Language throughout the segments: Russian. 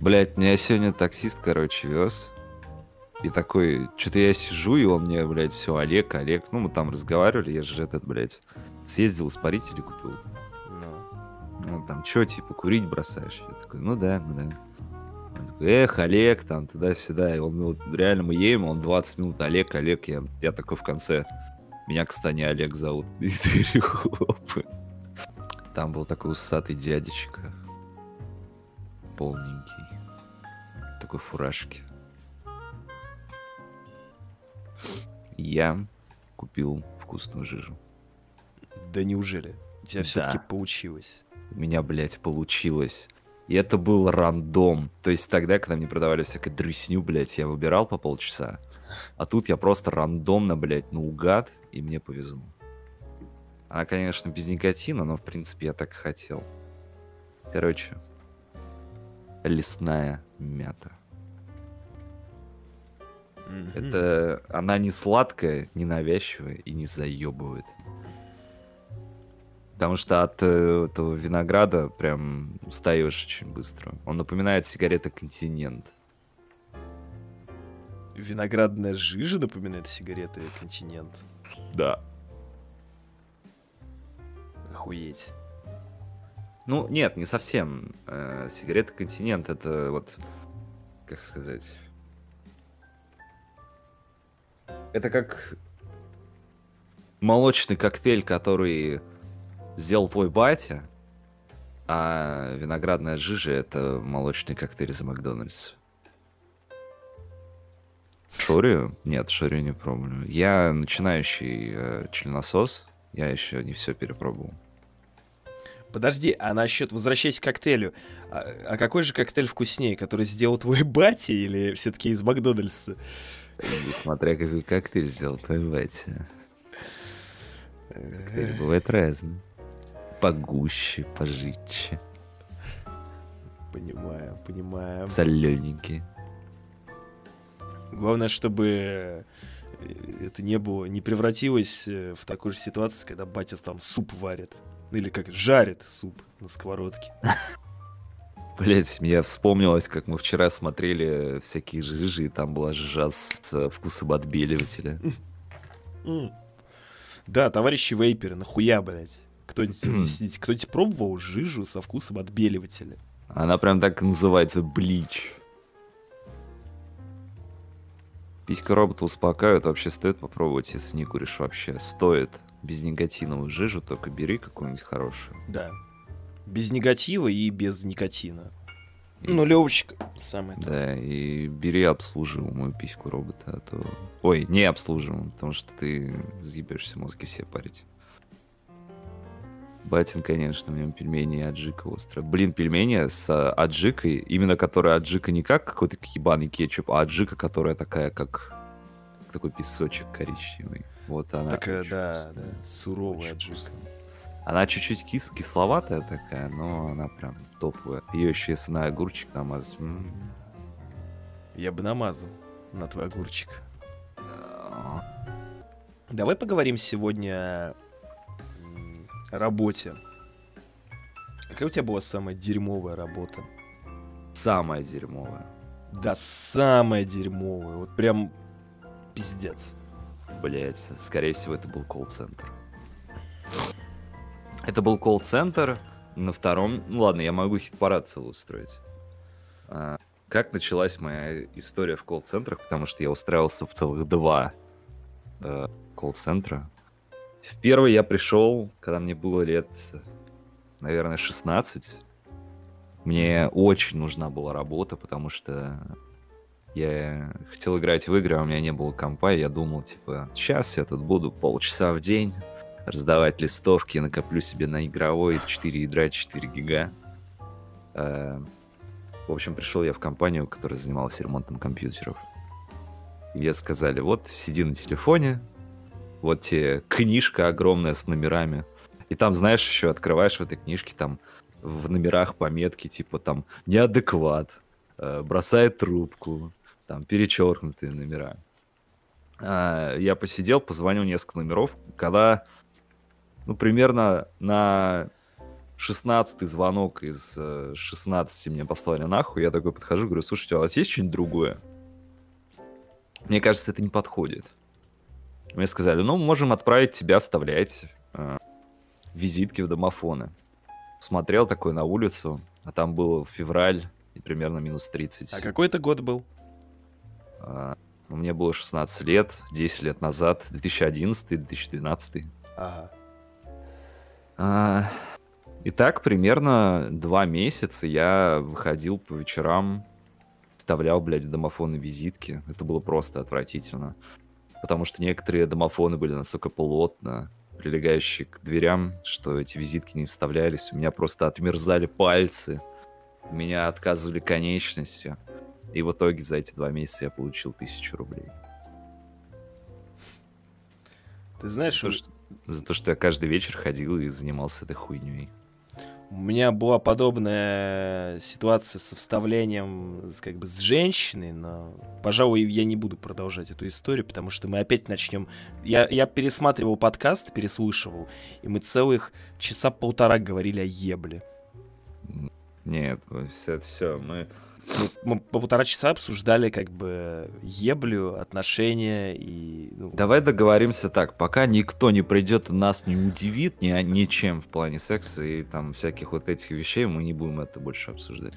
Блять, меня сегодня таксист, короче, вез. И такой, что-то я сижу, и он мне, блядь, все, Олег, Олег. Ну, мы там разговаривали, я же этот, блядь, съездил, испарители купил. Ну. Ну, там, что, типа, курить бросаешь? Я такой, ну да, ну да. Он такой, эх, Олег, там, туда-сюда. И он, ну, вот, реально мы едем, он 20 минут, Олег, Олег. Я, я такой в конце, меня, кстати, Олег зовут. И дверью хлопаю. Там был такой усатый дядечка. Полненький. Такой фуражки. Я купил вкусную жижу. Да неужели? У тебя Да. все-таки получилось. У меня, блядь, получилось. И это был рандом. То есть тогда, когда мне продавали всякую дрысню, блядь, я выбирал по полчаса. А тут я просто рандомно, блядь, наугад, и мне повезло. Она, конечно, без никотина, но, в принципе, я так и хотел. Короче, лесная мята. Мгм. Это она не сладкая, не навязчивая и не заебывает. Потому что от э, этого винограда прям устаешь очень быстро. Он напоминает сигарета Континент. Виноградная жижа напоминает сигареты Континент. Да. Охуеть. Ну, нет, не совсем. Э, сигарета Континент это вот, как сказать... Это как молочный коктейль, который сделал твой батя, а виноградная жижа это молочный коктейль из Макдональдса. Шорию? Нет, шорию не пробую. Я начинающий э, членосос, я еще не все перепробовал. Подожди, а насчет, возвращаясь к коктейлю, а, а какой же коктейль вкуснее, который сделал твой батя или все-таки из Макдональдса? Смотря какой коктейль сделал твой батя. Коктейли бывают разные. Погуще, пожитче, Понимаю, понимаю. солененькие. Главное, чтобы э, это не было, не превратилось э, в такую же ситуацию, когда батя там суп варит. Или как жарит суп на сковородке. Блять, мне вспомнилось, как мы вчера смотрели всякие жижи, и там была жижа с вкусом отбеливателя. Да, товарищи вейперы, нахуя, блядь? Кто-нибудь объясните, кто-нибудь пробовал жижу со вкусом отбеливателя? Она прям так и называется, блич. Писька робота успокаивает, вообще стоит попробовать, если не куришь вообще. Стоит. Без никотиновую жижу, только бери какую-нибудь хорошую. Да. Без негатива и без никотина. И- Нулевочка. Самое то. Да, и бери обслуживаемую письку робота, а то... Ой, не обслуживаемую, потому что ты заебешься мозги все парить. Батин, конечно, в нем пельмени и аджика острая. Блин, пельмени с аджикой, именно которая аджика не как какой-то ебаный кетчуп, а аджика, которая такая, как такой песочек коричневый. Вот она. Такая, да, да, суровая вкусная. Она чуть-чуть кис кисловатая такая, но она прям топовая. Ее еще если на огурчик намазать. м. Я бы намазал на твой огурчик. А, Давай поговорим сегодня о работе. Какая у тебя была самая дерьмовая работа? Самая дерьмовая. Да, самая дерьмовая. Вот прям пиздец. Блять, скорее всего, это был колл-центр. Это был колл-центр на втором... Ну ладно, я могу хит-парад целый устроить. А, как началась моя история в колл-центрах, потому что я устраивался в целых два э, колл-центра. В первый я пришел, когда мне было лет, наверное, 16. Мне очень нужна была работа, потому что я хотел играть в игры, а у меня не было компа, и я думал, типа, сейчас я тут буду полчаса в день раздавать листовки, накоплю себе на игровой 4 ядра, 4 гига. Э, В общем, пришел я в компанию, которая занималась ремонтом компьютеров. И мне сказали, вот, сиди на телефоне, вот тебе книжка огромная с номерами. И там, знаешь, еще открываешь в этой книжке, там в номерах пометки, типа там неадекват, э, бросает трубку, там перечеркнутые номера. А, я посидел, позвонил несколько номеров, когда, ну, примерно на 16 звонок из 16 мне послали нахуй. Я такой подхожу, говорю, слушайте, а у вас есть что-нибудь другое? Мне кажется, это не подходит. Мне сказали, ну, можем отправить тебя вставлять э, визитки в домофоны. Смотрел такой на улицу, а там был февраль и примерно минус 30. А какой это год был? Э, мне было 16 лет, 10 лет назад, 2011-2012. Ага. А, и так примерно два месяца я выходил по вечерам, вставлял, блядь, домофоны визитки. Это было просто отвратительно. Потому что некоторые домофоны были настолько плотно прилегающие к дверям, что эти визитки не вставлялись. У меня просто отмерзали пальцы. У меня отказывали конечности. И в итоге за эти два месяца я получил тысячу рублей. Ты знаешь, за то, что, за то, что я каждый вечер ходил и занимался этой хуйней. У меня была подобная ситуация со вставлением как бы с женщиной, но, пожалуй, я не буду продолжать эту историю, потому что мы опять начнем... Я, я пересматривал подкаст, переслушивал, и мы целых часа полтора говорили о ебле. Нет, это все, мы мы, мы по полтора часа обсуждали как бы еблю, отношения и... Ну... Давай договоримся так, пока никто не придет нас не удивит ни, ничем в плане секса и там всяких вот этих вещей, мы не будем это больше обсуждать.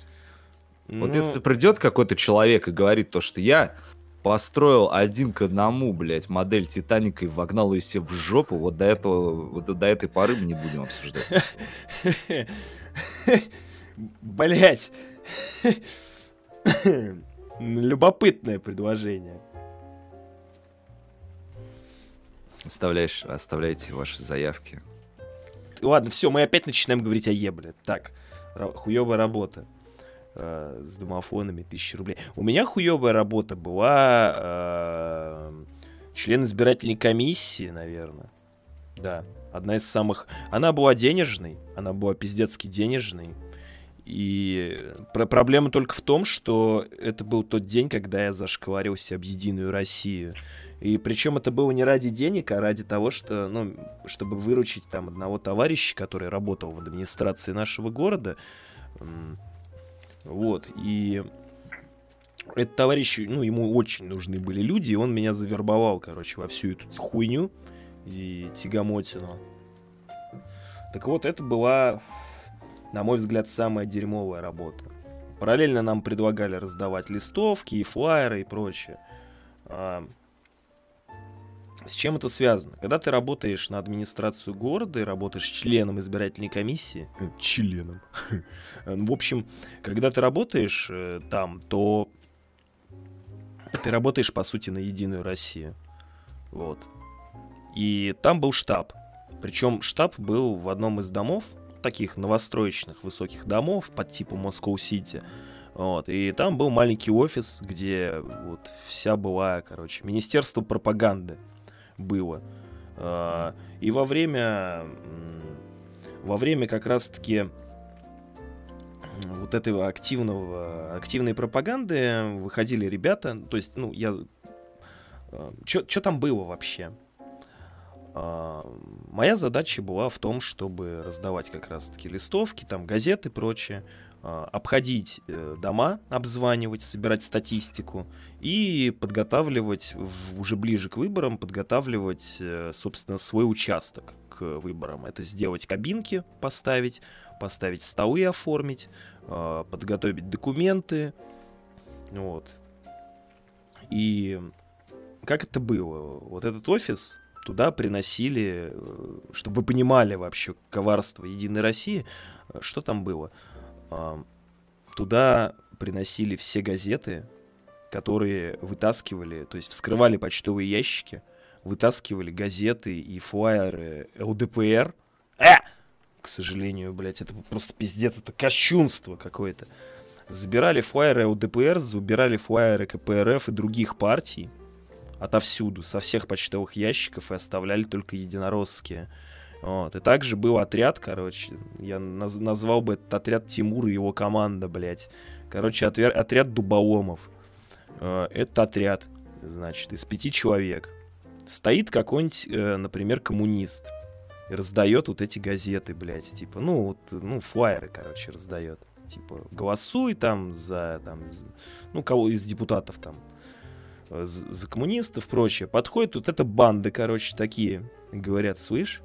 Ну... Вот если придет какой-то человек и говорит то, что я построил один к одному, блядь, модель Титаника и вогнал ее себе в жопу, вот до этого, вот до этой поры мы не будем обсуждать. Блять. Любопытное предложение. Оставляешь, оставляйте ваши заявки. Ладно, все, мы опять начинаем говорить о ебле. Так, хуевая работа э, с домофонами, тысячи рублей. У меня хуевая работа была э, член избирательной комиссии, наверное. Да, одна из самых... Она была денежной, она была пиздецки денежной. И про проблема только в том, что это был тот день, когда я зашкварился об Единую Россию. И причем это было не ради денег, а ради того, что, ну, чтобы выручить там одного товарища, который работал в администрации нашего города. Вот, и этот товарищ, ну, ему очень нужны были люди, и он меня завербовал, короче, во всю эту хуйню и тягомотину. Так вот, это была на мой взгляд, самая дерьмовая работа. Параллельно нам предлагали раздавать листовки и флайеры и прочее. А, с чем это связано? Когда ты работаешь на администрацию города и работаешь членом избирательной комиссии, э, членом, ну, в общем, когда ты работаешь э, там, то ты работаешь, по сути, на Единую Россию. Вот. И там был штаб. Причем штаб был в одном из домов, таких новостроечных высоких домов под типом Москва-Сити. Вот, и там был маленький офис, где вот вся была, короче, Министерство пропаганды было. А, и во время, во время как раз-таки вот этого активного, активной пропаганды выходили ребята, то есть, ну, я... А, Что там было вообще? А, моя задача была в том, чтобы раздавать как раз-таки листовки, там газеты и прочее, а, обходить э, дома, обзванивать, собирать статистику и подготавливать уже ближе к выборам, подготавливать, э, собственно, свой участок к выборам. Это сделать кабинки, поставить, поставить столы оформить, а, подготовить документы, вот. И как это было? Вот этот офис, туда приносили, э, чтобы вы понимали вообще коварство Единой России, э, что там было. А, туда приносили все газеты, которые вытаскивали, то есть вскрывали почтовые ящики, вытаскивали газеты и флайеры ЛДПР. Э! К сожалению, блядь, это просто пиздец, это кощунство какое-то. Забирали флайеры ЛДПР, забирали флайеры КПРФ и других партий, отовсюду, со всех почтовых ящиков и оставляли только единоросские. Вот. И также был отряд, короче, я наз- назвал бы этот отряд Тимур и его команда, блядь. Короче, отряд, отряд дуболомов. Э, это отряд, значит, из пяти человек. Стоит какой-нибудь, э, например, коммунист и раздает вот эти газеты, блядь, типа, ну, вот, ну, флайеры, короче, раздает. Типа, голосуй там за, там, ну, кого из депутатов там, за, за коммунистов, прочее. Подходит вот эта банда, короче, такие, говорят, слышь,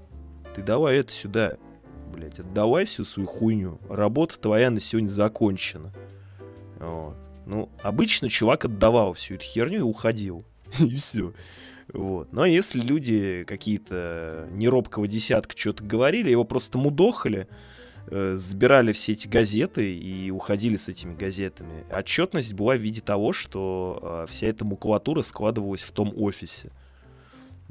ты давай это сюда, блядь, отдавай всю свою хуйню. Работа твоя на сегодня закончена. Вот. Ну, обычно чувак отдавал всю эту херню и уходил. и все. Вот. Но если люди какие-то неробкого десятка что-то говорили, его просто мудохали, э, забирали все эти газеты и уходили с этими газетами. Отчетность была в виде того, что э, вся эта макулатура складывалась в том офисе.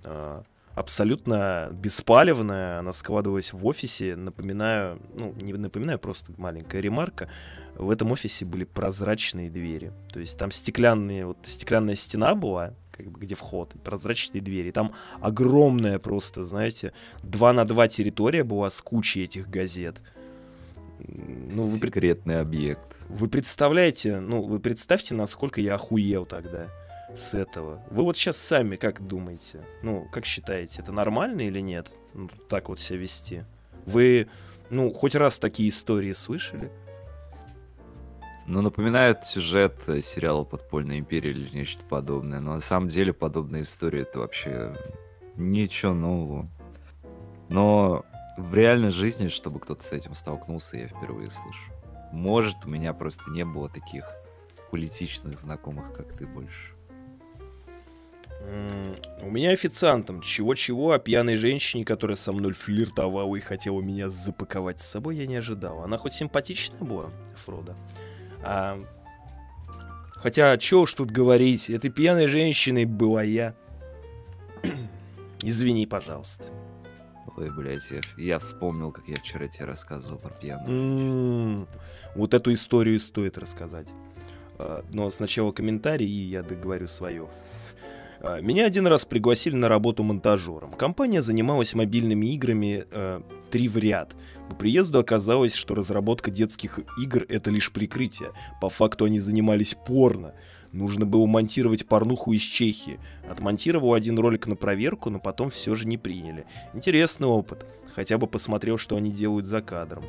Э, абсолютно беспалевная, она складывалась в офисе. Напоминаю, ну, не напоминаю, просто маленькая ремарка. В этом офисе были прозрачные двери. То есть там стеклянные, вот стеклянная стена была, как бы где вход, прозрачные двери. Там огромная просто, знаете, 2 на 2 территория была с кучей этих газет. Ну, вы Секретный объект. Вы представляете, ну, вы представьте, насколько я охуел тогда с этого. Вы вот сейчас сами как думаете? Ну, как считаете, это нормально или нет? Ну, так вот себя вести. Вы, ну, хоть раз такие истории слышали? Ну, напоминает сюжет сериала «Подпольная империя» или нечто подобное. Но на самом деле подобная история — это вообще ничего нового. Но в реальной жизни, чтобы кто-то с этим столкнулся, я впервые слышу. Может, у меня просто не было таких политичных знакомых, как ты больше. У меня официантом чего-чего, а пьяной женщине, которая со мной флиртовала и хотела меня запаковать с собой, я не ожидал. Она хоть симпатичная была, Фрода. А... Хотя, чё уж тут говорить, этой пьяной женщиной была я. Извини, пожалуйста. Ой, блядь, я, я вспомнил, как я вчера тебе рассказывал про пьяную. М-м-м. Вот эту историю стоит рассказать. А, но сначала комментарий, и я договорю свое. А, меня один раз пригласили на работу монтажером. Компания занималась мобильными играми э, три в ряд. По приезду оказалось, что разработка детских игр это лишь прикрытие. По факту они занимались порно. Нужно было монтировать порнуху из Чехии. Отмонтировал один ролик на проверку, но потом все же не приняли. Интересный опыт. Хотя бы посмотрел, что они делают за кадром.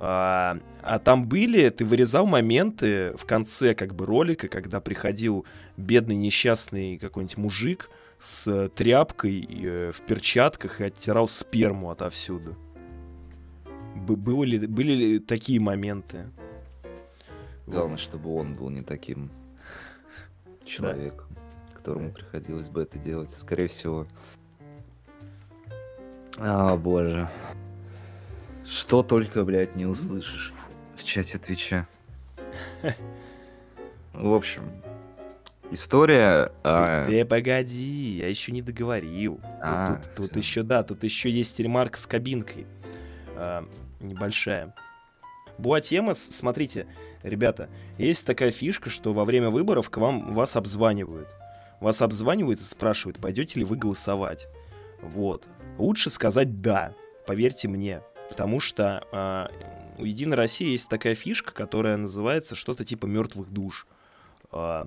А, а там были, ты вырезал моменты в конце как бы ролика, когда приходил бедный несчастный какой-нибудь мужик с тряпкой э, в перчатках и оттирал сперму отовсюду. Были, были ли такие моменты? Главное, чтобы он был не таким человеком, да. которому приходилось бы это делать. Скорее всего. А, боже. Что только, блядь, не услышишь в чате Твича. В общем, история... А... Ты, погоди, я еще не договорил. А, тут, тут, тут еще, да, тут еще есть ремарк с кабинкой. А, небольшая. Была тема, смотрите, ребята, есть такая фишка, что во время выборов к вам вас обзванивают. Вас обзванивают и спрашивают, пойдете ли вы голосовать. Вот. Лучше сказать «да», поверьте мне. Потому что э, у Единой России есть такая фишка, которая называется что-то типа мертвых душ. Э,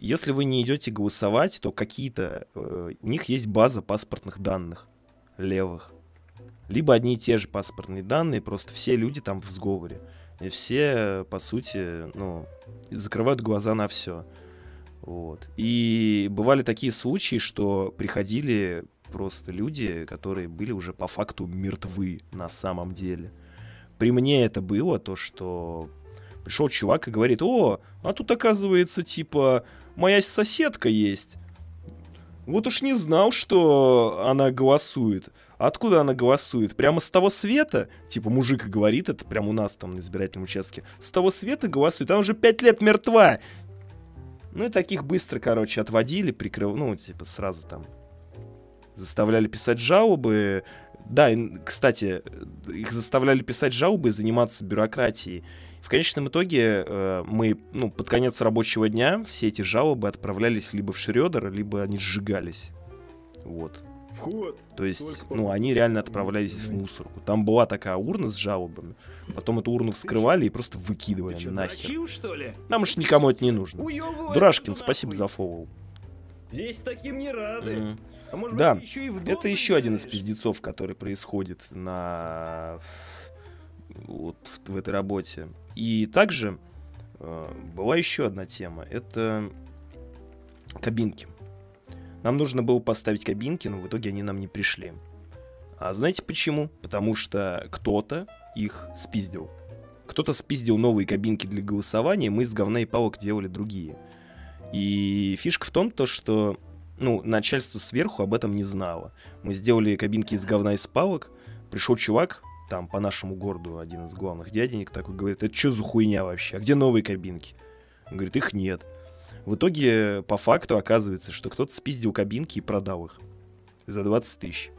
если вы не идете голосовать, то какие-то... Э, у них есть база паспортных данных левых. Либо одни и те же паспортные данные, просто все люди там в сговоре. И все, по сути, ну, закрывают глаза на все. Вот. И бывали такие случаи, что приходили просто люди, которые были уже по факту мертвы на самом деле. При мне это было то, что пришел чувак и говорит, о, а тут оказывается, типа, моя соседка есть. Вот уж не знал, что она голосует. Откуда она голосует? Прямо с того света? Типа мужик говорит, это прямо у нас там на избирательном участке. С того света голосует, она уже пять лет мертва. Ну и таких быстро, короче, отводили, прикрыл, ну, типа сразу там заставляли писать жалобы. Да, кстати, их заставляли писать жалобы и заниматься бюрократией. В конечном итоге э, мы, ну, под конец рабочего дня все эти жалобы отправлялись либо в Шредер, либо они сжигались. Вот. Вход. То есть, ну, они реально отправлялись в мусорку. Там была такая урна с жалобами. Потом эту урну вскрывали и просто выкидывали нахер. что ли? Нам уж никому это не нужно. Дурашкин, спасибо за фоллоу. Здесь таким не рады. Мгм. А может Да, быть, еще и в дом Это еще один из пиздецов, который происходит на вот в, в этой работе. И также э, была еще одна тема. Это кабинки. Нам нужно было поставить кабинки, но в итоге они нам не пришли. А знаете почему? Потому что кто-то их спиздил. Кто-то спиздил новые кабинки для голосования, мы из говна и палок делали другие. И фишка в том, то, что ну, начальство сверху об этом не знало. Мы сделали кабинки из говна и из палок. Пришел чувак, там по нашему городу один из главных дяденек такой говорит, это что за хуйня вообще? А где новые кабинки? Он говорит, их нет. В итоге, по факту, оказывается, что кто-то спиздил кабинки и продал их за 20 тысяч.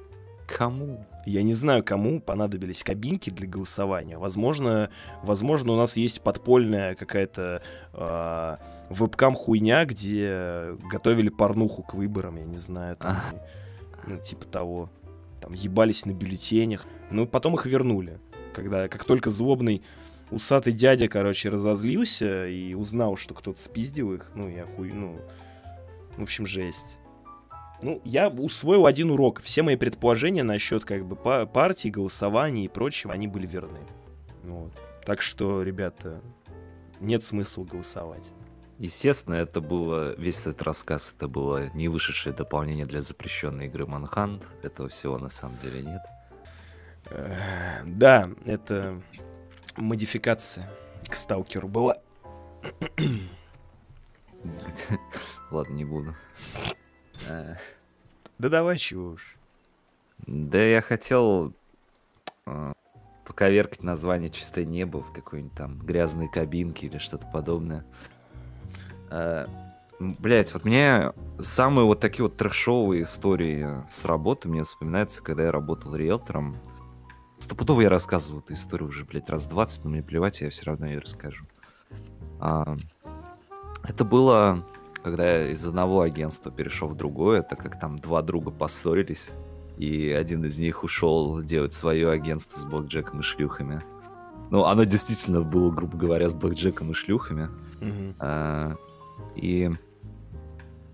Кому? Я не знаю, кому понадобились кабинки для голосования. Возможно, возможно, у нас есть подпольная какая-то э, вебкам-хуйня, где готовили порнуху к выборам, я не знаю, там, А. ну, типа того. Там ебались на бюллетенях. Ну, потом их вернули. Когда, как только злобный усатый дядя, короче, разозлился и узнал, что кто-то спиздил их, ну, я хуй, ну, в общем, жесть. Ну, я усвоил один урок. Все мои предположения насчет как бы па- партии, голосования и прочего, они были верны. Вот. Так что, ребята, нет смысла голосовать. Естественно, это было, весь этот рассказ, это было не вышедшее дополнение для запрещенной игры Manhunt. Этого всего на самом деле нет. Э, Да, это модификация к сталкеру была. Ладно, не буду. Э, Да давай, чего уж. Да я хотел э, поковеркать название «Чистое небо» в какой-нибудь там грязной кабинке или что-то подобное. М, Блять, вот мне самые вот такие вот трэшовые истории с работы мне вспоминаются, когда я работал риэлтором. Стопудово я рассказывал эту историю уже, блядь, раз 20, но мне плевать, я все равно ее расскажу. А, это было, когда я из одного агентства перешел в другое, так как там два друга поссорились, и один из них ушел делать свое агентство с блэкджеком и шлюхами. Ну, оно действительно было, грубо говоря, с блэкджеком и шлюхами. Мгм. А, И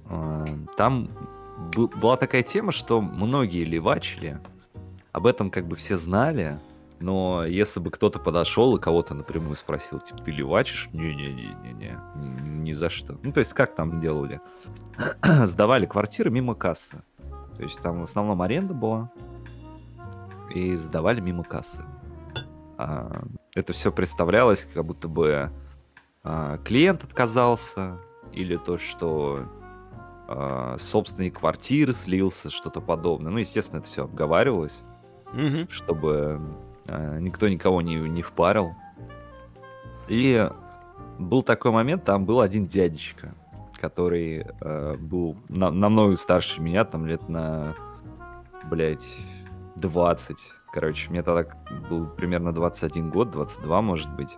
а, там бу- была такая тема, что многие левачили, об этом как бы все знали, но если бы кто-то подошел и кого-то напрямую спросил, типа, ты левачишь? Не-не-не-не-не, ни, за что. Ну, то есть, как там делали? Сдавали квартиры мимо кассы. То есть, там в основном аренда была, и сдавали мимо кассы. А, это все представлялось, как будто бы а, клиент отказался, или то, что а, собственные квартиры слился, что-то подобное. Ну, естественно, это все обговаривалось, Мгм. чтобы а, никто никого не, не впарил. И был такой момент, там был один дядечка, который э, был на- намного старше меня, там лет на, блядь, 20. Короче, мне тогда был примерно 21 год, 22, может быть.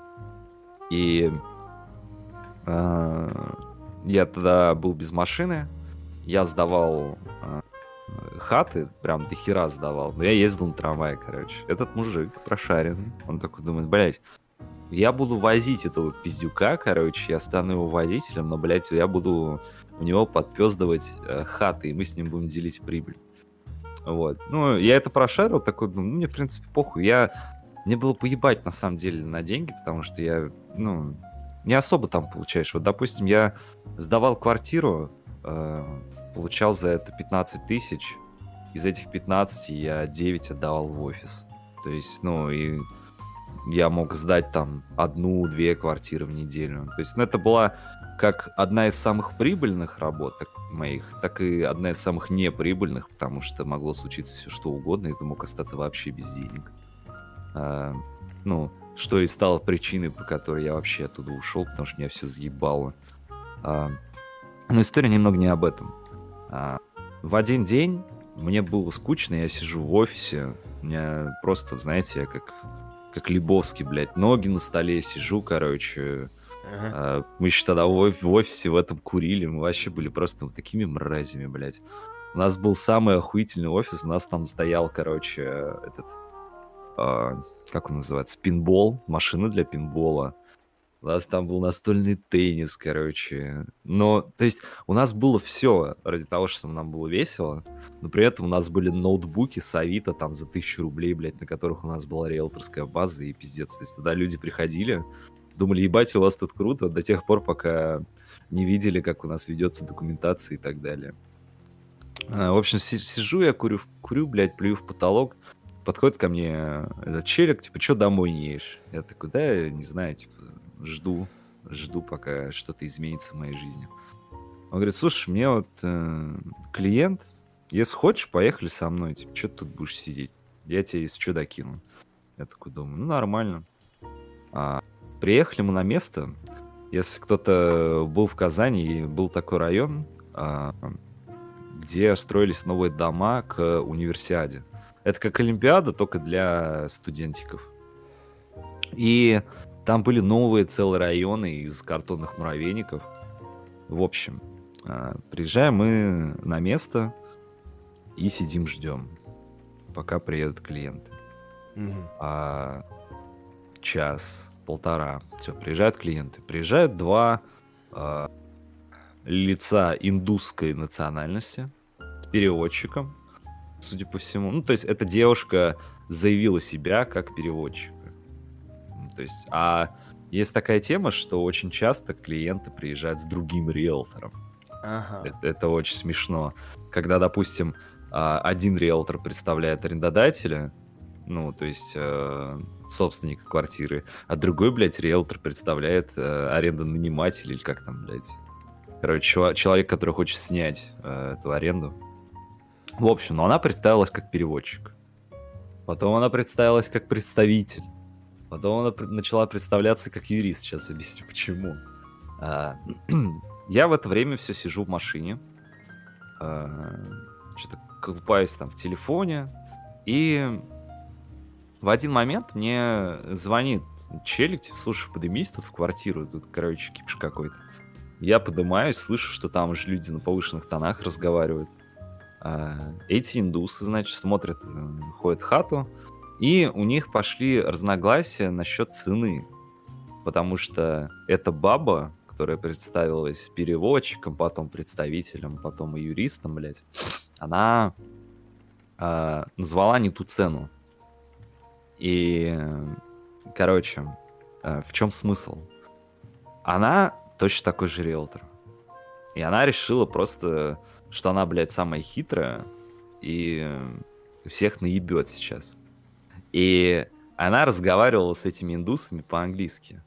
И э, я тогда был без машины, я сдавал э, хаты, прям до хера сдавал. Но я ездил на трамвае, короче. Этот мужик прошаренный, он такой думает, блядь, я буду возить этого пиздюка, короче, я стану его водителем, но, блядь, я буду у него подпездывать э, хаты, и мы с ним будем делить прибыль. Вот. Ну, я это прошарил, такой, ну, мне, в принципе, похуй. Я... Мне было поебать, на самом деле, на деньги, потому что я, ну, не особо там получаешь. Вот, допустим, я сдавал квартиру, э, получал за это 15 тысяч. Из этих 15 я 9 отдавал в офис. То есть, ну, и я мог сдать там одну-две квартиры в неделю. То есть, ну, это была как одна из самых прибыльных работ моих, так и одна из самых неприбыльных, потому что могло случиться все что угодно, и ты мог остаться вообще без денег. А, ну, что и стало причиной, по которой я вообще оттуда ушел, потому что меня все заебало. А, но история немного не об этом. А, в один день мне было скучно, я сижу в офисе, у меня просто, знаете, я как, как Лебовский, блядь, ноги на столе сижу, короче, Ага. а, Мы еще тогда в оф- в офисе в этом курили, мы вообще были просто вот такими мразями, блядь. У нас был самый охуительный офис, у нас там стоял, короче, этот, а, как он называется, пинбол, машина для пинбола. У нас там был настольный теннис, короче. Но, то есть, у нас было все ради того, чтобы нам было весело, но при этом у нас были ноутбуки с Авито там за тысячу рублей, блядь, на которых у нас была риэлторская база и пиздец. То есть, туда люди приходили, думали, ебать, у вас тут круто, до тех пор, пока не видели, как у нас ведется документация и так далее. А, в общем, сижу я, курю, курю, блядь, плюю в потолок, подходит ко мне этот челик, типа, что домой не ешь? Я такой, да, не знаю, типа, жду, жду, пока что-то изменится в моей жизни. Он говорит, слушай, мне вот э, клиент, если хочешь, поехали со мной, типа, что ты тут будешь сидеть? Я тебе если что докину. Я такой думаю, ну нормально. А, приехали мы на место. Если кто-то был в Казани, был такой район, а, где строились новые дома к универсиаде. Это как Олимпиада, только для студентиков. И там были новые целые районы из картонных муравейников. В общем, а, приезжаем мы на место и сидим ждем, пока приедут клиенты. Угу. А, час, полтора, все, приезжают клиенты. Приезжают два а, лица индусской национальности с переводчиком, судя по всему. Ну, то есть эта девушка заявила себя как переводчик. То есть, а есть такая тема, что очень часто клиенты приезжают с другим риэлтором. Ага. Это, это очень смешно. Когда, допустим, а, один риэлтор представляет арендодателя, ну, то есть э, собственника квартиры, а другой, блядь, риэлтор представляет э, арендонанимателя, или как там, блядь. Короче, человек, который хочет снять э, эту аренду. В общем, но она представилась как переводчик. Потом она представилась как представитель. Потом она начала представляться как юрист. Сейчас объясню, почему. А, я в это время все сижу в машине. А, что-то колупаюсь там в телефоне. И в один момент мне звонит челик, типа, слушай, поднимись тут в квартиру, тут, короче, кипиш какой-то. Я поднимаюсь, слышу, что там уже люди на повышенных тонах разговаривают. А, эти индусы, значит, смотрят, э, ходят в хату, и у них пошли разногласия насчет цены. Потому что эта баба, которая представилась переводчиком, потом представителем, потом и юристом, блядь, она э, назвала не ту цену. И, короче, э, в чем смысл? Она точно такой же риэлтор. И она решила просто, что она, блядь, самая хитрая и всех наебет сейчас. И она разговаривала с этими индусами по-английски.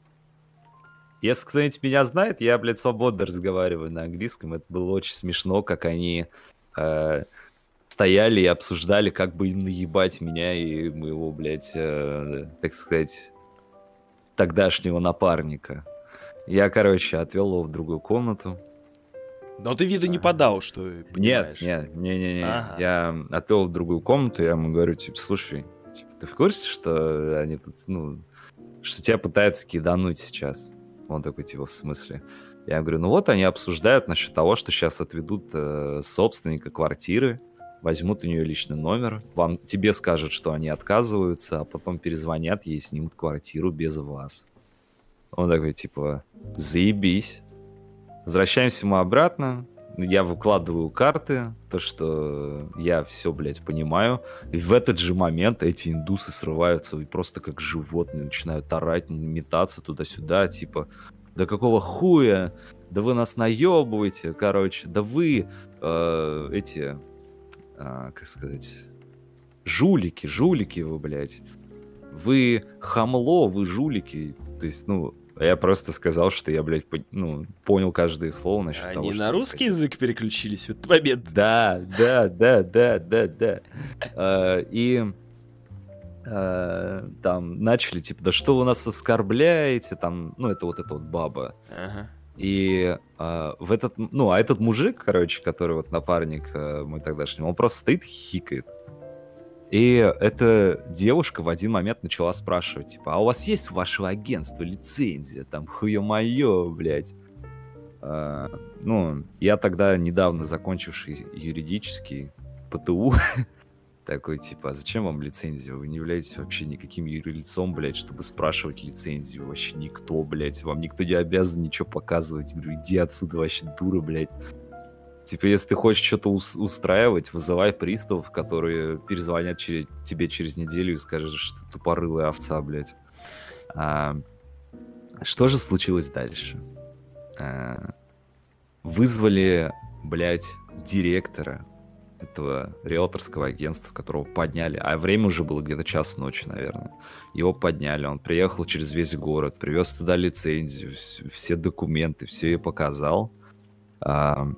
Если кто-нибудь меня знает, я, блядь, свободно разговариваю на английском. Это было очень смешно, как они э, стояли и обсуждали, как бы им наебать меня и моего, блядь, э, так сказать, тогдашнего напарника. Я, короче, отвел его в другую комнату. Но ты виду не подал, что понимаешь. Нет, нет, не, не, не. Ага. Я отвел в другую комнату, я ему говорю, типа, слушай, ты в курсе, что они тут, ну, что тебя пытаются кидануть сейчас? Он такой, типа, в смысле? Я говорю, ну вот они обсуждают насчет того, что сейчас отведут э, собственника квартиры, возьмут у нее личный номер, вам, тебе скажут, что они отказываются, а потом перезвонят ей, снимут квартиру без вас. Он такой, типа, заебись. Возвращаемся мы обратно, я выкладываю карты, то, что я все, блядь, понимаю. И в этот же момент эти индусы срываются и просто как животные начинают орать, метаться туда-сюда, типа, да какого хуя? Да вы нас наебываете, короче, да вы э, эти, э, как сказать, жулики, жулики вы, блядь. Вы хамло, вы жулики. То есть, ну, я просто сказал, что я, блядь, по, ну, понял каждое слово насчет Они того, Они на русский хотел. язык переключились в этот момент? Да, да, да, да, да, да. А, и а, там начали, типа, да что вы нас оскорбляете, там, ну, это вот эта вот баба. И а, в этот, ну, а этот мужик, короче, который вот напарник мой тогдашний, он просто стоит хикает. И эта девушка в один момент начала спрашивать, типа, а у вас есть у вашего агентства лицензия? Там, хуё-моё, блядь. А, ну, я тогда недавно закончивший юридический ПТУ, Такой, типа, а зачем вам лицензия? Вы не являетесь вообще никаким юрлицом, блядь, чтобы спрашивать лицензию. Вообще никто, блядь. Вам никто не обязан ничего показывать. Я говорю, иди отсюда, вообще дура, блядь. Типа, если ты хочешь что-то устраивать, вызывай приставов, которые перезвонят через, тебе через неделю и скажут, что ты тупорылая овца, блядь. А, что же случилось дальше? А, вызвали, блядь, директора этого риэлторского агентства, которого подняли, а время уже было где-то час ночи, наверное. Его подняли, он приехал через весь город, привез туда лицензию, все документы, все ей показал. А,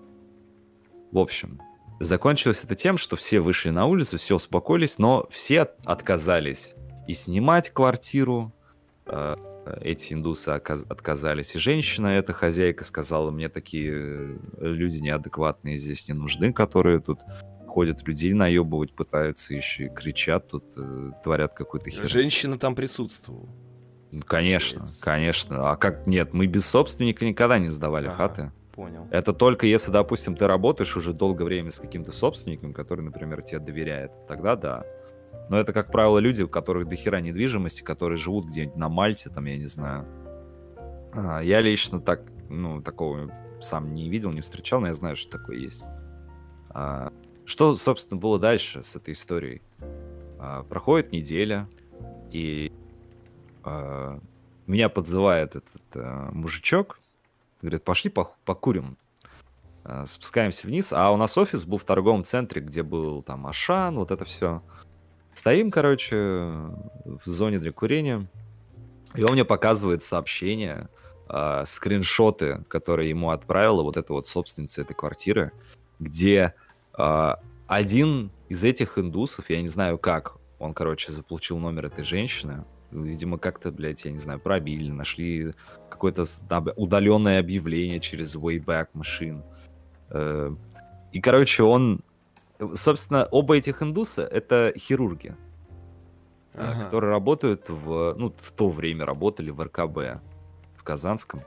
в общем, закончилось это тем, что все вышли на улицу, все успокоились, но все от отказались и снимать квартиру, а, эти индусы отказались. И женщина, эта хозяйка, сказала, мне такие э, люди неадекватные здесь не нужны, которые тут ходят людей наебывать пытаются, еще и кричат тут, э, творят какой-то хер. Женщина там присутствовала. Конечно, Получается. конечно. А как нет, мы без собственника никогда не сдавали ага, хаты. Понял. Это только если, допустим, ты работаешь уже долгое время с каким-то собственником, который, например, тебе доверяет. Тогда да. Но это, как правило, люди, у которых дохера недвижимости, которые живут где-нибудь на Мальте, там, я не знаю. А, я лично так, ну, такого сам не видел, не встречал, но я знаю, что такое есть. А, что, собственно, было дальше с этой историей? А, проходит неделя, и а, меня подзывает этот а, мужичок, говорит, пошли покурим. А, спускаемся вниз, а у нас офис был в торговом центре, где был там Ашан, вот это все. Стоим, короче, в зоне для курения, и он мне показывает сообщение, э, скриншоты, которые ему отправила вот эта вот собственница этой квартиры, где э, один из этих индусов, я не знаю как, он, короче, заполучил номер этой женщины, видимо, как-то, блядь, я не знаю, пробили, нашли какое-то удаленное объявление через Wayback Machine. Э, и, короче, он собственно, оба этих индуса — это хирурги, а, ага. которые работают в... Ну, в то время работали в РКБ в Казанском.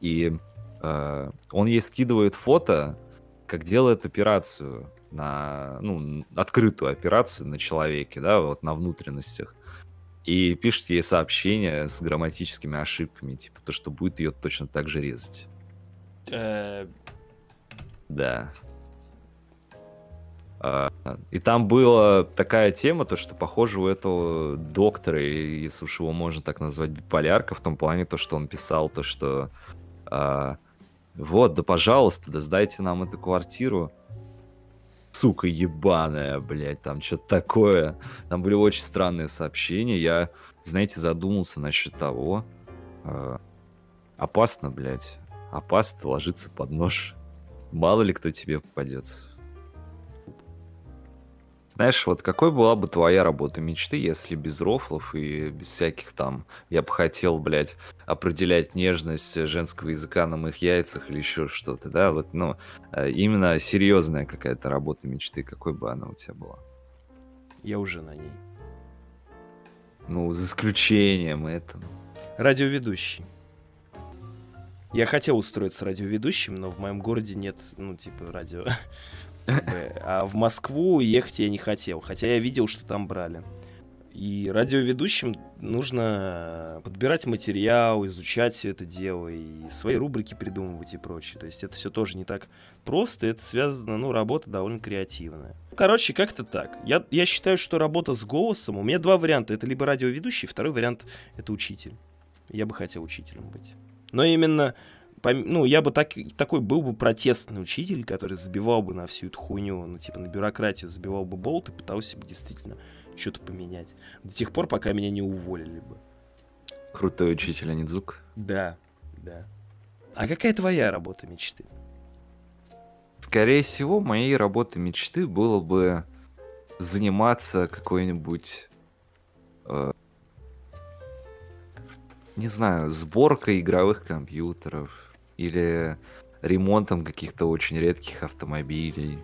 И э, он ей скидывает фото, как делает операцию на... Ну, открытую операцию на человеке, да, вот на внутренностях. И пишет ей сообщение с грамматическими ошибками, типа то, что будет ее точно так же резать. Э, да. А, и там была такая тема, то что, похоже, у этого доктора, если уж его можно так назвать, биполярка, в том плане, то, что он писал, то, что а, вот, да пожалуйста, да сдайте нам эту квартиру. Сука ебаная, блядь, там что-то такое. Там были очень странные сообщения. Я, знаете, задумался насчет того, а, опасно, блядь, опасно ложиться под нож. Мало ли кто тебе попадется. Знаешь, вот какой была бы твоя работа мечты, если без рофлов и без всяких там... Я бы хотел, блядь, определять нежность женского языка на моих яйцах или еще что-то, да? Вот, ну, э, именно серьезная какая-то работа мечты, какой бы она у тебя была? Я уже на ней. Ну, за исключением этого. Радиоведущий. Я хотел устроиться радиоведущим, но в моем городе нет, ну, типа, радио а в Москву ехать я не хотел, хотя я видел, что там брали. И радиоведущим нужно подбирать материал, изучать все это дело, и свои рубрики придумывать и прочее. То есть это все тоже не так просто, это связано, ну, работа довольно креативная. Короче, как-то так. Я, я считаю, что работа с голосом, у меня два варианта. Это либо радиоведущий, второй вариант — это учитель. Я бы хотел учителем быть. Но именно ну, я бы так, такой был бы протестный учитель, который забивал бы на всю эту хуйню, ну, типа, на бюрократию забивал бы болт и пытался бы действительно что-то поменять. До тех пор, пока меня не уволили бы. Крутой учитель, а не звук? Да, да. А какая твоя работа мечты? Скорее всего, моей работой мечты было бы заниматься какой-нибудь э, не знаю, сборкой игровых компьютеров, или ремонтом каких-то очень редких автомобилей.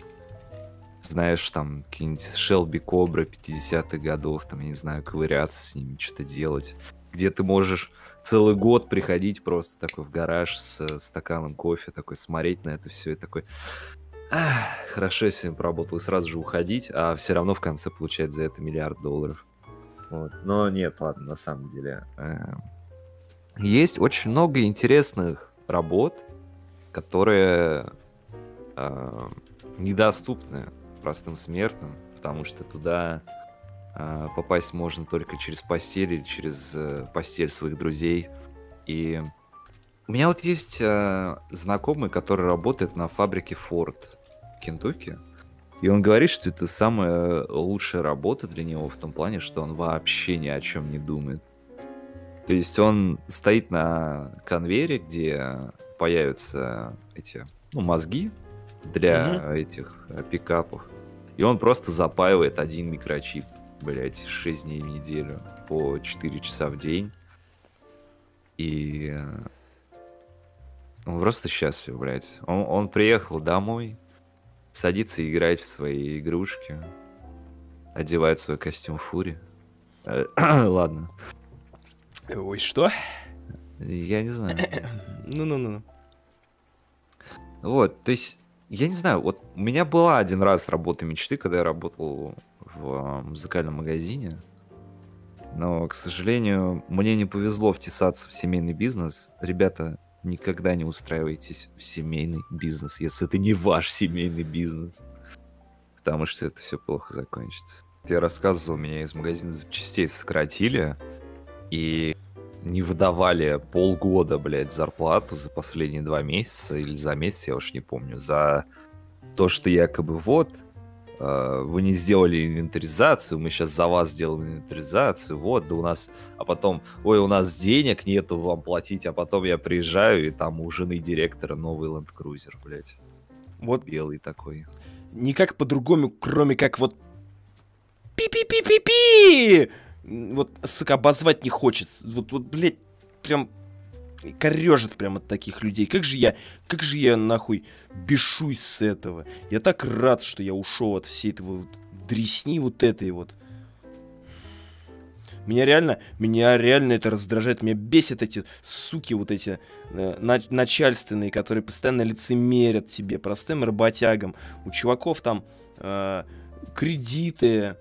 Знаешь, там какие-нибудь Shelby Cobra 50-х годов, там, я не знаю, ковыряться с ними, что-то делать. Где ты можешь целый год приходить просто такой в гараж с стаканом кофе, такой смотреть на это все и такой... ах, хорошо, если он поработал и сразу же уходить, а все равно в конце получать за это миллиард долларов. Вот. Но нет, ладно, на самом деле. эм, Есть очень много интересных работ, которые э, недоступны простым смертным, потому что туда э, попасть можно только через постель или через э, постель своих друзей. И у меня вот есть э, знакомый, который работает на фабрике Ford в Кентукки. И он говорит, что это самая лучшая работа для него в том плане, что он вообще ни о чем не думает. То есть он стоит на конвейере, где появятся эти ну, мозги для этих э, пикапов. И он просто запаивает один микрочип, блять, 6 дней в неделю по 4 часа в день. И э, он просто счастлив, блядь. Он, он приехал домой, садится играть в свои игрушки, одевает свой костюм Фури. Э, Ладно, Ой, что? я не знаю. Ну-ну-ну. Вот, то есть, я не знаю, вот у меня была один раз работа мечты, когда я работал в а, музыкальном магазине. Но, к сожалению, мне не повезло втесаться в семейный бизнес. Ребята, никогда не устраивайтесь в семейный бизнес, если это не ваш семейный бизнес. Потому что это все плохо закончится. Я рассказывал, меня из магазина запчастей сократили и не выдавали полгода, блядь, зарплату за последние два месяца или за месяц, я уж не помню, за то, что якобы вот, э, вы не сделали инвентаризацию, мы сейчас за вас сделаем инвентаризацию, вот, да у нас, а потом, ой, у нас денег нету вам платить, а потом я приезжаю, и там у жены директора новый Land Cruiser, блядь, Вот белый такой. никак по-другому, кроме как вот пи-пи-пи-пи-пи! Вот, сука, обозвать не хочется. Вот, вот, блядь, прям корежит прям от таких людей. Как же я, как же я нахуй бешусь с этого. Я так рад, что я ушел от всей этого вот дресни вот этой вот. Меня реально, меня реально это раздражает. Меня бесят эти суки вот эти э, на- начальственные, которые постоянно лицемерят тебе, простым работягам. У чуваков там э, кредиты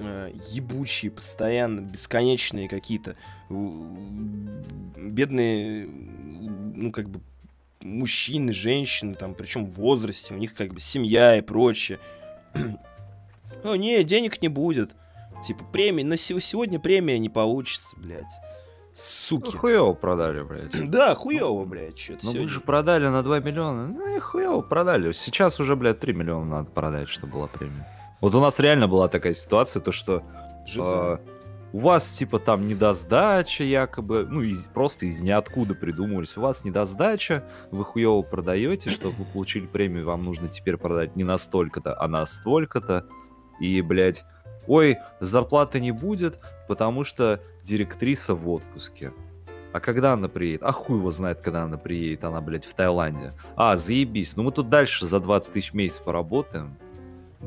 э, ебучие, постоянно, бесконечные какие-то бедные, ну, как бы, мужчины, женщины, там, причем в возрасте, у них как бы семья и прочее. О, не, денег не будет. Типа, премии, на се- сегодня премия не получится, блядь. Ну, Суки. хуево продали, блядь. Да, хуево, блядь, что-то Ну вы сегодня. же продали на 2 миллиона. Ну и хуево продали. Сейчас уже, блядь, 3 миллиона надо продать, чтобы была премия. Вот у нас реально была такая ситуация, то что а, у вас типа там недосдача якобы, ну из, просто из ниоткуда придумывались. У вас недосдача, вы хуево продаете, чтобы вы получили премию, вам нужно теперь продать не на столько-то, а на столько-то. И, блядь, ой, зарплаты не будет, потому что директриса в отпуске. А когда она приедет? А хуй его знает, когда она приедет. Она, блядь, в Таиланде. А, заебись. Ну мы тут дальше за 20 тысяч в месяц поработаем.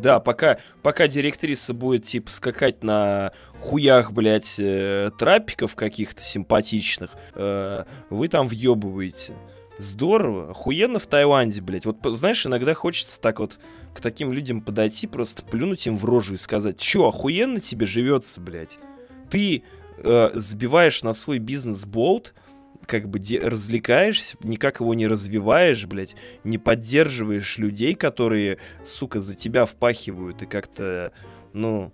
Да, пока, пока директриса будет, типа, скакать на хуях, блядь, э, трапиков каких-то симпатичных, э, вы там въебываете. Здорово, охуенно в Таиланде, блядь. Вот, знаешь, иногда хочется так вот к таким людям подойти, просто плюнуть им в рожу и сказать, чё, охуенно тебе живется, блядь. Ты э, сбиваешь на свой бизнес-болт, как бы развлекаешься, никак его не развиваешь, блядь, не поддерживаешь людей, которые сука, за тебя впахивают и как-то, ну,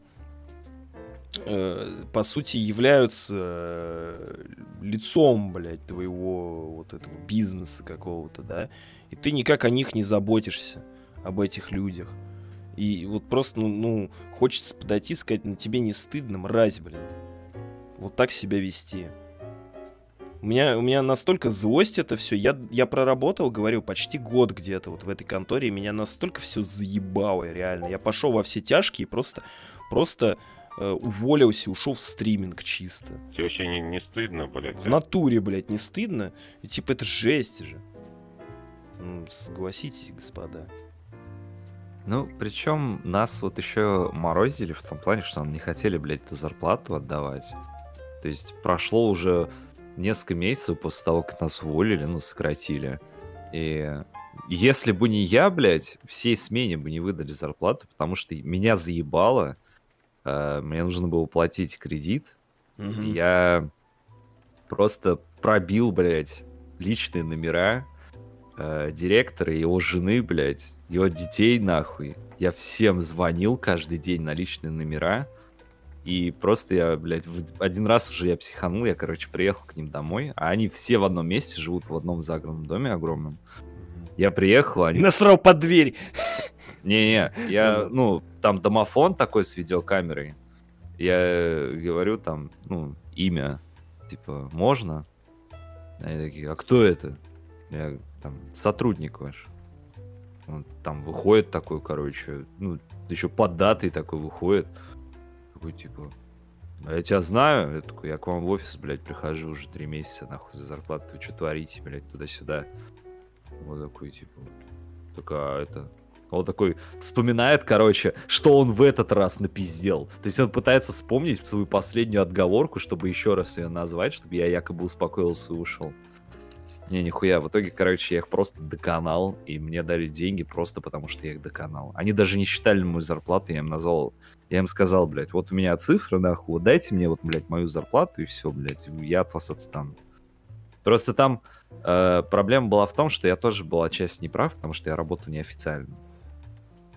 э, по сути, являются э, лицом, блядь, твоего вот этого бизнеса какого-то, да, и ты никак о них не заботишься, об этих людях. И вот просто, ну, ну, хочется подойти и сказать, ну, тебе не стыдно, мразь, блин. Вот так себя вести. У меня, у меня настолько злость это все. Я, я проработал, говорю, почти год где-то вот в этой конторе. Меня настолько все заебало, реально. Я пошел во все тяжкие и просто, просто э, уволился, ушел в стриминг чисто. Тебе вообще не, не стыдно, блядь? В натуре, блядь, не стыдно? И типа это жесть же. Ну, согласитесь, господа. Ну, причем нас вот еще морозили в том плане, что нам не хотели, блядь, эту зарплату отдавать. То есть прошло уже несколько месяцев после того, как нас уволили, ну, сократили. И если бы не я, блядь, всей смене бы не выдали зарплату, потому что меня заебало. э, Мне нужно было платить кредит. Мгм. Я просто пробил, блядь, личные номера э, директора, его жены, блядь, его детей, нахуй. Я всем звонил каждый день на личные номера. И просто я, блядь, один раз уже я психанул, я, короче, приехал к ним домой, а они все в одном месте живут, в одном загородном доме огромном. Я приехал, они... насрал под дверь. Не-не, я, ну, там домофон такой с видеокамерой. Я э, говорю там, ну, имя, типа, можно? Они такие, а кто это? Я там, сотрудник ваш. Он там выходит такой, короче, ну, еще поддатый такой выходит. Такой, типа, а я тебя знаю? Я такой, я к вам в офис, блядь, прихожу уже три месяца, нахуй, за зарплату. Вы что творите, блядь, туда-сюда? Вот такой, типа, только а это... Он такой вспоминает, короче, что он в этот раз напиздел. То есть он пытается вспомнить свою последнюю отговорку, чтобы еще раз ее назвать, чтобы я якобы успокоился и ушел. Не, нихуя. В итоге, короче, я их просто доконал, и мне дали деньги просто потому, что я их доконал. Они даже не считали мою зарплату, я им назвал... Я им сказал, блядь, вот у меня цифры, нахуй, вот дайте мне вот, блядь, мою зарплату, и все, блядь, я от вас отстану. Просто там э, проблема была в том, что я тоже был отчасти неправ, потому что я работал неофициально.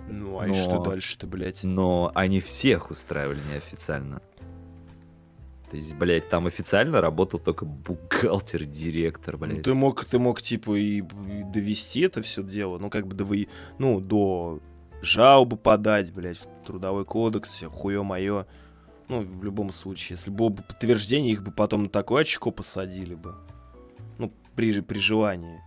Ну, а и Но- что дальше-то, блядь? Но они всех устраивали неофициально. То есть, блядь, там официально работал только бухгалтер, директор, Ну, блядь. ты мог, ты мог, типа, и, довести это все дело, ну, как бы, до, ну, до жалобы подать, блядь, в трудовой кодекс, хуё моё. Ну, в любом случае, если было бы подтверждение, их бы потом на такое очко посадили бы. Ну, при, при желании.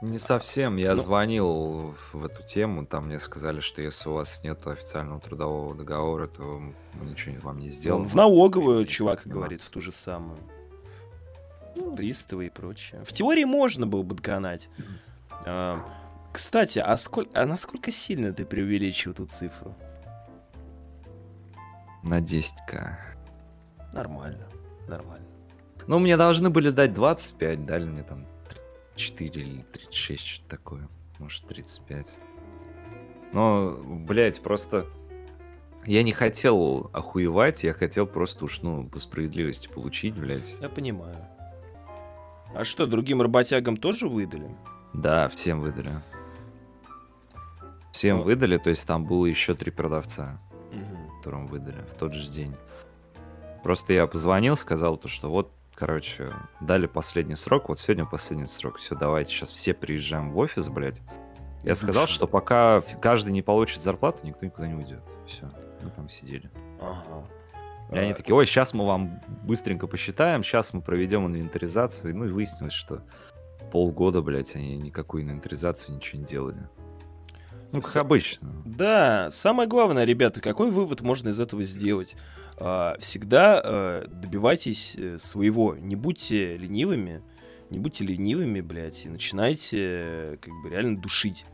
Не совсем. Я Ну- звонил в эту тему, там мне сказали, что если у вас нет официального трудового договора, то мы ничего вам не сделаем. Ну, в налоговую Вы чувак не говорит в ту же самую. Приставы и прочее. В теории можно было бы догонать. А, кстати, а, сколь, а насколько сильно ты преувеличил эту цифру? На 10к. Нормально, нормально. Ну, мне должны были дать 25, дали мне там 34 или 36, что-то такое. Может, 35. Но, блядь, просто... Я не хотел охуевать, я хотел просто уж, ну, по справедливости получить, блядь. Я понимаю. А что, другим работягам тоже выдали? Да, всем выдали. Всем Ну. выдали, то есть там было еще три продавца, Мгм. которым выдали в тот же день. Просто я позвонил, сказал то, что вот, короче, дали последний срок, вот сегодня последний срок, все, давайте сейчас все приезжаем в офис, блядь. Я сказал, что пока каждый не получит зарплату, никто никуда не уйдет. Все, мы там сидели. Ага. И они А, такие, ой, сейчас мы вам быстренько посчитаем, сейчас мы проведем инвентаризацию. Ну и выяснилось, что полгода, блядь, они никакую инвентаризацию ничего не делали. Ну, как С- обычно. Да, самое главное, ребята, какой вывод можно из этого сделать? А, Всегда э, добивайтесь э, своего. Не будьте ленивыми, не будьте ленивыми, блядь, и начинайте как бы реально душить.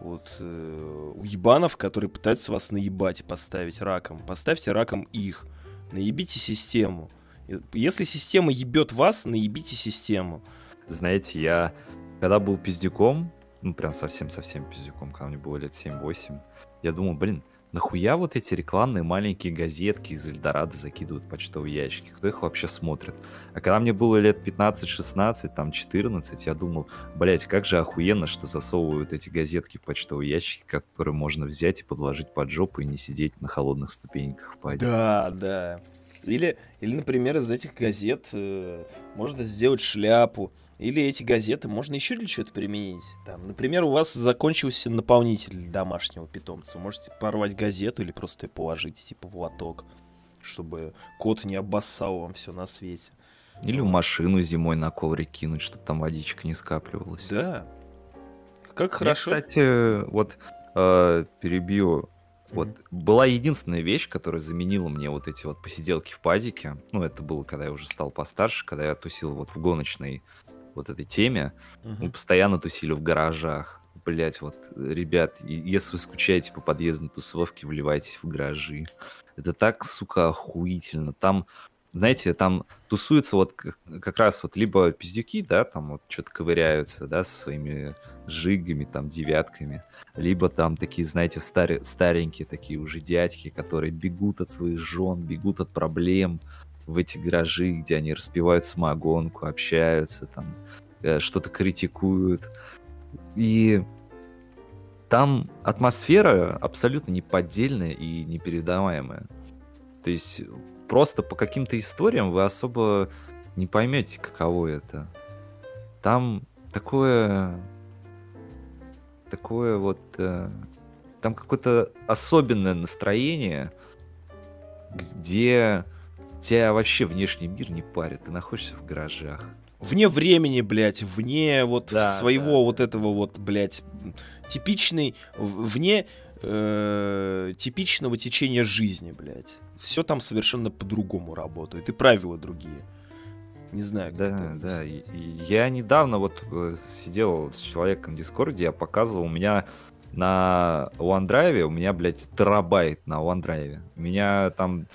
Вот э, уебанов, которые пытаются вас наебать, поставить раком. Поставьте раком их. Наебите систему. Если система ебет вас, наебите систему. Знаете, я когда был пиздюком, ну прям совсем-совсем пиздюком, когда мне было лет 7-8, я думал, блин, нахуя вот эти рекламные маленькие газетки из Эльдорадо закидывают почтовые ящики? Кто их вообще смотрит? А когда мне было лет 15-16, там 14, я думал, блять, как же охуенно, что засовывают эти газетки в почтовые ящики, которые можно взять и подложить под жопу и не сидеть на холодных ступеньках в паде. Да, да. Или, или, например, из этих газет э, можно сделать шляпу. Или эти газеты можно еще для чего-то применить. Там, например, у вас закончился наполнитель домашнего питомца. Можете порвать газету или просто ее положить, типа, в лоток, чтобы кот не обоссал вам все на свете. Или в машину зимой на коврик кинуть, чтобы там водичка не скапливалась. Да. Как Мне, хорошо. кстати, вот э, перебью. Вот была единственная вещь, которая заменила мне вот эти вот посиделки в падике. Ну, это было, когда я уже стал постарше, когда я тусил вот в гоночной вот этой теме. Мгм. Мы постоянно тусили в гаражах. Блять, вот, ребят, если вы скучаете по подъездной тусовке, вливайтесь в гаражи. Это так, сука, охуительно. Там знаете, там тусуются вот к- как раз вот либо пиздюки, да, там вот что-то ковыряются, да, со своими жигами, там, девятками, либо там такие, знаете, старе- старенькие такие уже дядьки, которые бегут от своих жен, бегут от проблем в эти гаражи, где они распивают самогонку, общаются, там, э, что-то критикуют. И там атмосфера абсолютно неподдельная и непередаваемая. То есть просто по каким-то историям вы особо не поймете, каково это. Там такое... Такое вот... э, там какое-то особенное настроение, где тебя вообще внешний мир не парит. Ты находишься в гаражах. Вне времени, блядь, вне вот Да, своего да, вот этого вот, блядь, типичный, вне э, типичного течения жизни, блядь. Все там совершенно по-другому работает, и правила другие. Не знаю, как это Да, объяснить. да. и- и я недавно вот э, сидел с человеком в Дискорде, я показывал, у меня на OneDrive, у меня, блядь, терабайт на OneDrive. У меня там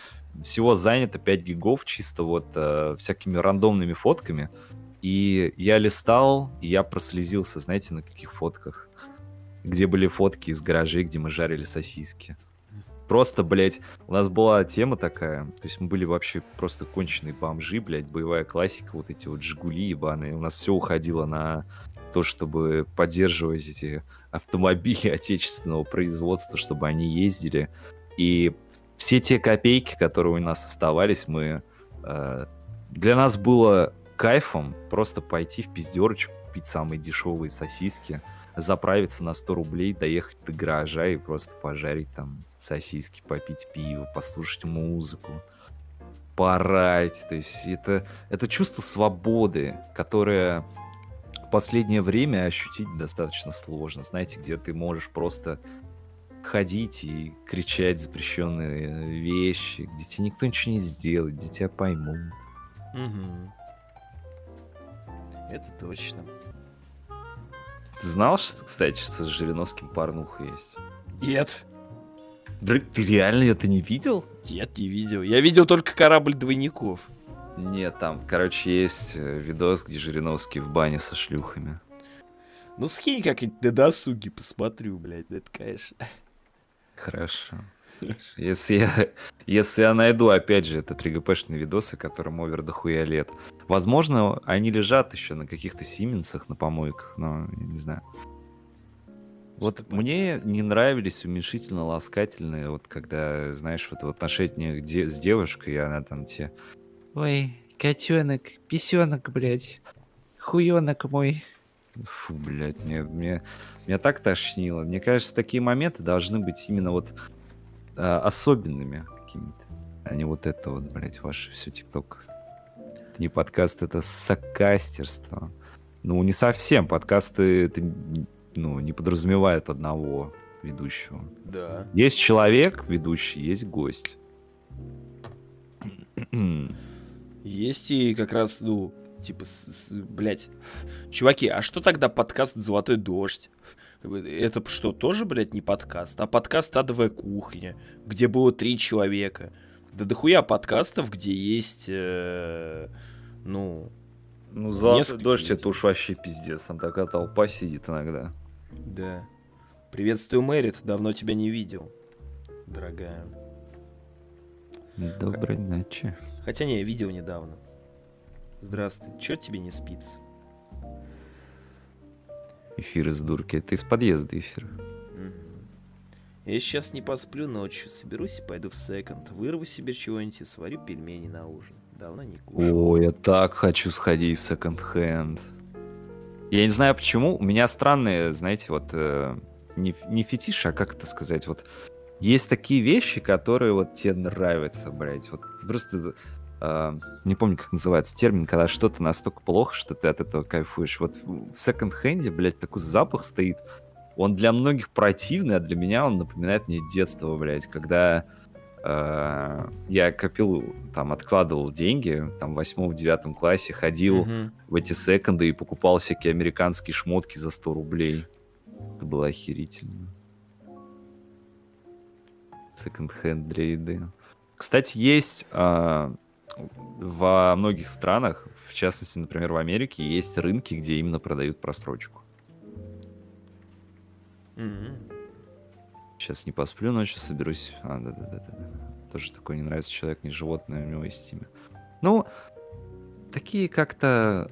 всего занято 5 гигов чисто вот э, всякими рандомными фотками. И я листал, и я прослезился, знаете, на каких фотках. Где были фотки из гаражей, где мы жарили сосиски. Просто, блядь, у нас была тема такая, то есть мы были вообще просто конченые бомжи, блядь, боевая классика, вот эти вот Жигули ебаные. У нас все уходило на то, чтобы поддерживать эти автомобили отечественного производства, чтобы они ездили. И все те копейки, которые у нас оставались, мы... э, для нас было кайфом просто пойти в пиздерочку, купить самые дешевые сосиски, заправиться на 100 рублей, доехать до гаража и просто пожарить там сосиски, попить пиво, послушать музыку, поорать. То есть это, это чувство свободы, которое в последнее время ощутить достаточно сложно. Знаете, где ты можешь просто ходить и кричать запрещенные вещи, где тебе никто ничего не сделает, где тебя поймут. Мгм. Это точно. Ты знал, что, кстати, что с Жириновским порнуха есть? Нет, Ты реально это не видел? нет, не видел. Я видел только корабль двойников. Нет, там, короче, есть э, видос, где Жириновский в бане со шлюхами. Ну скинь как-нибудь на досуге, посмотрю, блядь, это, конечно. Хорошо. Если я, если я найду, опять же, это 3GP-шные видосы, которым овер дохуя лет. Возможно, они лежат еще на каких-то Сименсах, на помойках, но я не знаю. Вот мне не нравились уменьшительно-ласкательные, вот когда, знаешь, вот в отношениях де- с девушкой, и она там тебе... Ой, котенок, писенок, блядь, хуенок мой. Фу, блядь, мне, мне, меня так тошнило. Мне кажется, такие моменты должны быть именно вот а, особенными какими-то, а не вот это вот, блядь, ваше все ТикТок. Это не подкаст, это сакастерство. Ну, не совсем. Подкасты это, ну, не подразумевает одного ведущего. Да. Есть человек, ведущий, есть гость. Есть и как раз, ну, типа, с, с- блядь. Чуваки, а что тогда подкаст «Золотой дождь»? Это что, тоже, блядь, не подкаст, а подкаст «Адовая кухня», где было три человека. Да дохуя подкастов, где есть, э, ну, Ну, золотой дождь это уж вообще пиздец. Там такая толпа сидит иногда. да. Приветствую, Мэрит, давно тебя не видел, дорогая. Доброй ночи. Хотя не, видел недавно. Здравствуй, чё тебе не спится? Эфир из дурки. Это из подъезда эфир. Я сейчас не посплю ночью, соберусь и пойду в секонд, вырву себе чего-нибудь и сварю пельмени на ужин. Давно не кушал. О, я так хочу сходить в секонд-хенд. Я не знаю почему, у меня странные, знаете, вот э, не, не фетиш, а как это сказать, вот есть такие вещи, которые вот тебе нравятся, блядь, вот просто э, не помню, как называется термин, когда что-то настолько плохо, что ты от этого кайфуешь. Вот в секонд-хенде, блядь, такой запах стоит, он для многих противный, а для меня он напоминает мне детство, блядь, когда э, я копил, там, откладывал деньги, там, в восьмом-девятом классе, ходил Мгм. в эти секонды и покупал всякие американские шмотки за 100 рублей. Это было охерительно. Секонд-хенд для еды. Кстати, есть а, во многих странах, в частности, например, в Америке, есть рынки, где именно продают просрочку. Мгм. Сейчас не посплю ночью, соберусь. А, да-да-да. Тоже такой не нравится человек, не животное, у него есть имя. Ну, такие как-то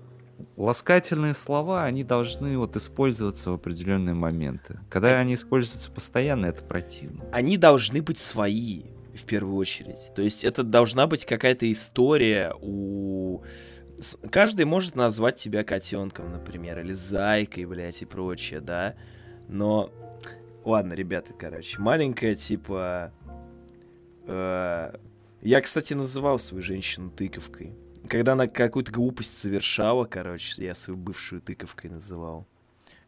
ласкательные слова, они должны вот использоваться в определенные моменты. Когда они используются постоянно, это противно. Они должны быть свои, в первую очередь. То есть это должна быть какая-то история у... Каждый может назвать тебя котенком, например, или зайкой, блядь, и прочее, да? Но... Ладно, ребята, короче, маленькая, типа... э, Я, кстати, называл свою женщину тыковкой. Когда она какую-то глупость совершала, короче, я свою бывшую тыковкой называл.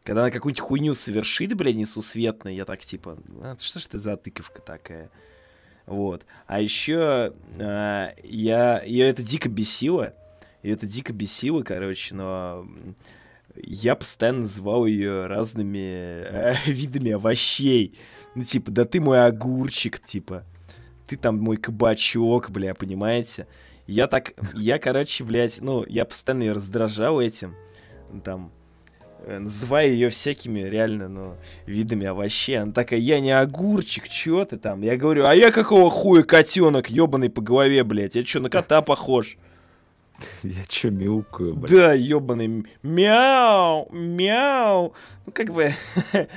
Когда она какую-нибудь хуйню совершит, блядь, несусветную, я так типа, «А, что ж ты за тыковка такая? Вот. А еще я ее это дико бесило. Ее это дико бесило, короче, но я постоянно называл ее разными э, видами овощей. Ну, типа, да ты мой огурчик, типа. Ты там мой кабачок, бля, понимаете? Я так, я, короче, блядь, ну, я постоянно ее раздражал этим. Там, э, называя ее всякими реально, ну, видами овощей. Она такая, я не огурчик, чё ты там? Я говорю, а я какого хуя котенок, ебаный по голове, блядь? Я чё, на кота похож? Я чё мяукаю, блядь? Да, ебаный м- мяу, мяу. Ну, как бы...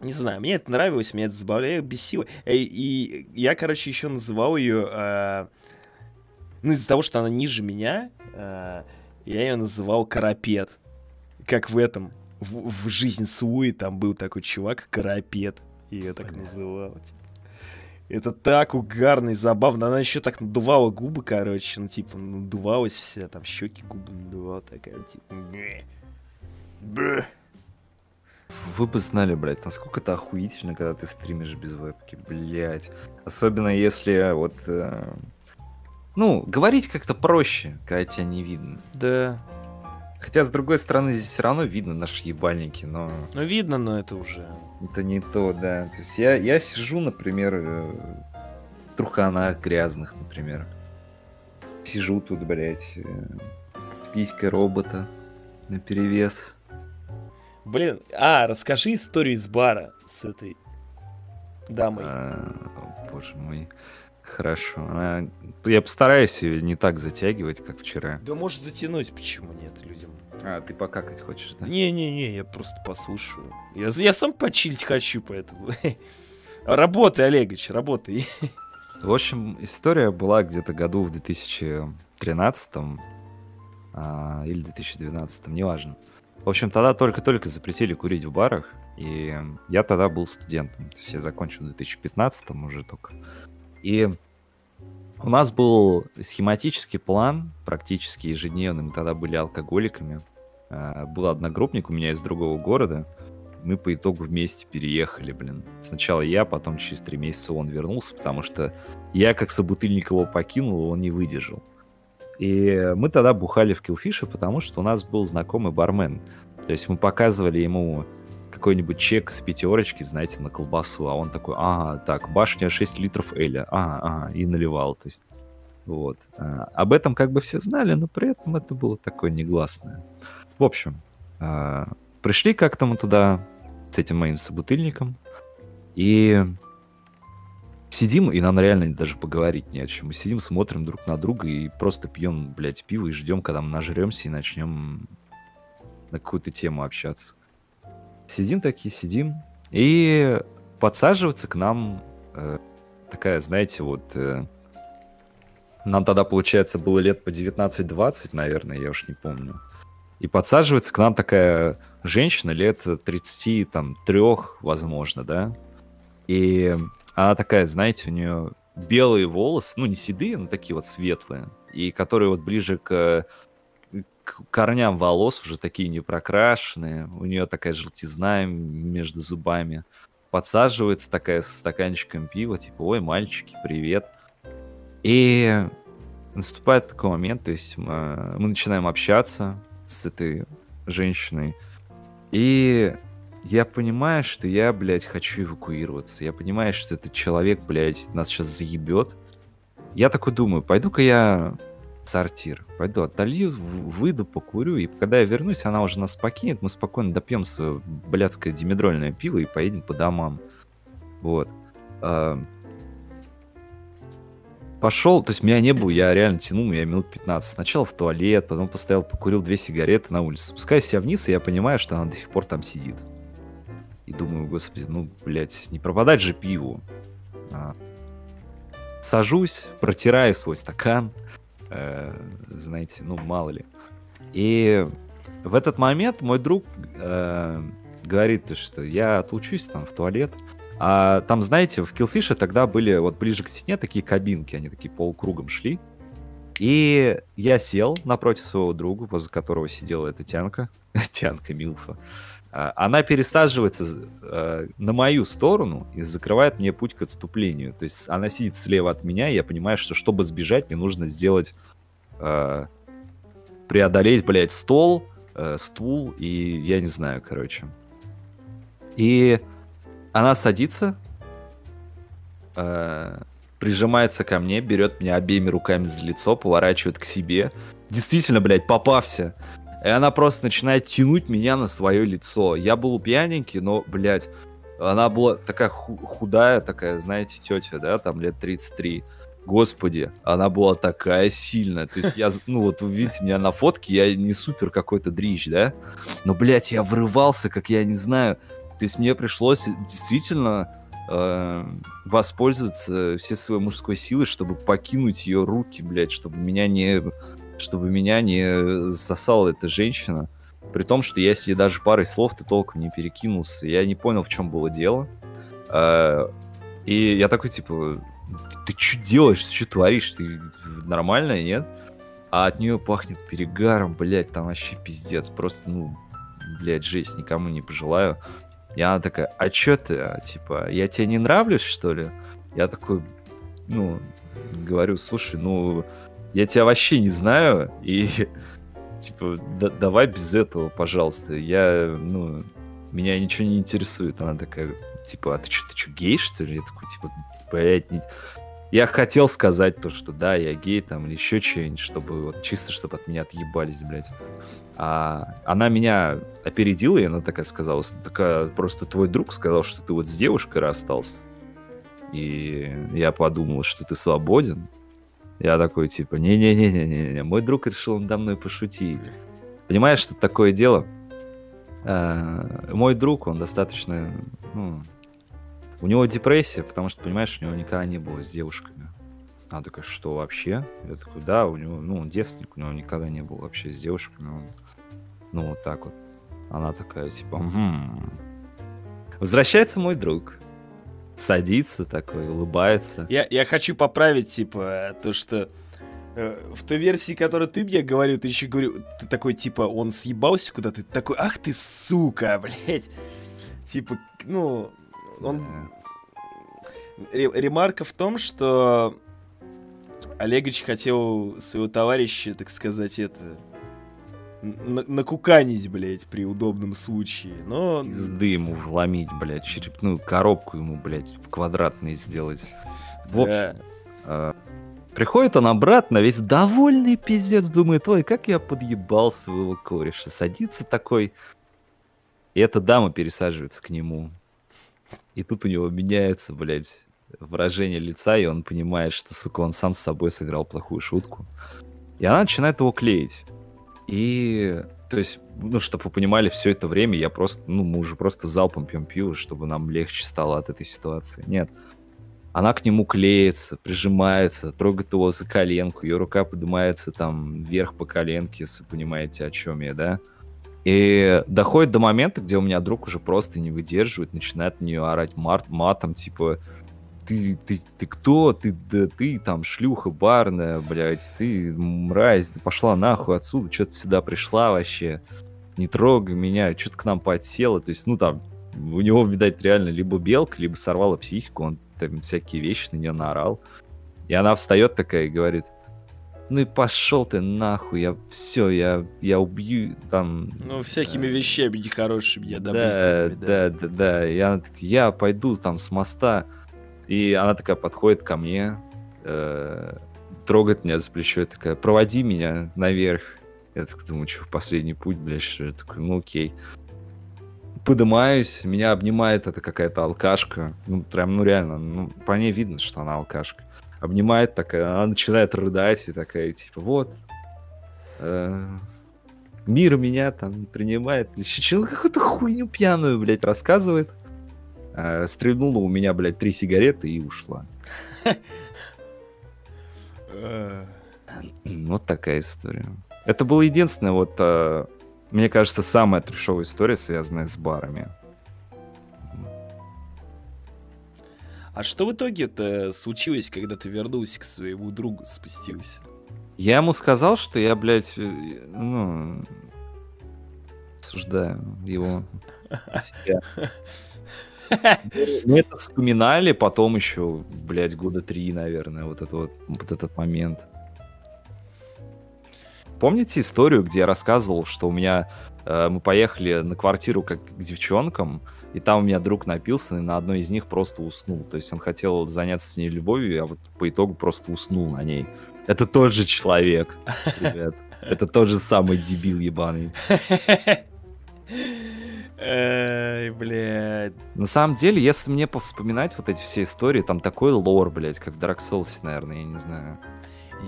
Не знаю, мне это нравилось, меня это забавляло, бесило. И, и я, короче, еще называл ее... ну, из-за того, что она ниже меня, э, я ее называл Карапет. Как в этом, в, в «Жизнь Суи» там был такой чувак, Карапет. И я так называл. типа. Это так угарно и забавно. Она еще так надувала губы, короче. Ну, типа, надувалась вся, там щеки, губы надувала такая, типа. «Бе. Бе». Вы бы знали, блядь, насколько это охуительно, когда ты стримишь без вебки, блядь. Особенно если вот... э, Ну, говорить как-то проще, когда тебя не видно. Да. Хотя, с другой стороны, здесь все равно видно наши ебальники, но Ну, видно, но это уже... это не то, да. То есть я, я сижу, например, э, в труханах грязных, например. Сижу тут, блядь, э, писька робота на перевес. Блин, а, расскажи историю из бара с этой дамой. А, боже мой. Хорошо. А, Я постараюсь ее не так затягивать, как вчера. Да может затянуть, почему нет людям? А, ты покакать хочешь, да? Не-не-не, я просто послушаю. Я, я сам почилить хочу, поэтому... Работай, Олегович, работай. В общем, история была где-то году в 2013 а, или 2012, неважно. В общем, тогда только-только запретили курить в барах, и я тогда был студентом. То есть я закончил в 2015 уже только. И у нас был схематический план, практически ежедневный. Мы тогда были алкоголиками. А, Был одногруппник у меня из другого города. Мы по итогу вместе переехали, блин. Сначала я, потом через три месяца он вернулся, потому что я как собутыльник его покинул, он не выдержал. И мы тогда бухали в Килфише, потому что у нас был знакомый бармен. То есть мы показывали ему какой-нибудь чек с пятерочки, знаете, на колбасу, а он такой, ага, так, башня 6 литров Эля, ага, ага, и наливал, то есть, вот. А, об этом как бы все знали, но при этом это было такое негласное. В общем, а, пришли как-то мы туда с этим моим собутыльником, и сидим, и нам реально даже поговорить не о чем. Мы сидим, смотрим друг на друга и просто пьем, блядь, пиво и ждем, когда мы нажремся и начнем на какую-то тему общаться. Сидим такие, сидим, и подсаживается к нам э, такая, знаете, вот... э, нам тогда, получается, было лет по 19-20, наверное, я уж не помню. И подсаживается к нам такая женщина лет 30, там, трех, возможно, да? И она такая, знаете, у нее белые волосы, ну, не седые, но такие вот светлые, и которые вот ближе к, корням волос уже такие не прокрашенные. У нее такая желтизна между зубами. Подсаживается такая со стаканчиком пива, типа, ой, мальчики, привет. И наступает такой момент, то есть мы, мы начинаем общаться с этой женщиной, и я понимаю, что я, блядь, хочу эвакуироваться. Я понимаю, что этот человек, блядь, нас сейчас заебет. я такой думаю, пойду-ка я сортир, пойду отолью, выйду, покурю, и когда я вернусь, она уже нас покинет, мы спокойно допьем свое блядское димедрольное пиво и поедем по домам. Вот. А, Пошел, то есть меня не было, я реально тянул, меня минут 15. Сначала в туалет, потом постоял, покурил две сигареты на улице. Спускаюсь я вниз, и я понимаю, что она до сих пор там сидит. И думаю, господи, ну, блядь, не пропадать же пиву. А. Сажусь, протираю свой стакан, знаете, ну, мало ли. И в этот момент мой друг э, говорит, то, что я отлучусь там в туалет. А там, знаете, в Killfish тогда были вот ближе к стене такие кабинки, они такие полукругом шли. И я сел напротив своего друга, возле которого сидела эта тянка, тянка Милфа. А, Она пересаживается э, на мою сторону и закрывает мне путь к отступлению. То есть она сидит слева от меня, и я понимаю, что чтобы сбежать, мне нужно сделать... э, преодолеть, блядь, стол, э, стул и я не знаю, короче. И она садится, прижимается ко мне, берет меня обеими руками за лицо, поворачивает к себе. Действительно, блядь, попався. И она просто начинает тянуть меня на свое лицо. Я был пьяненький, но, блядь, она была такая ху- худая, такая, знаете, тетя, да, там лет 33. Господи, она была такая сильная. То есть я, ну вот вы видите меня на фотке, я не супер какой-то дрищ, да? Но, блядь, я врывался, как я не знаю. То есть мне пришлось действительно э, воспользоваться все своей мужской силой, чтобы покинуть ее руки, блядь, чтобы меня не, чтобы меня не засала эта женщина. При том, что я с ней даже парой слов-то толком не перекинулся. Я не понял, в чем было дело. Э, и я такой, типа, ты что делаешь, ты что творишь, ты нормально, нет? А от нее пахнет перегаром, блядь, там вообще пиздец. Просто, ну, блядь, жесть, никому не пожелаю. И она такая, а чё ты, а, типа, я тебе не нравлюсь, что ли? Я такой, ну, говорю, слушай, ну, я тебя вообще не знаю, и, типа, да- давай без этого, пожалуйста. Я, ну, меня ничего не интересует. Она такая, типа, а ты что, ты что, гей, что ли? Я такой, типа, блядь, не- я хотел сказать то, что да, я гей, там, или еще что-нибудь, чтобы вот чисто, чтобы от меня отъебались, блядь. А она меня опередила, и она такая сказала, такая, просто твой друг сказал, что ты вот с девушкой расстался. И я подумал, что ты свободен. Я такой, типа, не-не-не-не-не, мой друг решил надо мной пошутить. Понимаешь, что такое дело? Э, Мой друг, он достаточно, ну, у него депрессия, потому что, понимаешь, у него никогда не было с девушками. Она такая, что вообще? Я такой, да, у него, ну, он девственник, у него никогда не было вообще с девушками. Он, ну, вот так вот. Она такая, типа, «Мгм». Возвращается мой друг. Садится такой, улыбается. Я, я хочу поправить, типа, то, что э, в той версии, которую ты мне говорил, ты еще говорил, ты такой, типа, он съебался куда-то, ты такой, ах ты сука, блядь. Типа, ну, он... Ре- ремарка в том, что Олегович хотел своего товарища, так сказать, это... на- накуканить, блядь, при удобном случае. Но... Пизды ему вломить, блядь, черепную коробку ему, блядь, в квадратный сделать. В общем, да. э, приходит он обратно, весь довольный пиздец, думает, ой, как я подъебал своего кореша. Садится такой, и эта дама пересаживается к нему. И тут у него меняется, блядь, выражение лица, и он понимает, что, сука, он сам с собой сыграл плохую шутку. И она начинает его клеить. И, то есть, ну, чтобы вы понимали, все это время я просто, ну, мы уже просто залпом пьем пиво, чтобы нам легче стало от этой ситуации. Нет. Она к нему клеится, прижимается, трогает его за коленку, ее рука поднимается там вверх по коленке, если понимаете, о чем я, да? И доходит до момента, где у меня друг уже просто не выдерживает, начинает на нее орать мат, матом, типа, ты, ты, ты кто? Ты, да, ты там шлюха барная, блядь, ты мразь, ты пошла нахуй отсюда, что ты сюда пришла вообще, не трогай меня, что ты к нам подсела, то есть, ну там, у него, видать, реально либо белка, либо сорвала психику, он там всякие вещи на нее наорал. И она встает такая и говорит, ну и пошел ты нахуй, я все, я, я убью там... Ну, всякими э, вещами нехорошими, я да, добавил. да, да, да. И она такая, я пойду там с моста. И она такая подходит ко мне, э, трогает меня за плечо такая, проводи меня наверх. Я так думаю, что в последний путь, блядь, что я такой, ну окей. Подымаюсь, меня обнимает эта какая-то алкашка. Ну, прям, ну реально, ну, по ней видно, что она алкашка. Обнимает такая, она начинает рыдать и такая, типа, вот, э, мир меня там принимает. Еще какую-то хуйню пьяную, блядь, рассказывает. Э, стрельнула у меня, блядь, три сигареты и ушла. Вот такая история. Это была единственная, вот, э, мне кажется, самая трешовая история, связанная с барами. А что в итоге-то случилось, когда ты вернулся к своему другу, спустился? Я ему сказал, что я, блядь, э, ну, осуждаю его себя. Мы это вспоминали потом еще, блядь, года три, наверное, вот, это вот, вот этот момент. Помните историю, где я рассказывал, что у меня э, мы поехали на квартиру как к девчонкам, и там у меня друг напился, и на одной из них просто уснул. То есть он хотел заняться с ней любовью, а вот по итогу просто уснул на ней. Это тот же человек, ребят. Это тот же самый дебил ебаный. Эй, блядь. На самом деле, если мне повспоминать вот эти все истории, там такой лор, блядь, как в Dark Souls, наверное, я не знаю.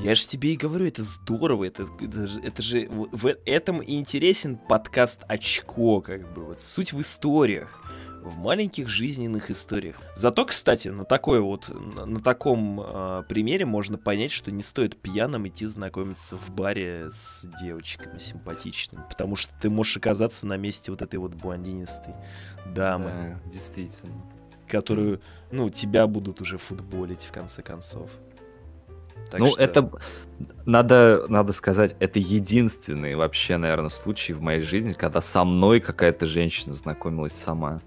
Я же тебе и говорю, это здорово, это, это, же, это же в этом и интересен подкаст Очко, как бы, вот суть в историях в маленьких жизненных историях. Зато, кстати, на такой вот, на, таком э, примере можно понять, что не стоит пьяным идти знакомиться в баре с девочками симпатичными, потому что ты можешь оказаться на месте вот этой вот блондинистой дамы. Да, действительно. Которую, ну, тебя будут уже футболить в конце концов. Так ну, что... это надо, надо сказать, это единственный вообще, наверное, случай в моей жизни, когда со мной какая-то женщина знакомилась сама.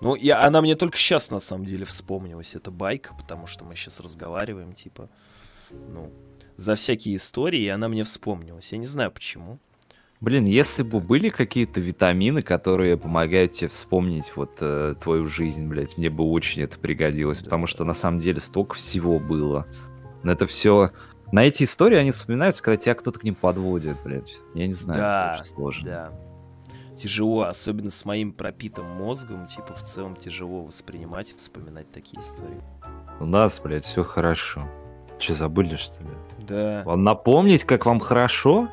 Ну, я, она мне только сейчас, на самом деле, вспомнилась, эта байка, потому что мы сейчас разговариваем, типа, ну, за всякие истории, и она мне вспомнилась. Я не знаю, почему. Блин, если бы были какие-то витамины, которые помогают тебе вспомнить вот э, твою жизнь, блядь, мне бы очень это пригодилось, да. потому что на самом деле столько всего было. Но это все... На эти истории они вспоминаются, когда тебя кто-то к ним подводит, блядь. Я не знаю, да, это очень сложно. Да, тяжело, особенно с моим пропитым мозгом, типа, в целом тяжело воспринимать и вспоминать такие истории. У нас, блядь, все хорошо. Че, забыли, что ли? Да. Вам напомнить, как вам хорошо?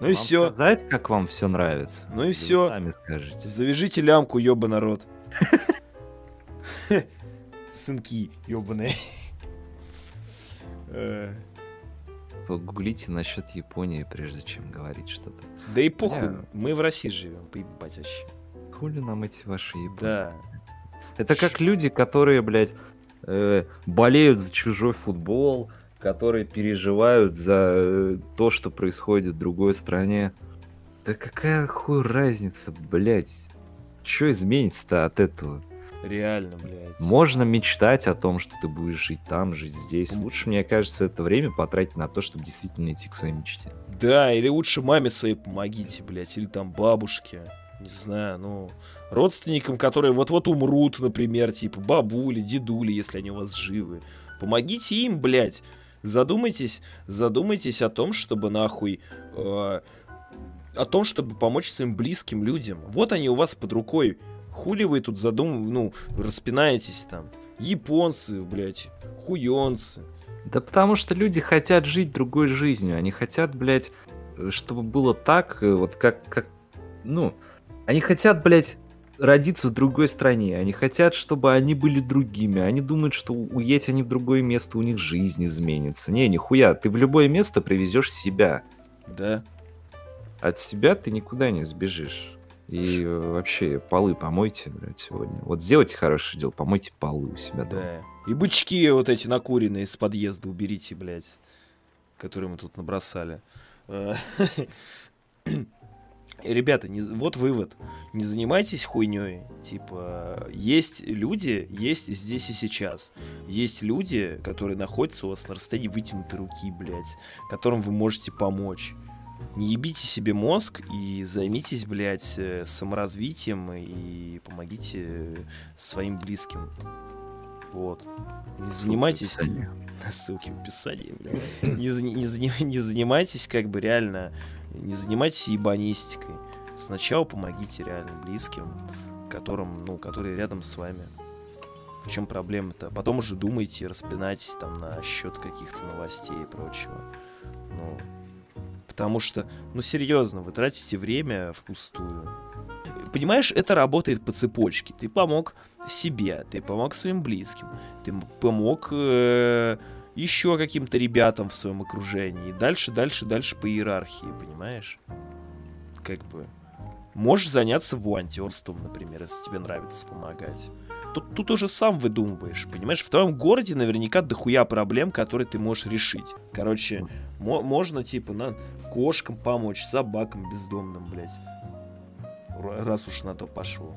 Ну и все. сказать, как вам все нравится? Ну и все. Сами скажите. Завяжите лямку, ёба народ. Сынки, ёбаные. Погуглите насчет Японии, прежде чем говорить что-то. Да и похуй, Я... мы в России живем, поебать вообще. Хули нам эти ваши ебаны? Да. Это как люди, которые, блядь, э, болеют за чужой футбол, которые переживают за э, то, что происходит в другой стране. Да какая хуй разница, блядь? Что изменится-то от этого? Реально, блядь. Можно мечтать о том, что ты будешь жить там, жить здесь. Лучше, мне кажется, это время потратить на то, чтобы действительно идти к своей мечте. Да, или лучше маме своей помогите, блядь, или там бабушке. Не знаю, ну, родственникам, которые вот-вот умрут, например, типа бабули, дедули, если они у вас живы. Помогите им, блядь. Задумайтесь, задумайтесь о том, чтобы нахуй... Э, о том, чтобы помочь своим близким людям. Вот они у вас под рукой Хули вы тут задум... ну, распинаетесь там? Японцы, блядь, хуёнцы. Да потому что люди хотят жить другой жизнью. Они хотят, блядь, чтобы было так, э, вот как, как, ну, они хотят, блядь, родиться в другой стране. Они хотят, чтобы они были другими. Они думают, что уедь они в другое место, у них жизнь изменится. Не, нихуя, ты в любое место привезешь себя. Да. От себя ты никуда не сбежишь. И вообще, полы помойте, блядь, сегодня. Вот сделайте хорошее дело, помойте полы у себя дома. Да. И бычки вот эти накуренные с подъезда уберите, блядь, которые мы тут набросали. Э, ребята, не, вот вывод. Не занимайтесь хуйней. Типа, есть люди, есть здесь и сейчас. Есть люди, которые находятся у вас на расстоянии вытянутой руки, блядь, которым вы можете помочь не ебите себе мозг и займитесь, блядь, э, саморазвитием и помогите своим близким. Вот. Не занимайтесь... Ссылки в описании. Ссылки в описании, бля. Не, не не занимайтесь, как бы, реально... Не занимайтесь ебанистикой. Сначала помогите реально близким, которым, ну, которые рядом с вами. В чем проблема-то? Потом уже думайте, распинайтесь там на счет каких-то новостей и прочего. Ну, потому что, ну, серьезно, вы тратите время впустую. Понимаешь, это работает по цепочке. Ты помог себе, ты помог своим близким, ты помог э, еще каким-то ребятам в своем окружении. Дальше, дальше, дальше по иерархии, понимаешь? Как бы. Можешь заняться волонтерством, например, если тебе нравится помогать. Тут, тут уже сам выдумываешь, понимаешь? В твоем городе наверняка дохуя проблем, которые ты можешь решить. Короче, мо- можно, типа, на кошкам помочь, собакам бездомным, блядь. Ра- Раз уж на то пошло.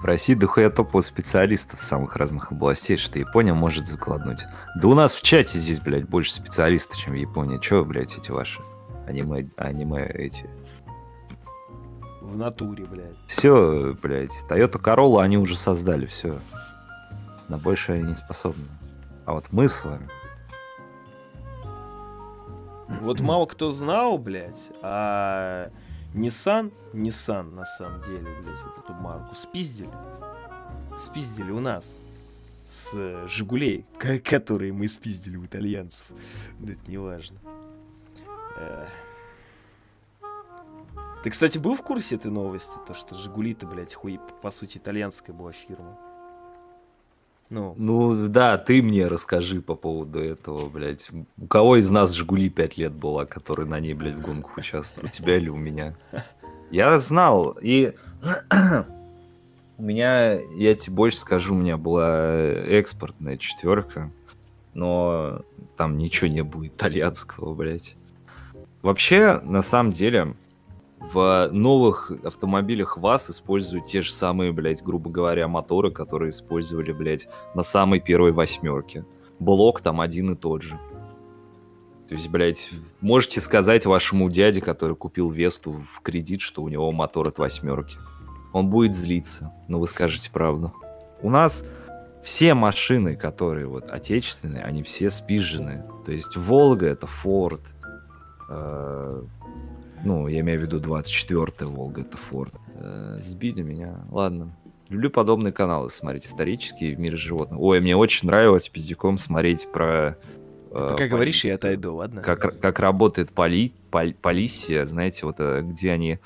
В России дохуя топовых специалистов самых разных областей, что Япония может закладнуть. Да у нас в чате здесь, блядь, больше специалистов, чем в Японии. Чё, блядь, эти ваши аниме, аниме эти? В натуре, блядь. Все, блядь, Toyota Corolla они уже создали, все. На большее они не способны. А вот мы с вами. Вот мало кто знал, блядь, а Nissan, Nissan на самом деле, блядь, вот эту марку спиздили. Спиздили у нас. С э, Жигулей, ко- которые мы спиздили у итальянцев. Это не важно. Ты, кстати, был в курсе этой новости? То, что Жигули-то, блядь, хуй, по сути, итальянская была фирма. Ну, Ну да, ты мне расскажи по поводу этого, блядь. У кого из нас Жигули 5 лет была, который на ней, блядь, в гонках участвует? У тебя или у меня? Я знал, и у меня, я тебе больше скажу, у меня была экспортная четверка, но там ничего не было итальянского, блядь. Вообще, на самом деле, в новых автомобилях ВАЗ используют те же самые, блядь, грубо говоря, моторы, которые использовали, блядь, на самой первой восьмерке. Блок там один и тот же. То есть, блядь, можете сказать вашему дяде, который купил Весту в кредит, что у него мотор от восьмерки. Он будет злиться, но вы скажете правду. У нас все машины, которые вот отечественные, они все спизжены. То есть Волга это Форд. Ну, я имею в виду 24-я Волга, это Форд. Э, сбили меня. Ладно. Люблю подобные каналы смотреть, исторические в мире животных. Ой, мне очень нравилось пиздюком смотреть про... э, пока говоришь, я отойду, ладно? Как, как работает поли, пол- полиция, знаете, вот э, где они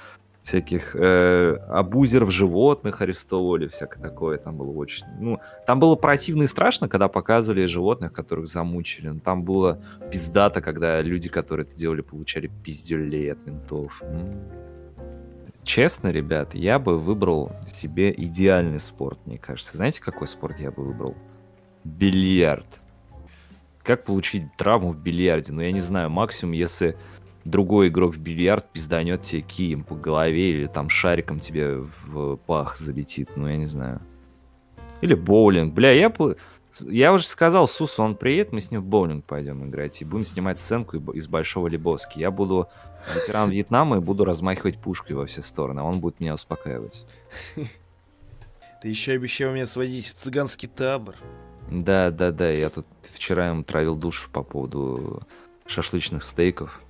всяких э, абузеров животных арестовывали, всякое такое, там было очень... Ну, там было противно и страшно, когда показывали животных, которых замучили. Но там было пиздато, когда люди, которые это делали, получали пиздюлей от ментов. Честно, ребят, я бы выбрал себе идеальный спорт, мне кажется. Знаете, какой спорт я бы выбрал? Бильярд. Как получить травму в бильярде? Ну, я не знаю, максимум, если другой игрок в бильярд пизданет тебе кием по голове или там шариком тебе в пах залетит, ну, я не знаю. Или боулинг. Бля, я. Я уже сказал Сусу, он приедет, мы с ним в боулинг пойдем играть и будем снимать сценку из Большого Лебовски. Я буду ветеран Вьетнама и буду размахивать пушкой во все стороны, а он будет меня успокаивать. Ты еще обещал меня сводить в цыганский табор. Да, да, да, я тут вчера ему травил душу по поводу шашлычных стейков.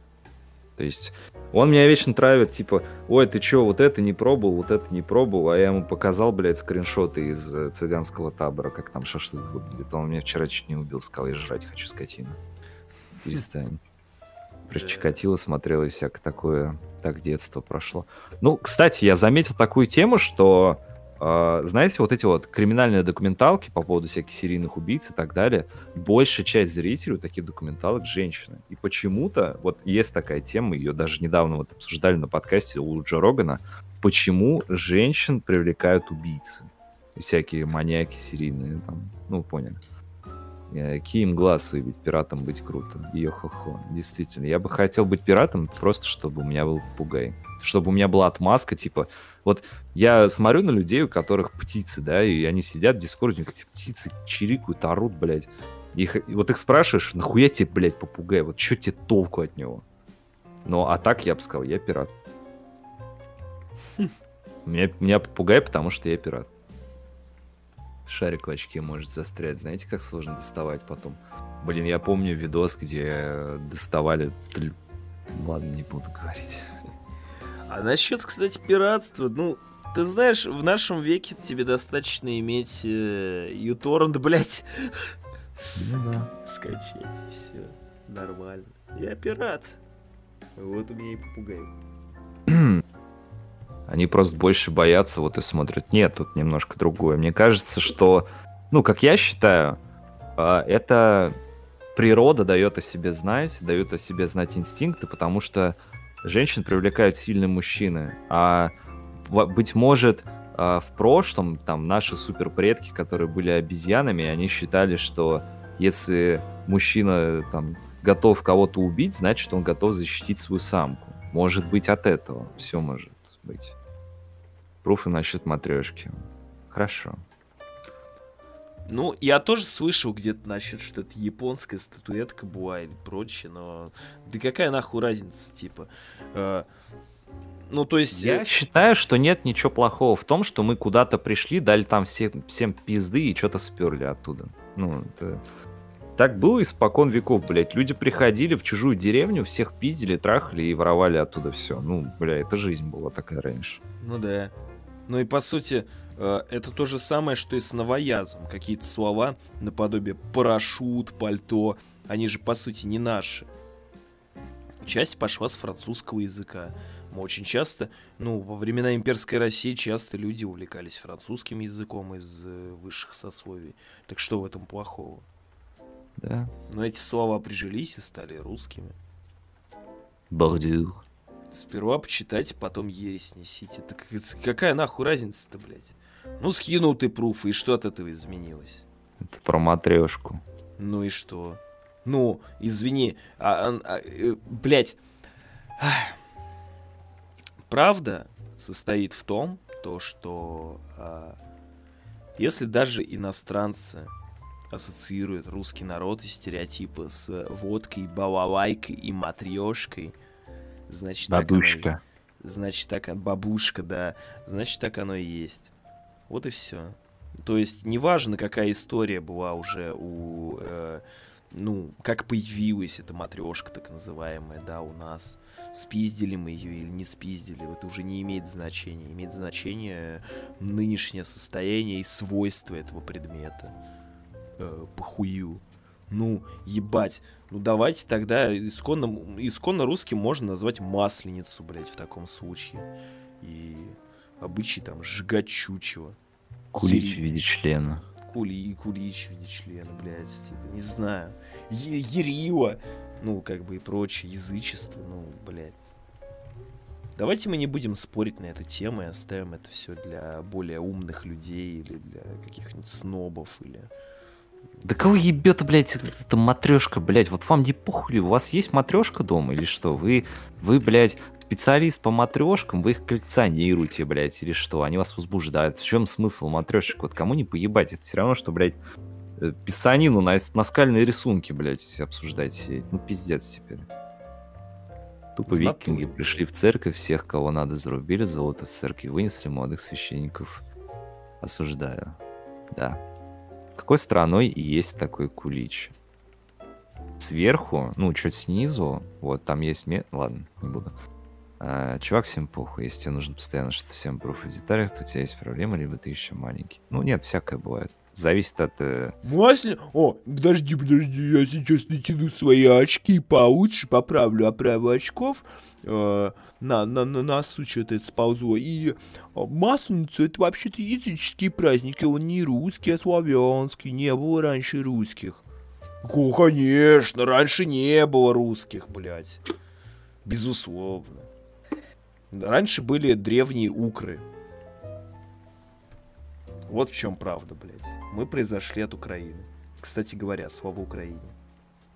То есть он меня вечно травит, типа, ой, ты чё, вот это не пробовал, вот это не пробовал, а я ему показал, блядь, скриншоты из э, цыганского табора, как там шашлык выглядит. Он меня вчера чуть не убил, сказал, я жрать хочу скотину. Перестань. Про Да. Чикатило смотрел и всякое такое. Так детство прошло. Ну, кстати, я заметил такую тему, что, знаете, вот эти вот криминальные документалки по поводу всяких серийных убийц и так далее, большая часть зрителей у таких документалок женщины. И почему-то, вот есть такая тема, ее даже недавно вот обсуждали на подкасте у Джо Рогана, почему женщин привлекают убийцы. Всякие маньяки серийные там, ну, поняли. Э, Ким глаз выбить, пиратом быть круто. Йо-хо-хо. Действительно, я бы хотел быть пиратом просто, чтобы у меня был попугай. Чтобы у меня была отмазка, типа, вот я смотрю на людей, у которых птицы, да, и они сидят в дискорде, эти птицы чирикают, орут, блядь. Их, вот их спрашиваешь, нахуя тебе, блядь, попугай, вот что тебе толку от него? Ну, а так я бы сказал, я пират. У меня, меня попугай, потому что я пират. шарик в очке может застрять. Знаете, как сложно доставать потом? Блин, я помню видос, где доставали... Ладно, не буду говорить. А насчет, кстати, пиратства, ну, ты знаешь, в нашем веке тебе достаточно иметь э, uTorrent, блядь, Ну да. скачать, все. Нормально. Я пират. Вот у меня и попугай. Они просто больше боятся, вот и смотрят. Нет, тут немножко другое. Мне кажется, что, ну, как я считаю, а, это природа дает о себе знать, дает о себе знать инстинкты, потому что женщин привлекают сильные мужчины. А быть может, а, в прошлом там наши суперпредки, которые были обезьянами, они считали, что если мужчина там готов кого-то убить, значит он готов защитить свою самку. Может быть от этого. Все может быть. Пруфы насчет матрешки. Хорошо. Ну, я тоже слышал где-то насчет, что это японская статуэтка была или прочее, но... Да какая нахуй разница, типа? Э, Ну, то есть... Я э, считаю, что нет ничего плохого в том, что мы куда-то пришли, дали там все, всем пизды и что-то сперли оттуда. Ну, это... Так было испокон веков, блядь. Люди приходили в чужую деревню, всех пиздили, трахали и воровали оттуда все. Ну, бля, это жизнь была такая раньше. Ну да. Ну и по сути, это то же самое, что и с новоязом. Какие-то слова наподобие парашют, пальто, они же по сути не наши. Часть пошла с французского языка. Мы очень часто, ну, во времена имперской России часто люди увлекались французским языком из э, высших сословий. Так что в этом плохого? Да. Но эти слова прижились и стали русскими. Бордюр. Сперва почитайте, потом ересь несите. Так какая нахуй разница-то, блядь? Ну, скинул ты пруфы, и что от этого изменилось? Это про матрешку. Ну и что? Ну, извини, а, а, а, э, блядь. Правда состоит в том, то, что а, если даже иностранцы ассоциируют русский народ и стереотипы с водкой, балалайкой и матрешкой, значит, так оно Бабушка. Значит, так, бабушка, да. Значит, так оно и есть. Вот и все. То есть, неважно, какая история была уже у... э, ну, как появилась эта матрешка, так называемая, да, у нас. Спиздили мы ее или не спиздили, это уже не имеет значения. Имеет значение нынешнее состояние и свойства этого предмета. Э, похую. Ну, ебать. Ну, давайте тогда исконно, исконно русским можно назвать масленицу, блядь, в таком случае. И обычай там сжигать чучело. Кулич в виде члена. Кули и кулич в виде члена, блядь, типа, не знаю. Е- Ерила, ну, как бы и прочее, язычество, ну, блядь. Давайте мы не будем спорить на эту тему и оставим это все для более умных людей или для каких-нибудь снобов или... Да кого ебет, блядь, эта матрешка, блядь? Вот вам не похуй? У вас есть матрешка дома или что? Вы, вы, блядь, специалист по матрешкам, вы их коллекционируете, блядь, или что? Они вас возбуждают. В чем смысл матрешек? Вот кому не поебать? Это все равно, что, блядь, э, писанину на наскальные рисунки, блядь, обсуждать. Ну, пиздец теперь. Тупо викинги пришли в церковь, всех, кого надо, зарубили, золото в церкви вынесли, молодых священников осуждаю. Да. Какой стороной есть такой кулич? Сверху, ну, чуть снизу, вот там есть... ме- Ладно, не буду. А, чувак, всем похуй. Если тебе нужно постоянно что-то всем пруфы в деталях, то у тебя есть проблема, либо ты еще маленький. Ну, нет, всякое бывает. Зависит от... э, Маслин? О, подожди, подожди, я сейчас натяну свои очки получше, поправлю оправу очков. Э, на, на, на носу что-то это сползло. И э, Масленицу это вообще-то языческий праздник, и он не русский, а славянский. Не было раньше русских. О, конечно, раньше не было русских, блядь. Безусловно. Раньше были древние укры. Вот в чем правда, блядь. Мы произошли от Украины. Кстати говоря, слава Украине.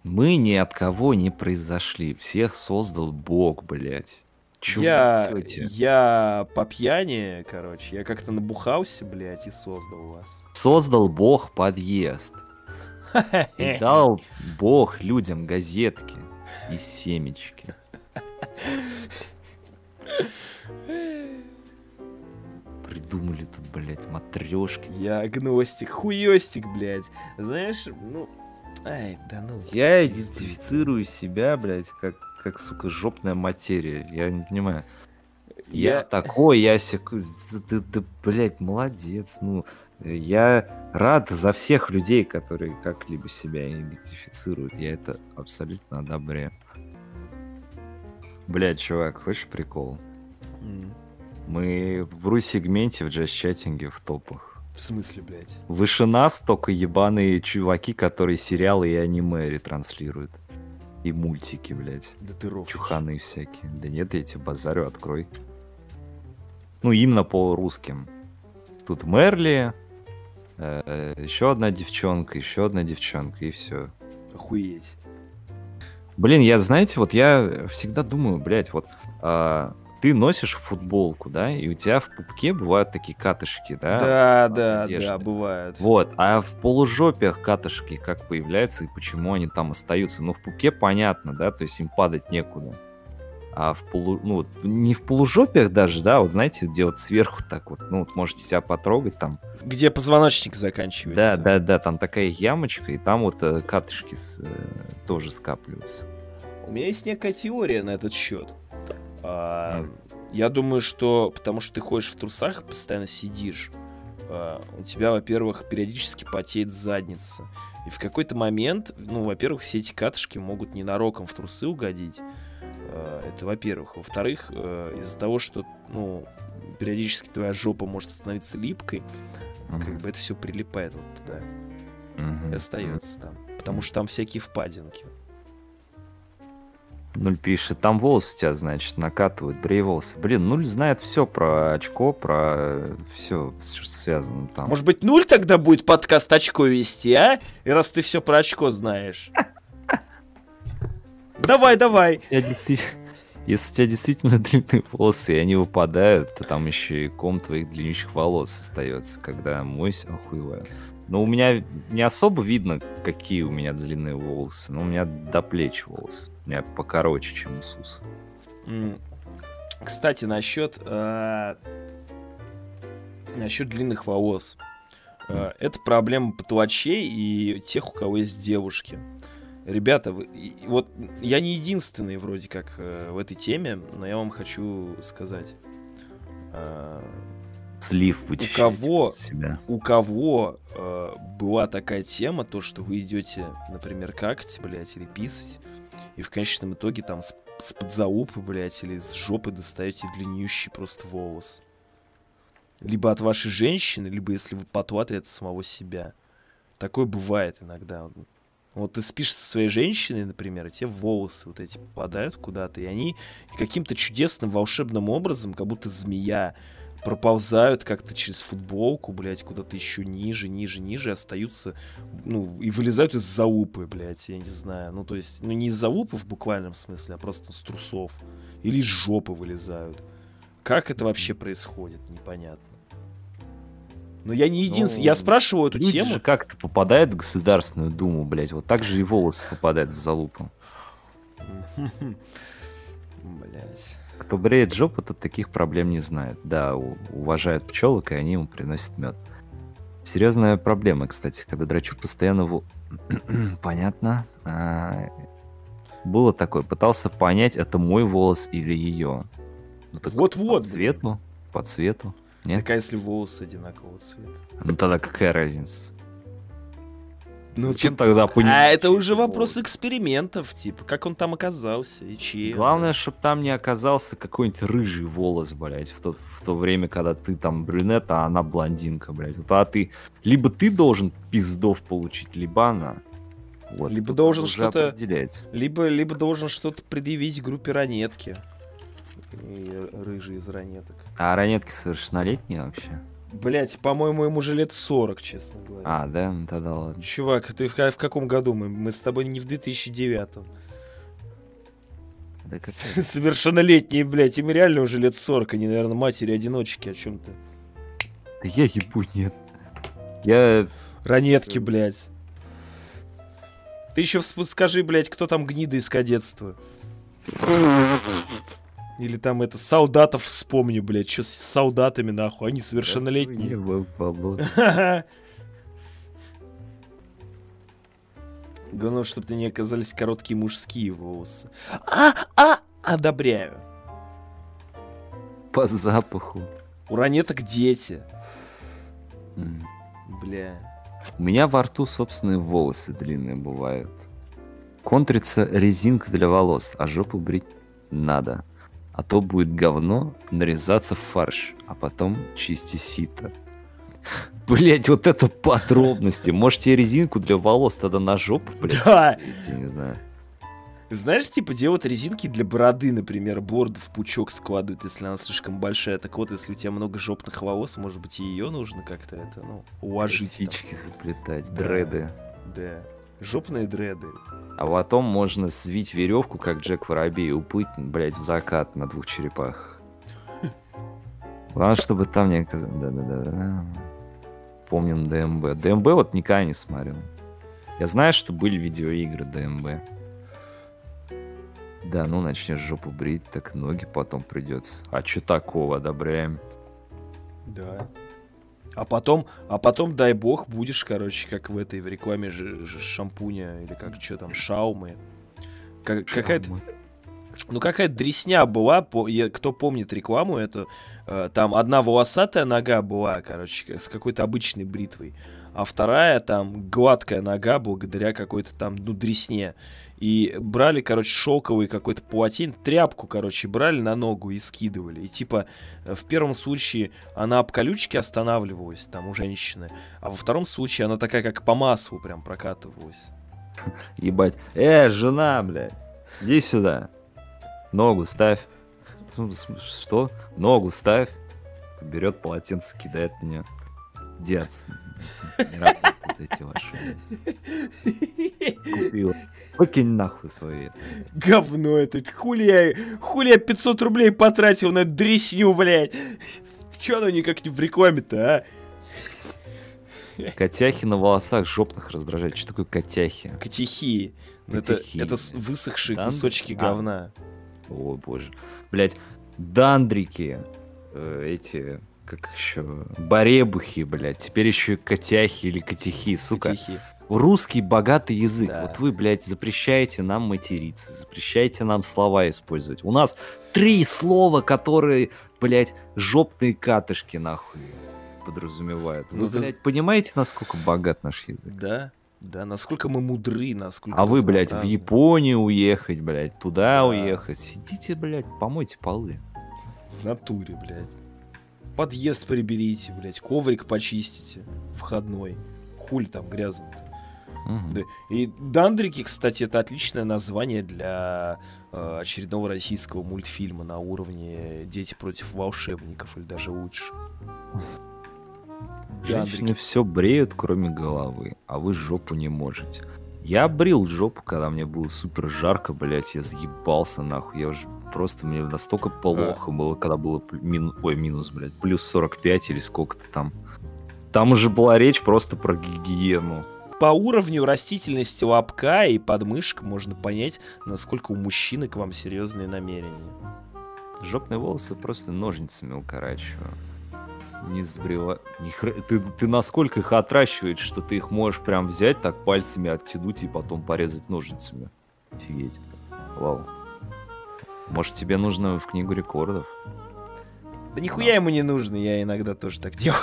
Мы ни от кого не произошли. Всех создал Бог, блядь. Чего я, я по пьяни, короче, я как-то набухался, блядь, и создал вас. Создал Бог подъезд. И дал Бог людям газетки и семечки. Придумали тут, блядь, матрешки. трешки. Я агностик, хуёстик, блядь. Знаешь, ну... Ай, да ну. Я идентифицирую себя, блядь, как, как, сука, жопная материя. Я не понимаю. Я, Я- такой, я сяк... Да, да, блядь, молодец. Ну, я рад за всех людей, которые как-либо себя идентифицируют. Я это абсолютно одобряю. Блядь, чувак, хочешь прикол? М, Мы в ру-сегменте в джаз-чатинге в топах. В смысле, блядь? Выше нас только ебаные чуваки, которые сериалы и аниме ретранслируют. И мультики, блядь. Да ты рофлишь. Чуханы всякие. Да нет, я тебе базарю, открой. Ну, именно по русским. Тут Мерли, еще одна девчонка, еще одна девчонка, и все. Охуеть. Блин, я, знаете, вот я всегда думаю, блядь, вот а, ты носишь футболку, да, и у тебя в пупке бывают такие катышки, да? Да, от да, одежды. да, бывает. Вот, а в полужопиях катышки как появляются и почему они там остаются? Ну, в пупке понятно, да, то есть им падать некуда. А в полу... Ну, не в полужопиях даже, да, вот знаете, где вот сверху так вот, ну, вот можете себя потрогать там. Где позвоночник заканчивается. Да, да, да, там такая ямочка, и там вот э, катышки с- э, тоже скапливаются. У меня есть некая теория на этот счет. А, М. Я думаю, что потому что ты ходишь в трусах, постоянно сидишь, а, у тебя, во-первых, периодически потеет задница. И в какой-то момент, ну, во-первых, все эти катышки могут ненароком в трусы угодить. А, Это во-первых. Во-вторых, э, из-за того, что, ну, периодически твоя жопа может становиться липкой, как Мгм, бы это все прилипает вот туда мгм, и остается там. Потому что там всякие впадинки. Нуль пишет, там волосы тебя, значит, накатывают, брей волосы. Блин, нуль знает все про очко, про все, что связано там. Может быть, нуль тогда будет подкаст очко вести, а? И раз ты все про очко знаешь. Давай, давай. Если у тебя действительно длинные волосы, и они выпадают, то там еще и ком твоих длиннющих волос остается, когда мойся, охуеваю. Но у меня не особо видно, какие у меня длинные волосы. Но у меня до плеч волосы. У меня покороче, чем у Сус. М, Кстати, насчет э, насчет длинных волос. Э, Это проблема патлачей и тех, у кого есть девушки. Ребята, вы- вот я не единственный вроде как э, в этой теме, но я вам хочу сказать. Слив вычищать кого? из себя. у кого э, была такая тема, то, что вы идете, например, какать, блядь, или писать, и в конечном итоге там с, с подзаупы, блядь, или с жопы достаете длиннющий просто волос. Либо от вашей женщины, либо если вы потлатый от самого себя. Такое бывает иногда. Вот ты спишь со своей женщиной, например, и тебе волосы вот эти попадают куда-то, и они каким-то чудесным волшебным образом, как будто змея, проползают как-то через футболку, блядь, куда-то еще ниже, ниже, ниже, остаются, ну, и вылезают из залупы, блядь, я не знаю. Ну, то есть, ну, не из залупы в буквальном смысле, а просто с трусов. Или из жопы вылезают. Как это вообще происходит, непонятно. Но я не единственный. я Ну, спрашиваю эту Люди тему. же как-то попадают в Государственную Думу, блядь. Вот так же и волосы попадают в залупу. Блять. Кто бреет жопу, тот таких проблем не знает. Да, уважают пчелок, и они ему приносят мед. Серьезная проблема, кстати, когда драчу постоянно... во- Понятно. А, Было такое, пытался понять, это мой волос или ее. Ну, так Вот-вот, По цвету, по цвету. Нет? Так а если волосы одинакового цвета? Ну тогда какая разница? Ну, Зачем тогда понимать? А это уже вопрос экспериментов, типа, как он там оказался и чьи. Главное, чтобы там не оказался какой-нибудь рыжий волос, блядь, в то, в то время, когда ты там брюнет, а она блондинка, блядь. Вот, а ты... Либо ты должен пиздов получить, либо она. Вот, Либо тут должен что-то-. Либо, либо должен что-то предъявить группе ранетки. И рыжий из ранеток. А ранетки совершеннолетние вообще? Блять, по-моему, ему уже лет 40, честно говоря. А, да? Ну тогда ладно. Чувак, ты в, в каком году? Мы, мы с тобой не в 2009 Да какая- Совершеннолетние, блядь, им реально уже лет 40, они, наверное, матери-одиночки о чем-то. Да я ебу, нет. Я... Ранетки, блядь. Ты еще скажи, блядь, кто там гнида из кадетства. Или там это солдатов вспомни, блядь, что с солдатами, нахуй, они совершеннолетние. Главное, чтобы не оказались короткие мужские волосы. А, а, одобряю. По запаху. У ранеток дети. Бля. У меня во рту собственные волосы длинные бывают. Контрится резинка для волос, а жопу брить надо. А то будет говно нарезаться в фарш, а потом чисти сито. Блять, вот это подробности. Можете резинку для волос тогда на жопу, блядь? Да. Я не знаю. Знаешь, типа делают резинки для бороды, например, бороду в пучок складывают, если она слишком большая. Так вот, если у тебя много жопных волос, может быть, и ее нужно как-то это, ну, уложить. там. Косички заплетать, Да. дреды. Да. Жопные дреды. А потом можно свить веревку, как Джек Воробей, и уплыть, блядь, в закат на двух черепахах. Главное, чтобы там не оказалось... Да-да-да. Помним ДМБ. ДМБ вот никогда не смотрел. Я знаю, что были видеоигры ДМБ. Да, ну начнешь жопу брить, так ноги потом придется. А чё такого, одобряем. Да. А потом, а потом, дай бог, будешь, короче, как в этой в рекламе ж- ж- шампуня или как что там, шаумы. Как- какая-то, ну какая-то дресня была, по- я- кто помнит рекламу эту, э, там одна волосатая нога была, короче, с какой-то обычной бритвой, а вторая там гладкая нога благодаря какой-то там, ну, дресне. И брали, короче, шелковый какой-то полотен, тряпку, короче, брали на ногу и скидывали. И типа э, в первом случае она об колючке останавливалась там у женщины, а во втором случае она такая как по маслу прям прокатывалась. Ебать. Э, жена, блядь. Иди сюда. Ногу ставь. Что? Ногу ставь. Берет полотенце, кидает на нее. Дед. Не работают эти ваши. Купила. Выкинь нахуй свои. Говно это. Хули я, хули я 500 рублей потратил на дресню, блядь. Че оно никак не в рекламе-то, а? Котяхи на волосах жопных раздражает. Что такое котяхи? Катехи. Это, Катехи, это блядь. высохшие Дан- кусочки а. говна. О боже. Блять, дандрики. э, эти, как еще, баребухи, блядь. Теперь еще и котяхи или котихи, сука. Катехи. Русский богатый язык. Да. Вот вы, блядь, запрещаете нам материться, запрещаете нам слова использовать. У нас три слова, которые, блядь, жопные катышки, нахуй, подразумевают. Вы, Ну, ты- блядь, понимаете, насколько богат наш язык? Да, да, насколько мы мудры, насколько А вы, блядь, в. Японию уехать, блядь, туда Да. уехать. Сидите, блядь, помойте полы. В натуре, блядь. Подъезд приберите, блядь, коврик почистите, входной. Хули там грязно-то. Мгм. Да. И Дандрики, кстати, это отличное название для э, очередного российского мультфильма на уровне Дети против волшебников или даже лучше. Женщины все бреют, кроме головы, а вы жопу не можете. Я брил жопу, когда мне было супер жарко, блядь, я заебался, нахуй. Я уже просто, мне настолько плохо было, когда было мин- ой, минус, блядь, плюс 45 или сколько-то там. Там уже была речь просто про гигиену. По уровню растительности лобка и подмышек можно понять, насколько у мужчины к вам серьезные намерения. Жопные волосы просто ножницами укорачиваю. Не сбрила... Ни хр- ты, ты насколько их отращиваешь, что ты их можешь прям взять, так пальцами оттянуть и потом порезать ножницами. Офигеть. Вау. Может, тебе нужно в книгу рекордов? Да нихуя ему не нужно, я иногда тоже так делаю.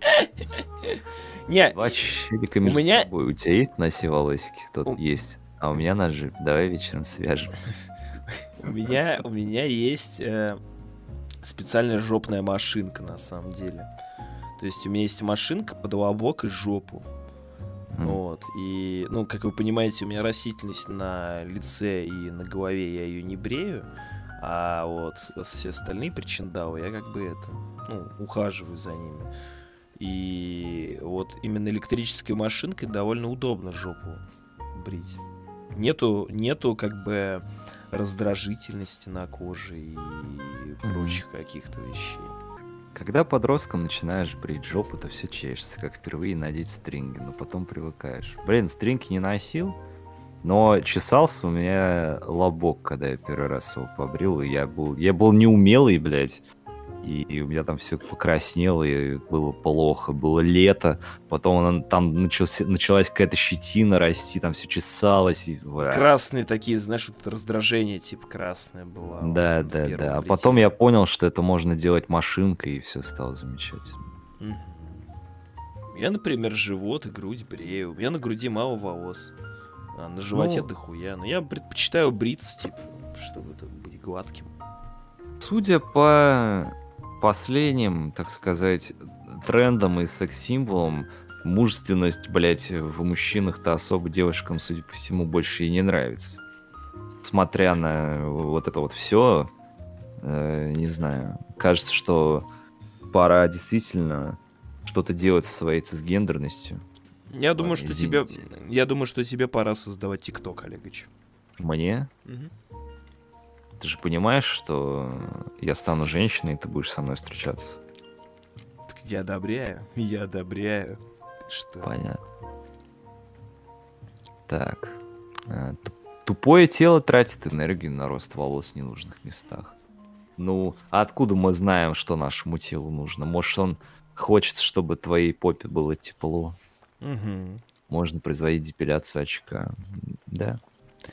Не, между меня-. У тебя есть носи волосики? Тут У- есть. А у меня ножи. Давай вечером свяжем. у меня, у меня есть э, специальная жопная машинка на самом деле. То есть у меня есть машинка под лобок и жопу. М. Вот. И, ну, как вы понимаете, у меня растительность на лице и на голове, я ее не брею. А вот все остальные причиндалы, я как бы это, ну, ухаживаю за ними. И вот именно электрической машинкой довольно удобно жопу брить. Нету, нету как бы раздражительности на коже и прочих каких-то вещей. Когда подростком начинаешь брить жопу, то все чешется, как впервые надеть стринги, но потом привыкаешь. Блин, стринги не носил? Но чесался у меня лобок, когда я первый раз его побрил, и я был, я был неумелый, блядь. И, и у меня там все покраснело, и было плохо, было лето. Потом он, там начался, началась какая-то щетина расти, там все чесалось. И... Красные такие, знаешь, вот раздражение типа красное было. Да, вот да, да. А потом я понял, что это можно делать машинкой, и все стало замечательно. Я, например, живот и грудь брею. У меня на груди мало волос. А на животе ну, дохуя. Но я предпочитаю бриться, типа, чтобы это быть гладким. Судя по последним, так сказать, трендам и секс-символам, мужественность, блядь, в мужчинах-то особо девушкам, судя по всему, больше и не нравится. Смотря на вот это вот все, э, не знаю, кажется, что пора действительно что-то делать со своей цисгендерностью. Я думаю, что тебе, я думаю, что тебе пора создавать ТикТок, Олегович. Мне? Угу. Ты же понимаешь, что я стану женщиной, и ты будешь со мной встречаться. Я одобряю, я одобряю. Что? Понятно. Так. А, тупое тело тратит энергию на рост волос в ненужных местах. Ну, а откуда мы знаем, что нашему телу нужно? Может, он хочет, чтобы твоей попе было тепло? Угу. Можно производить депиляцию очка. Да.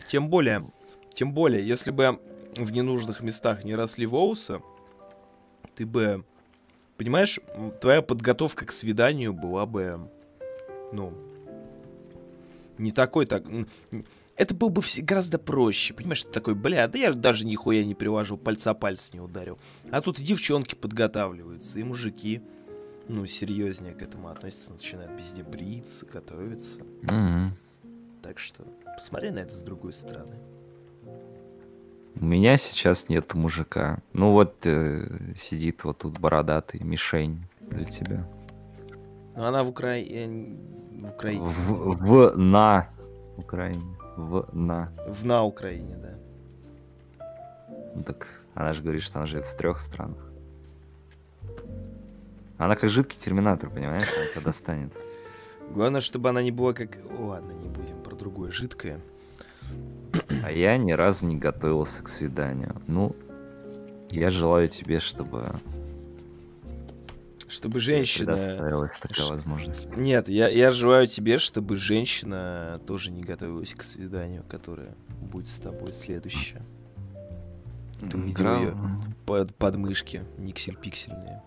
Тем более, тем более, если бы в ненужных местах не росли волосы, ты бы, понимаешь, твоя подготовка к свиданию была бы, ну, не такой так... Это было бы все гораздо проще, понимаешь, ты такой, бля, да я же даже нихуя не привожу, пальца пальца не ударил. А тут и девчонки подготавливаются, и мужики ну, серьезнее к этому относятся, начинают везде бриться, готовиться. Mm-hmm. Так что посмотри на это с другой стороны. У меня сейчас нет мужика. Ну вот э, сидит вот тут бородатый, мишень для тебя. Ну она в Украине. В Украине. В, в на Украине. В на. В на Украине, да. Ну так она же говорит, что она живет в трех странах. Она как жидкий терминатор, понимаешь? Она тебя достанет. Главное, чтобы она не была как... Ладно, не будем про другое жидкое. А я ни разу не готовился к свиданию. Ну, я желаю тебе, чтобы... Чтобы женщина... Предоставилась такая возможность. Нет, я, я желаю тебе, чтобы женщина тоже не готовилась к свиданию, которое будет с тобой следующее. Ты увидел ее под подмышки, никсель-пиксельные.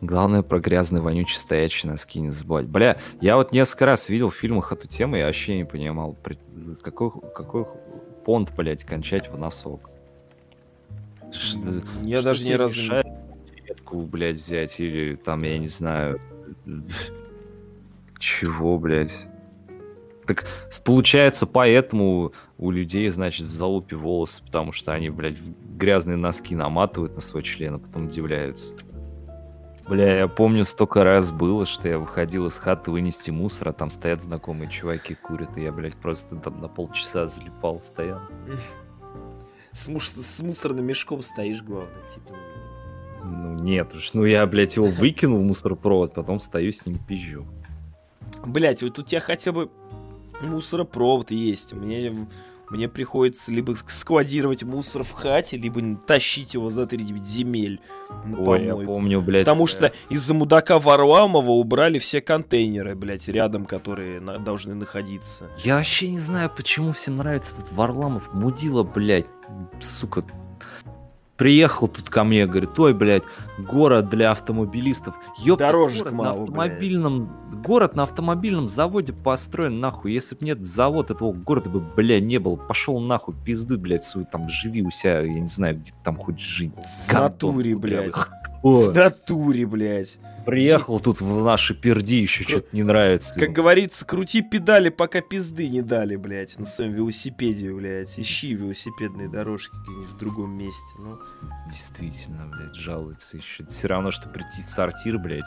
Главное про грязный, вонючий, стоячий носки не забывать. Бля, я вот несколько раз видел в фильмах эту тему, я вообще не понимал, какой, какой понт, блядь, кончать в носок. Что, я что даже ни разу не... Ветку, блядь, взять, или там, я не знаю... Чего, блядь? Так получается, поэтому у людей, значит, в залупе волосы, потому что они, блядь, грязные носки наматывают на свой член, а потом удивляются. Бля, я помню, столько раз было, что я выходил из хаты вынести мусор, а там стоят знакомые чуваки, курят, и я, блядь, просто там на полчаса залипал, стоял. С, муж... с мусорным мешком стоишь, главное, типа. Ну нет уж, ну я, блядь, его выкинул в мусоропровод, потом стою с ним пизжу. Блять, вот у тебя хотя бы мусоропровод есть. У меня мне приходится либо складировать мусор в хате, либо тащить его за 3 земель Ой, я помню, блядь. Потому что из-за мудака Варламова убрали все контейнеры, блядь, рядом, которые на- должны находиться. Я вообще не знаю, почему всем нравится этот Варламов. Мудила, блядь, сука, Приехал тут ко мне, говорит, ой, блядь, город для автомобилистов. Ёпта, Дорожек город мало, на автомобильном, блядь. Город на автомобильном заводе построен, нахуй. Если бы нет завод этого города бы, блядь, не было. Пошел нахуй, пизду, блядь, свой там живи у себя, я не знаю, где ты там хоть жить. В натуре, блядь. В натуре, блядь. Приехал тут в наши перди, еще что-то не нравится. Как говорится, крути педали, пока пизды не дали, блядь, на своем велосипеде, блядь. Ищи велосипедные дорожки где-нибудь в другом месте, ну. Действительно, блядь, жалуется еще. Все равно, что прийти в сортир, блядь,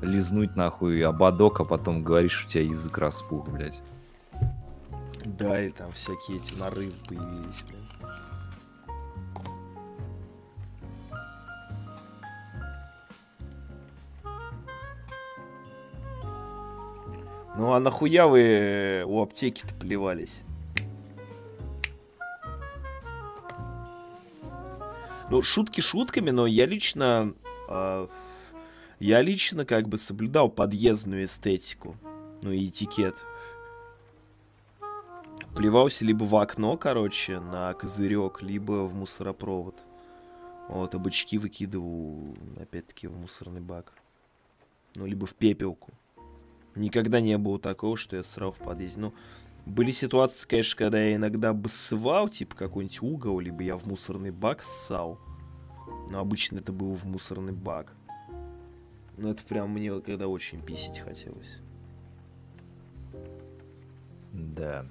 лизнуть нахуй ободок, а потом говоришь, у тебя язык распух, блядь. Да, и там всякие эти нарывы появились, блядь. Ну а нахуя вы э, у аптеки-то плевались? Ну, шутки шутками, но я лично... э, я лично как бы соблюдал подъездную эстетику. Ну и этикет. Плевался либо в окно, короче, на козырек, либо в мусоропровод. Вот, а бычки выкидывал, опять-таки, в мусорный бак. Ну, либо в пепелку. Никогда не было такого, что я срал в подъезде. Ну, были ситуации, конечно, когда я иногда басывал, типа какой-нибудь угол, либо я в мусорный бак ссал. Но обычно это было в мусорный бак. Ну, это прям мне когда очень писить хотелось. Да,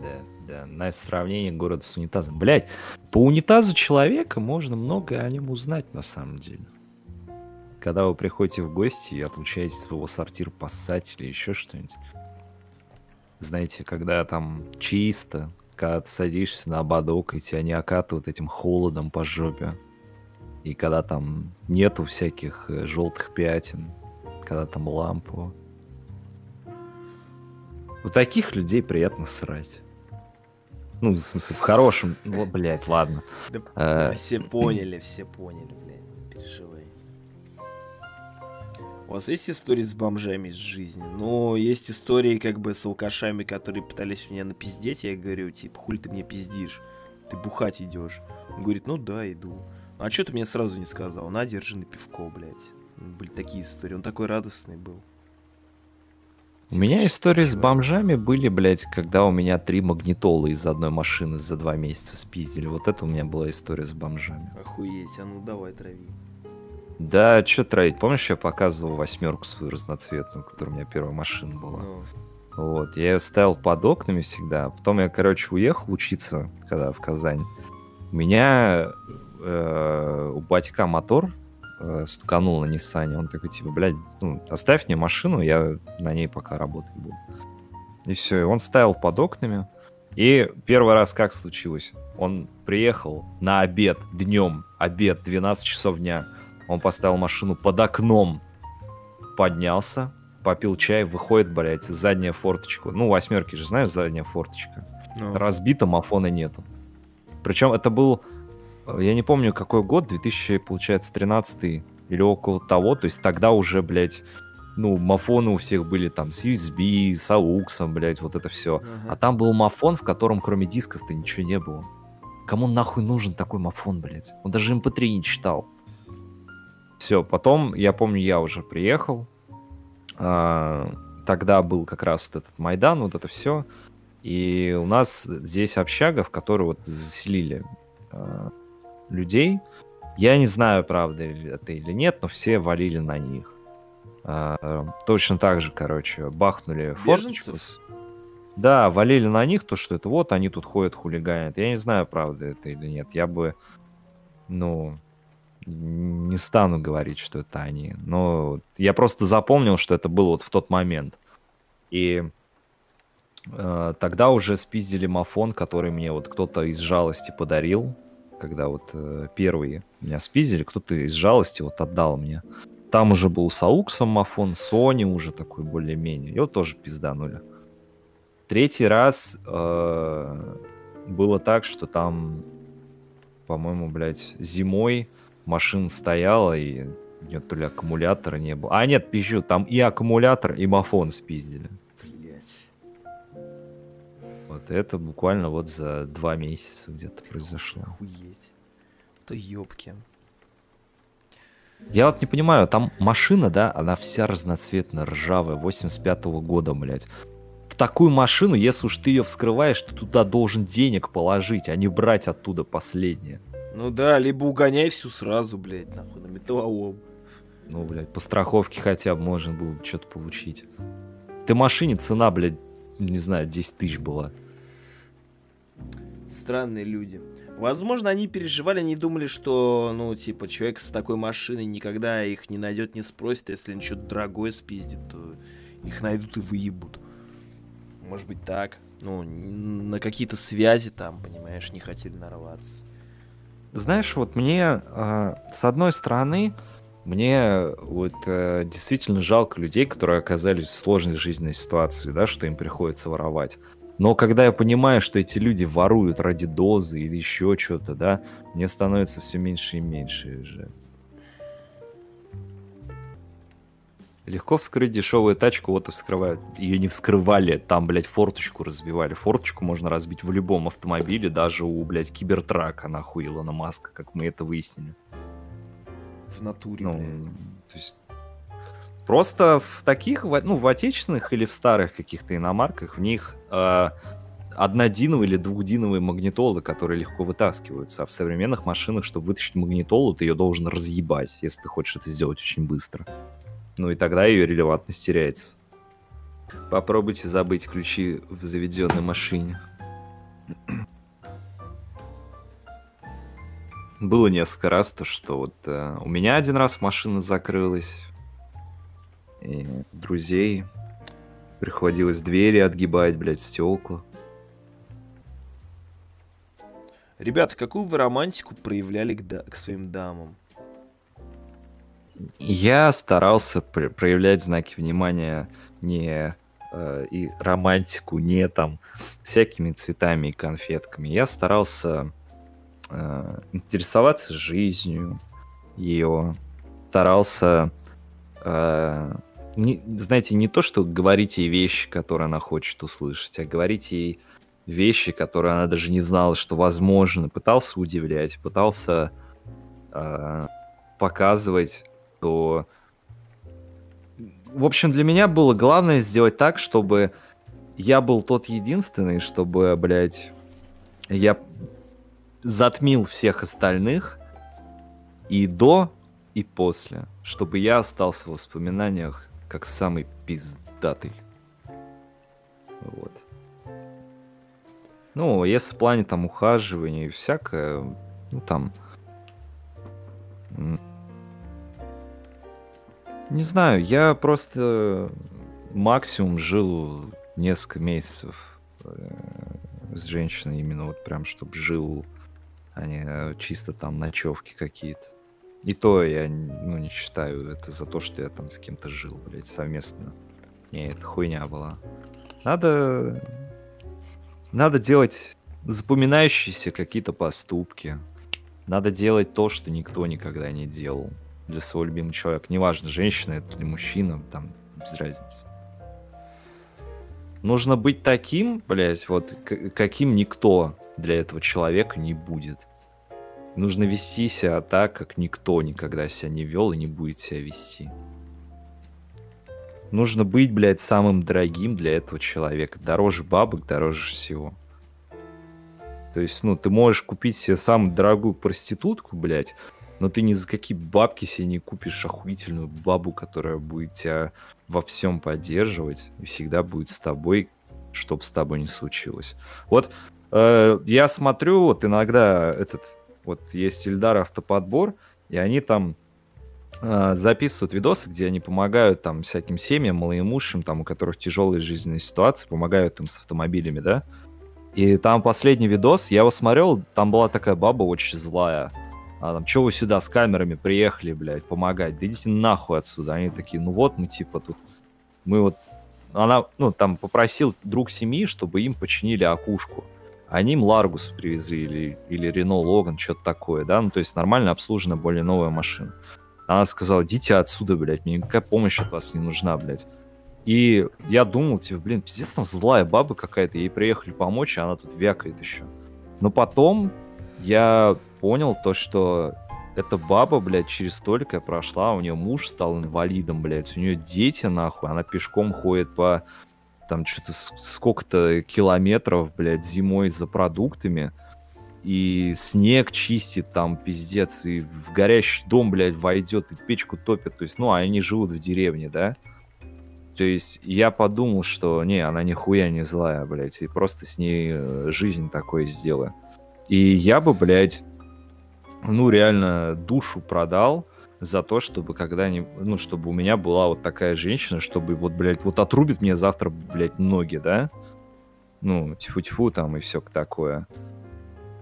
да, да. На сравнение города с унитазом. Блять, по унитазу человека можно многое о нем узнать на самом деле. Когда вы приходите в гости и отлучаете своего сортира поссать или еще что-нибудь. Знаете, когда там чисто, когда ты садишься на ободок, и тебя не окатывают этим холодом по жопе. И когда там нету всяких желтых пятен, когда там лампа. У таких людей приятно срать. Ну, в смысле, в хорошем. Ну, блядь, ладно. Э. да, все поняли, все поняли, У вас есть истории с бомжами из жизни? Ну, есть истории как бы с алкашами, которые пытались меня напиздеть. Я говорю, типа, хули ты мне пиздишь? Ты бухать идешь. Он говорит, ну да, иду. А что ты мне сразу не сказал? На, держи на пивко, блядь. Были такие истории. Он такой радостный был. У меня Типа, истории с бомжами были, блядь, когда у меня три магнитолы из одной машины за два месяца спиздили. Вот это у меня была история с бомжами. Охуеть, а ну давай трави. Да, что троить? Помнишь, я показывал восьмерку свою разноцветную, которая у меня первая машина была? Ну, Вот, я ее ставил под окнами всегда. Потом я, короче, уехал учиться, когда в Казань. У меня э, у батька мотор э, стуканул на Ниссане. Он такой, типа, блядь, ну, оставь мне машину, я на ней пока работать буду. И все, и он ставил под окнами. И первый раз как случилось? Он приехал на обед днем, обед 12 часов дня. Он поставил машину под окном, поднялся, попил чай, выходит, блядь, задняя форточка. Ну, восьмерки же, знаешь, задняя форточка. ну. Разбита, мафона нету. Причем это был, я не помню какой год, 2000, получается, 13 или около того. То есть тогда уже, блядь, ну, мафоны у всех были там с USB, с AUX, блядь, вот это все. Ага. А там был мафон, в котором кроме дисков-то ничего не было. Кому нахуй нужен такой мафон, блядь? Он даже MP3 не читал. Все, потом, я помню, я уже приехал. А, тогда был как раз вот этот Майдан, вот это все. И у нас здесь общага, в которую вот заселили а, людей. Я не знаю, правда это или нет, но все валили на них. А, точно так же, короче, бахнули форточку. Беженцев? Да, валили на них то, что это вот они тут ходят, хулиганят. Я не знаю, правда это или нет. Я бы, ну, не стану говорить, что это они. Но я просто запомнил, что это было вот в тот момент. И э, тогда уже спиздили мафон, который мне вот кто-то из жалости подарил. Когда вот э, первые меня спиздили, кто-то из жалости вот отдал мне. Там уже был с Ауксом мафон, Sony уже такой более-менее. Его тоже пизданули. Третий раз э, было так, что там, по-моему, блядь, зимой машина стояла, и у нее то ли аккумулятора не было. А, нет, пизжу, там и аккумулятор, и мафон спиздили. Блять. Вот это буквально вот за два месяца где-то произошло. Охуеть. То ёбки. Я вот не понимаю, там машина, да, она вся разноцветная, ржавая, 85-го года, блядь. В такую машину, если уж ты ее вскрываешь, ты туда должен денег положить, а не брать оттуда последнее. Ну да, либо угоняй всю сразу, блядь, нахуй, на металлолом. Ну, блядь, по страховке хотя бы можно было бы что-то получить. Ты машине цена, блядь, не знаю, 10 тысяч была. Странные люди. Возможно, они переживали, они думали, что, ну, типа, человек с такой машиной никогда их не найдет, не спросит, если они что-то дорогое спиздит, то их найдут и выебут. Может быть так. Ну, на какие-то связи там, понимаешь, не хотели нарваться. Знаешь, вот мне, э, с одной стороны, Мне вот э, действительно жалко людей, которые оказались в сложной жизненной ситуации, да, что им приходится воровать. Но когда я понимаю, что эти люди воруют ради дозы или еще что-то, да, мне становится все меньше и меньше же. Легко вскрыть дешевую тачку, вот и вскрывают. Ее не вскрывали, там, блядь, форточку разбивали. Форточку можно разбить в любом автомобиле, даже у, блядь, кибертрака, нахуй, Илона Маска, как мы это выяснили. В натуре, Ну, блядь. то есть просто в таких, ну, в отечественных или в старых каких-то иномарках, в них э, однодиновые или двухдиновые магнитолы, которые легко вытаскиваются. А в современных машинах, чтобы вытащить магнитолу, ты ее должен разъебать, если ты хочешь это сделать очень быстро. Ну и тогда ее релевантность теряется. Попробуйте забыть ключи в заведенной машине. Было несколько раз то, что вот э, у меня один раз машина закрылась, и друзей приходилось двери отгибать, блядь, стекла. Ребята, какую вы романтику проявляли к, да- к своим дамам? Я старался пр- проявлять знаки внимания не э, и романтику, не там всякими цветами и конфетками. Я старался э, интересоваться жизнью ее, старался, э, не- знаете, не то, что говорить ей вещи, которые она хочет услышать, а говорить ей вещи, которые она даже не знала, что возможно. Пытался удивлять, пытался э, показывать то... В общем, для меня было главное сделать так, чтобы я был тот единственный, чтобы, блядь, я затмил всех остальных и до, и после, чтобы я остался в воспоминаниях как самый пиздатый. Вот. Ну, если в плане там ухаживания и всякое, ну там... Не знаю, я просто максимум жил несколько месяцев э, с женщиной, именно вот прям, чтобы жил, а не э, чисто там ночевки какие-то. И то я ну, не считаю это за то, что я там с кем-то жил, блядь, совместно. Не, это хуйня была. Надо... Надо делать запоминающиеся какие-то поступки. Надо делать то, что никто никогда не делал для своего любимого человека. Неважно, женщина это или мужчина, там, без разницы. Нужно быть таким, блядь, вот, каким никто для этого человека не будет. Нужно вести себя так, как никто никогда себя не вел и не будет себя вести. Нужно быть, блядь, самым дорогим для этого человека. Дороже бабок, дороже всего. То есть, ну, ты можешь купить себе самую дорогую проститутку, блядь, но ты ни за какие бабки себе не купишь охуительную бабу, которая будет тебя во всем поддерживать и всегда будет с тобой, чтоб с тобой не случилось. Вот э, я смотрю, вот иногда этот, вот есть Ильдар автоподбор, и они там э, записывают видосы, где они помогают там всяким семьям, малоимущим, там, у которых тяжелые жизненные ситуации, помогают им с автомобилями, да. И там последний видос, я его смотрел, там была такая баба очень злая. А там, что вы сюда с камерами приехали, блядь, помогать? Да идите нахуй отсюда. Они такие, ну вот мы типа тут, мы вот, она, ну там попросил друг семьи, чтобы им починили окушку. Они им Ларгус привезли или, или Рено Логан, что-то такое, да, ну то есть нормально обслужена более новая машина. Она сказала, идите отсюда, блядь, мне никакая помощь от вас не нужна, блядь. И я думал, типа, блин, пиздец, там злая баба какая-то, ей приехали помочь, а она тут вякает еще. Но потом я понял то, что эта баба, блядь, через столько прошла, у нее муж стал инвалидом, блядь, у нее дети, нахуй, она пешком ходит по там что-то сколько-то километров, блядь, зимой за продуктами, и снег чистит там, пиздец, и в горящий дом, блядь, войдет, и печку топит, то есть, ну, они живут в деревне, да? То есть я подумал, что не, она нихуя не злая, блядь, и просто с ней э, жизнь такое сделаю. И я бы, блядь, ну, реально душу продал за то, чтобы когда-нибудь, ну, чтобы у меня была вот такая женщина, чтобы вот, блядь, вот отрубит мне завтра, блядь, ноги, да? Ну, тьфу-тьфу там и все такое.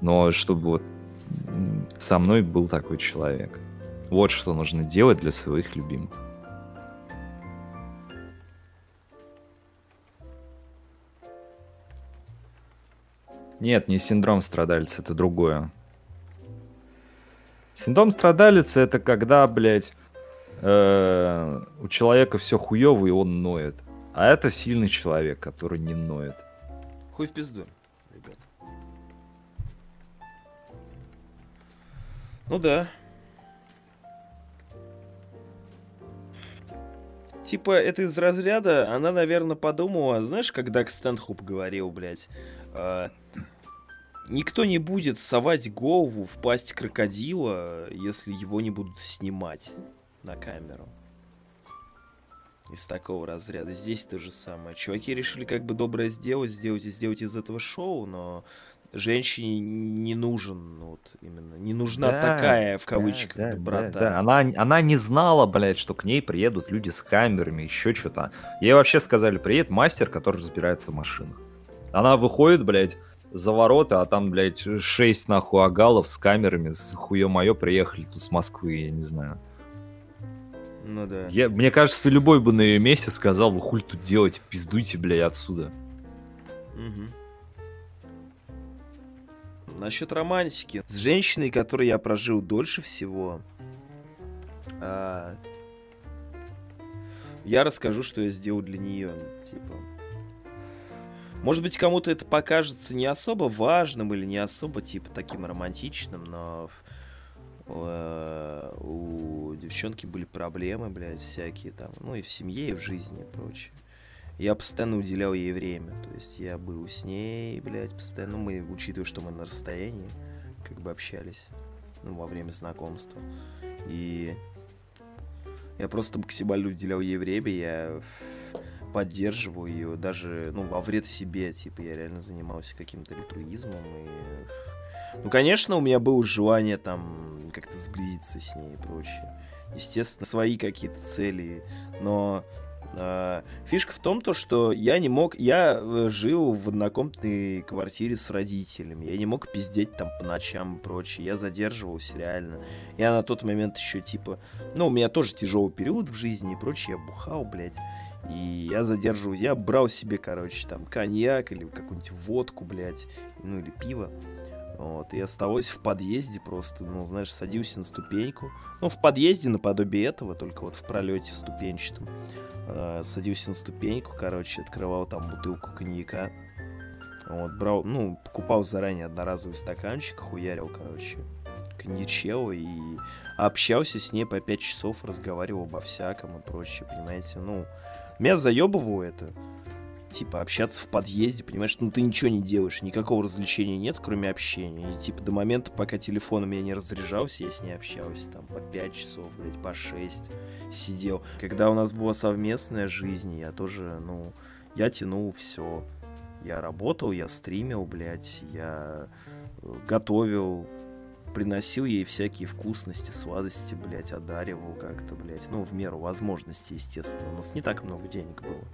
Но чтобы вот со мной был такой человек. Вот что нужно делать для своих любимых. Нет, не синдром страдальца, это другое. Синдром страдалица это когда, блядь, э, у человека все хуево и он ноет. А это сильный человек, который не ноет. Хуй в пизду, ребят. Ну да. Типа, это из разряда, она, наверное, подумала, знаешь, когда к Стэнхоп говорил, блядь, э, никто не будет совать голову в пасть крокодила, если его не будут снимать на камеру. Из такого разряда. Здесь то же самое. Чуваки решили как бы доброе сделать, сделать и сделать из этого шоу, но женщине не нужен, ну, вот именно, не нужна Да, такая, в кавычках, Да, да, доброта. да, да. Она, она не знала, блядь, что к ней приедут люди с камерами, еще что-то. Ей вообще сказали, приедет мастер, который разбирается в машинах. Она выходит, блядь, за ворота, а там, блядь, шесть нахуй агалов с камерами, с хуе мое приехали тут с Москвы, я не знаю. Ну да. Я, мне кажется, любой бы на ее месте сказал, вы хуй тут делаете, пиздуйте, блядь, отсюда. Мгм. Насчет романтики. С женщиной, которой я прожил дольше всего, а, я расскажу, что я сделал для нее. Типа. Может быть, кому-то это покажется не особо важным или не особо, типа, таким романтичным, но э, у девчонки были проблемы, блядь, всякие там, ну и в семье, и в жизни и прочее. Я постоянно уделял ей время. То есть я был с ней, блядь, постоянно. Мы, учитывая, что мы на расстоянии, как бы общались ну, во время знакомства. И я просто максимально уделял ей время, я поддерживаю ее, даже, ну, во вред себе, типа, я реально занимался каким-то альтруизмом, и... Ну, конечно, у меня было желание, там, как-то сблизиться с ней и прочее. Естественно, свои какие-то цели, но а, Фишка в том, то, что я не мог... Я э, жил в однокомнатной квартире с родителями. Я не мог пиздеть там по ночам и прочее. Я задерживался реально. Я на тот момент еще типа... Ну, у меня тоже тяжелый период в жизни и прочее. Я бухал, блядь. И я задерживаюсь. Я брал себе, короче, там коньяк или какую-нибудь водку, блядь. Ну, или пиво. Вот, и оставался в подъезде просто, ну, знаешь, садился на ступеньку. Ну, в подъезде наподобие этого, только вот в пролете ступенчатом. Э, садился на ступеньку, короче, открывал там бутылку коньяка. Вот, брал, ну, покупал заранее одноразовый стаканчик, хуярил, короче, коньячел и общался с ней по 5 часов, разговаривал обо всяком и прочее, понимаете, ну, меня заебывало это, типа, общаться в подъезде, понимаешь, ну, ты ничего не делаешь, никакого развлечения нет, кроме общения, и, типа, до момента, пока телефон у меня не разряжался, я с ней общался, там, по 5 часов, блядь, по 6 сидел. Когда у нас была совместная жизнь, я тоже, ну, я тянул все. Я работал, я стримил, блядь, я э, готовил, приносил ей всякие вкусности, сладости, блядь, одаривал как-то, блядь. Ну, в меру возможностей, естественно. У нас не так много денег было.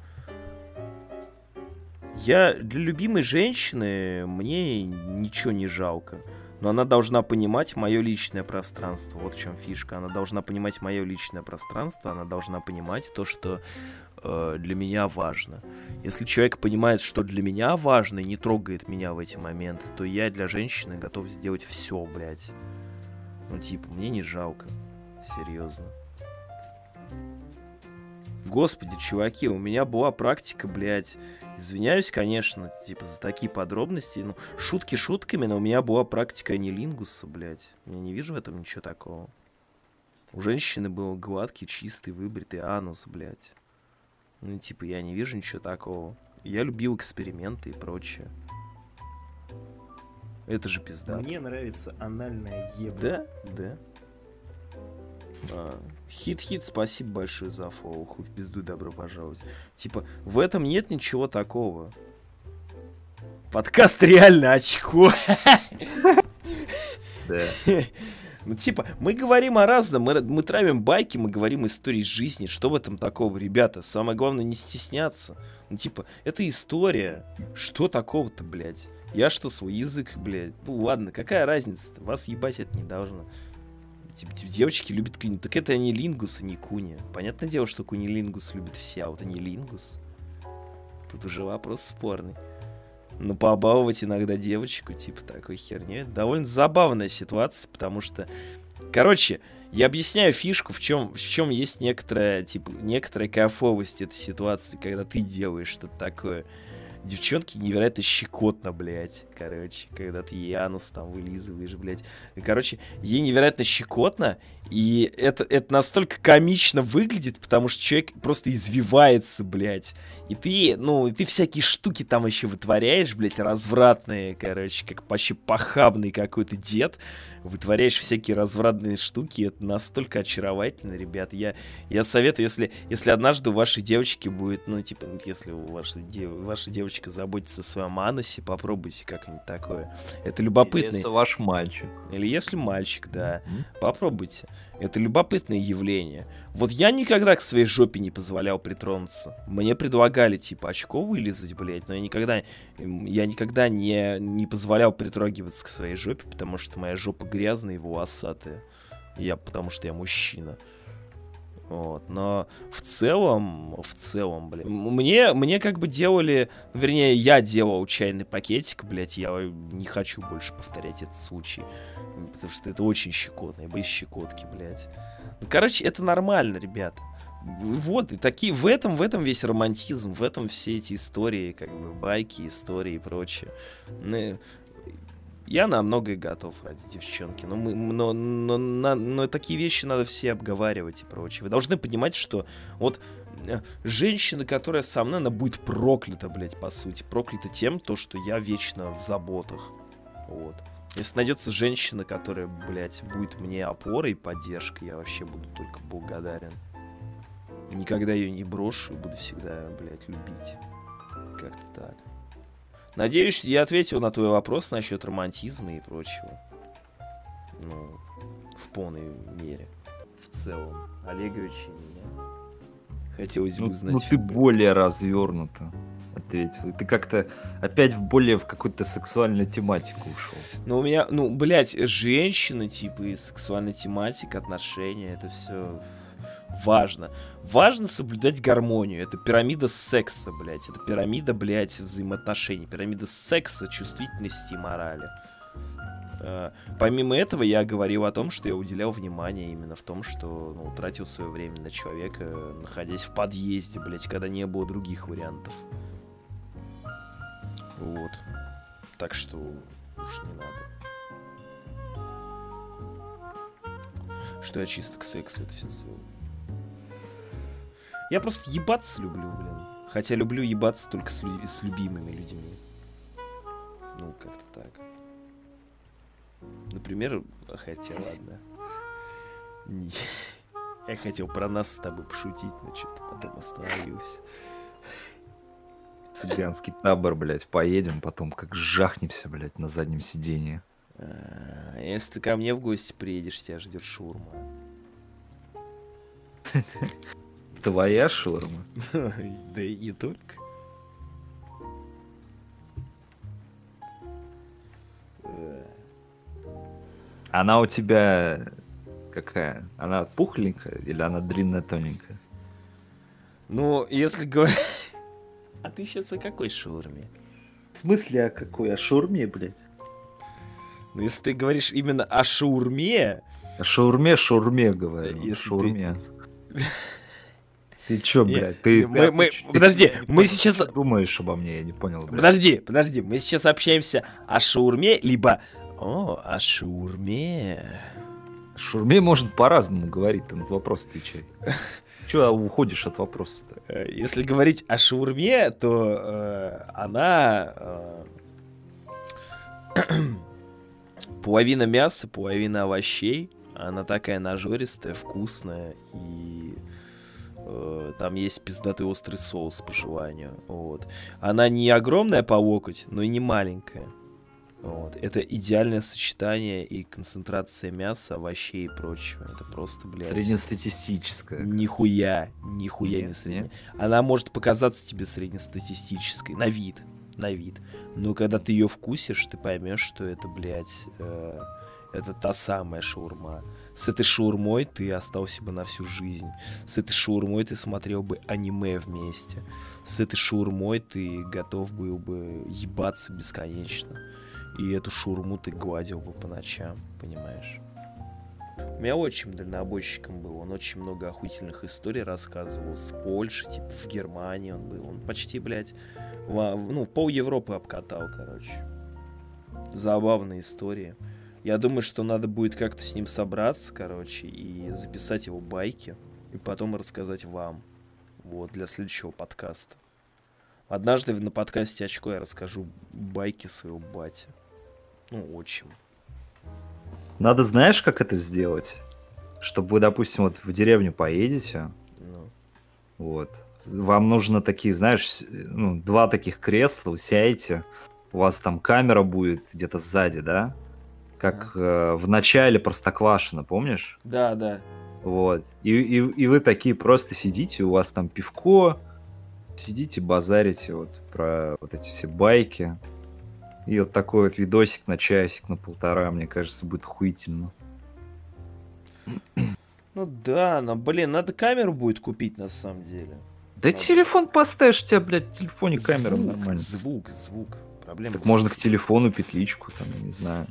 Я для любимой женщины мне ничего не жалко. Но она должна понимать мое личное пространство. Вот в чем фишка. Она должна понимать мое личное пространство. Она должна понимать то, что э, для меня важно. Если человек понимает, что для меня важно и не трогает меня в эти моменты, то я для женщины готов сделать все, блядь. Ну, типа, мне не жалко. Серьезно. Господи, чуваки, у меня была практика, блядь. Извиняюсь, конечно, типа, за такие подробности. Ну, шутки шутками, но у меня была практика анилингуса, блядь. Я не вижу в этом ничего такого. У женщины был гладкий, чистый, выбритый анус, блядь. Ну, типа, я не вижу ничего такого. Я любил эксперименты и прочее. Это же пизда. Мне нравится анальная еба. Да, да. А, Хит-хит, спасибо большое за. Хуй в пизду, добро пожаловать. Типа, в этом нет ничего такого. Подкаст реально очко. Да. Ну, типа, мы говорим о разном, мы, мы травим байки, мы говорим истории жизни. Что в этом такого, ребята? Самое главное не стесняться. Ну, типа, это история. Что такого-то, блядь? Я что, свой язык, блядь? Ну, ладно, какая разница-то? Вас ебать это не должно. Типа, типа, девочки любят куни. Так это не лингус, а не куни. Понятное дело, что кунилингус любит все, а вот они лингус. Тут уже вопрос спорный. Но побаловать иногда девочку, типа, такой это довольно забавная ситуация, потому что... Короче, я объясняю фишку, в чем, в чем есть некоторая, типа, некоторая кайфовость этой ситуации, когда ты делаешь что-то такое. Девчонки невероятно щекотно, блядь, короче, когда ты ей анус там вылизываешь, блядь. И, короче, ей невероятно щекотно, и это, это настолько комично выглядит, потому что человек просто извивается, блядь. И ты, ну, и ты всякие штуки там еще вытворяешь, блядь, развратные, короче, как вообще похабный какой-то дед. Вытворяешь всякие развратные штуки, это настолько очаровательно, ребят. Я, я советую, если, если однажды у вашей девочки будет, ну, типа, если у вашей, дев, ваша девочка заботится о своем анусе, попробуйте как-нибудь такое. Это любопытно. Если ваш мальчик. Или если мальчик, да. Мгм. Попробуйте. Это любопытное явление. Вот я никогда к своей жопе не позволял притронуться. Мне предлагали, типа, очко вылезать, блядь, но я никогда, я никогда не, не позволял притрагиваться к своей жопе, потому что моя жопа грязная и волосатая. Я, потому что я мужчина. Вот, но в целом, в целом, блин, мне, мне как бы делали, вернее, я делал чайный пакетик, блядь, я не хочу больше повторять этот случай, потому что это очень щекотно, я боюсь щекотки, блядь. Ну, короче, это нормально, ребята. Вот, и такие, в этом, в этом весь романтизм, в этом все эти истории, как бы, байки, истории и прочее. Ну, я на многое готов ради девчонки, но, мы, но, но, на- но такие вещи надо все обговаривать и прочее. Вы должны понимать, что вот э, женщина, которая со мной, она будет проклята, блядь, по сути. Проклята тем, то, что я вечно в заботах. Вот. Если найдется женщина, которая, блядь, будет мне опорой и поддержкой, я вообще буду только благодарен. Никогда ее не брошу и буду всегда, блядь, любить. Как-то так. Надеюсь, я ответил на твой вопрос насчет романтизма и прочего. Ну, в полной мере. В целом. Олегович и меня. Хотелось бы Ну, узнать. ну, ты более развернуто ответил. Ты как-то опять в более в какую-то сексуальную тематику ушел. Ну, у меня, ну, блядь, женщины, типа, и сексуальная тематика, отношения, это все важно. Важно соблюдать гармонию. Это пирамида секса, блядь. Это пирамида, блядь, взаимоотношений. Пирамида секса, чувствительности и морали. Э, Помимо этого, я говорил о том, что я уделял внимание именно в том, что ну, тратил свое время на человека, находясь в подъезде, блядь, когда не было других вариантов. Вот. Так что уж не надо. Что я чисто к сексу это все свел. Я просто ебаться люблю, блин. Хотя люблю ебаться только с, лю- с любимыми людьми. Ну, как-то так. Например, хотя ладно. Я хотел про нас с тобой пошутить, но что-то потом остановился. Цыганский табор, блядь, поедем, потом как жахнемся, блядь, на заднем сидении. А, Если ты ко мне в гости приедешь, тебя ждет шурма. Твоя шаурма? Да и не только. Э, Она у тебя какая? Она пухленькая или она длинная, тоненькая? Ну, если говорить... А ты сейчас о какой шаурме? В смысле, а какой? О шаурме, блядь? Ну, если ты говоришь именно о шаурме, О шаурме, шаурме, говорю. Если шаурме. Ты чё, Не, блядь? Ты, мы- блядь, мы- ты чё- подожди, ты мы сейчас- думаешь обо мне, я не понял, блядь. Подожди, подожди, мы сейчас общаемся о шаурме, либо о, о шаурме. Шаурме можно по-разному говорить, ты на вопрос отвечай. Чё уходишь от вопроса-то? Э, Если говорить о шаурме, то э, она э, половина мяса, половина овощей. Она такая нажористая, вкусная и там есть пиздатый острый соус по желанию. Вот. Она не огромная по локоть, но и не маленькая. Вот. Это идеальное сочетание и концентрация мяса, овощей и прочего. Это просто, блядь... Среднестатистическая. Нихуя, нихуя не Нет, средне. нет. Она может показаться тебе среднестатистической, на вид, на вид. Но когда ты ее вкусишь, ты поймешь, что это, блядь, э, Это та самая шаурма. С этой шаурмой ты остался бы на всю жизнь. С этой шаурмой ты смотрел бы аниме вместе. С этой шаурмой ты готов был бы ебаться бесконечно. И эту шаурму ты гладил бы по ночам, понимаешь? У меня отчим дальнобойщиком был, он очень много охуительных историй рассказывал. С Польши, типа в Германии он был. Он почти, блядь, во- ну, пол Европы обкатал, короче. Забавные истории. Я думаю, что надо будет как-то с ним собраться, короче, и записать его байки, и потом рассказать вам. Вот, для следующего подкаста. Однажды на подкасте «Очко» я расскажу байки своего бати. Ну, отчим. Надо, знаешь, как это сделать? Чтобы вы, допустим, вот в деревню поедете, Ну, вот, вам нужно такие, знаешь, ну, два таких кресла, вы сядете, у вас там камера будет где-то сзади, да? Как э, в начале Простоквашино, помнишь? Да, да. Вот. И, и, и вы такие просто сидите, у вас там пивко, сидите, базарите вот про вот эти все байки. И вот такой вот видосик на часик, на полтора, мне кажется, будет хуительно. Ну да, но, блин, надо камеру будет купить на самом деле. Да Надо. телефон поставишь, у тебя, блядь, в телефоне камера звук, нормально. звук, звук. Проблема Так можно к телефону петличку, там, я не знаю.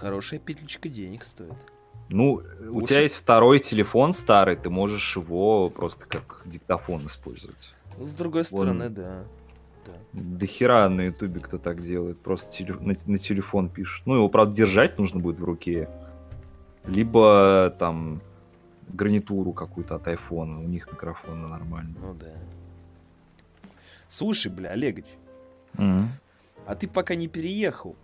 Хорошая петличка денег стоит. Ну, у Лучше- тебя есть второй телефон старый, ты можешь его просто как диктофон использовать. С другой стороны, да. Да. До хера на ютубе кто так делает, просто теле- на, на телефон пишет. Ну, его, правда, держать нужно будет в руке. Либо там гарнитуру какую-то от айфона, у них микрофоны нормальные. Ну да. Слушай, бля, Олегович, Мгм. а ты пока не переехал.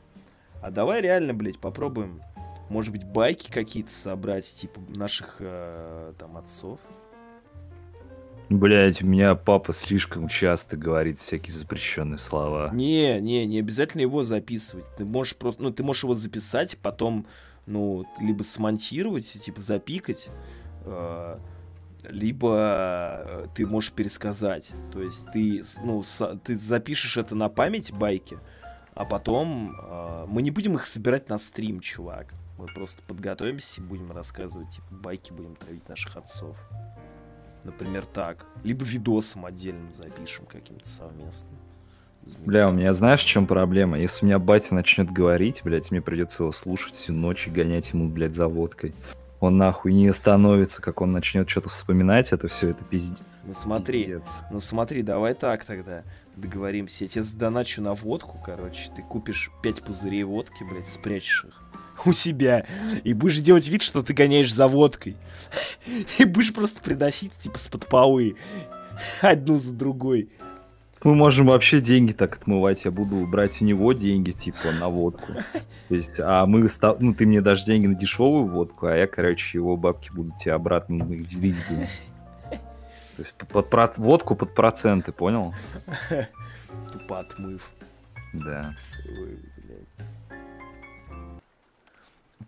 А давай реально, блядь, попробуем, может быть, байки какие-то собрать, типа наших э, там отцов. Блять, у меня папа слишком часто говорит всякие запрещенные слова. Не, не, не обязательно его записывать. Ты можешь просто, ну, ты можешь его записать, потом, ну, либо смонтировать, типа запикать, э, либо э, ты можешь пересказать. То есть ты, ну, ты запишешь это на память байки, а потом э, мы не будем их собирать на стрим, чувак. Мы просто подготовимся и будем рассказывать, типа, байки будем травить наших отцов. Например, так. Либо видосом отдельно запишем каким-то совместным. Бля, у меня знаешь, в чем проблема? Если у меня батя начнет говорить, блядь, мне придется его слушать всю ночь и гонять ему, блядь, за водкой. Он нахуй не остановится, как он начнет что-то вспоминать, это все, это пиздец. Ну смотри, ну смотри, давай так тогда договоримся. Я тебе сдоначу на водку, короче. Ты купишь 5 пузырей водки, блядь, спрячешь их у себя. И будешь делать вид, что ты гоняешь за водкой. И будешь просто приносить, типа, с-под полы. Одну за другой. Мы можем вообще деньги так отмывать. Я буду брать у него деньги, типа, на водку. То есть, а мы, ну, ты мне дашь деньги на дешевую водку, а я, короче, его бабки буду тебе обратно их делить. То есть, под, под водку под проценты, понял? Тупо отмыв. Да. Ой.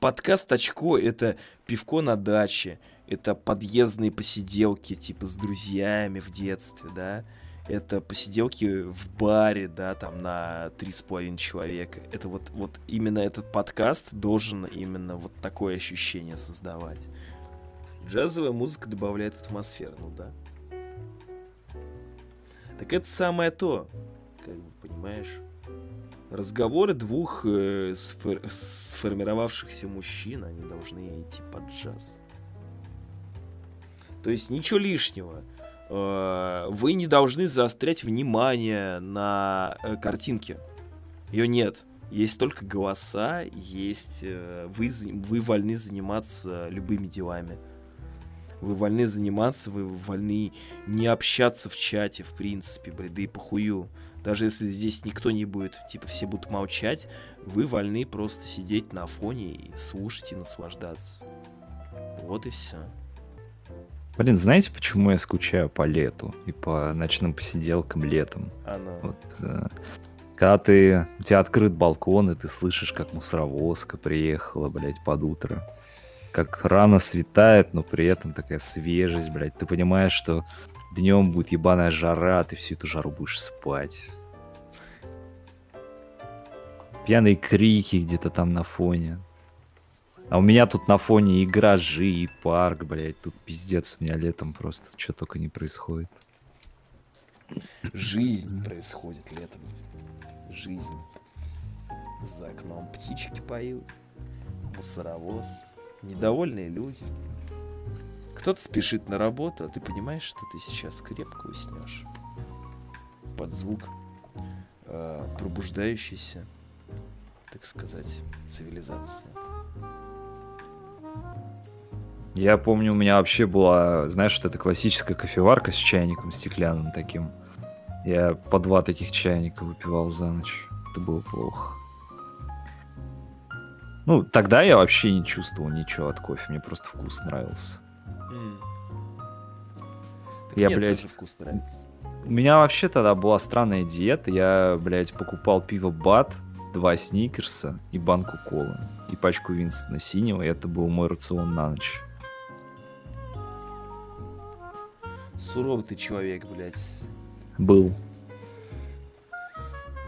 Подкаст «Очко» — это пивко на даче, это подъездные посиделки, типа с друзьями в детстве, да, это посиделки в баре, да, там на три с половиной человека. Это вот, вот именно этот подкаст должен именно вот такое ощущение создавать. Джазовая музыка добавляет атмосферу, ну да. Так это самое то, как бы, понимаешь? Разговоры двух э, сфор- сформировавшихся мужчин, они должны идти под джаз. То есть ничего лишнего. Э, Вы не должны заострять внимание на э, картинке. Ее нет. Есть только голоса, есть... э, Вы, вы вольны заниматься любыми делами. Вы вольны заниматься, вы вольны не общаться в чате, в принципе, блядь, да и похую. Даже если здесь никто не будет, типа, все будут молчать, вы вольны просто сидеть на фоне и слушать и наслаждаться. Вот и все. Блин, знаете, почему я скучаю по лету и по ночным посиделкам летом? Оно. Вот, э, когда ты, у тебя открыт балкон, и ты слышишь, как мусоровозка приехала, блядь, под утро. Как рано светает, но при этом такая свежесть, блядь. Ты понимаешь, что днем будет ебаная жара, ты всю эту жару будешь спать. Пьяные крики где-то там на фоне. А у меня тут на фоне и гаражи, и парк, блядь. Тут пиздец, у меня летом просто что только не происходит. Жизнь происходит летом. Жизнь. За окном птички поют, мусоровоз, недовольные люди. Кто-то спешит на работу, а ты понимаешь, что ты сейчас крепко уснешь. Под звук э, пробуждающейся, так сказать, цивилизации. Я помню, у меня вообще была, знаешь, вот эта классическая кофеварка с чайником стеклянным таким. Я по два таких чайника выпивал за ночь. Это было плохо. Ну, тогда я вообще не чувствовал ничего от кофе, мне просто вкус нравился. Так Я, мне блядь, вкус нравится. У меня вообще тогда была странная диета. Я, блядь, покупал пиво Бат, два сникерса и банку колы. И пачку Винстона синего, и это был мой рацион на ночь. Суровый ты человек, блядь. Был.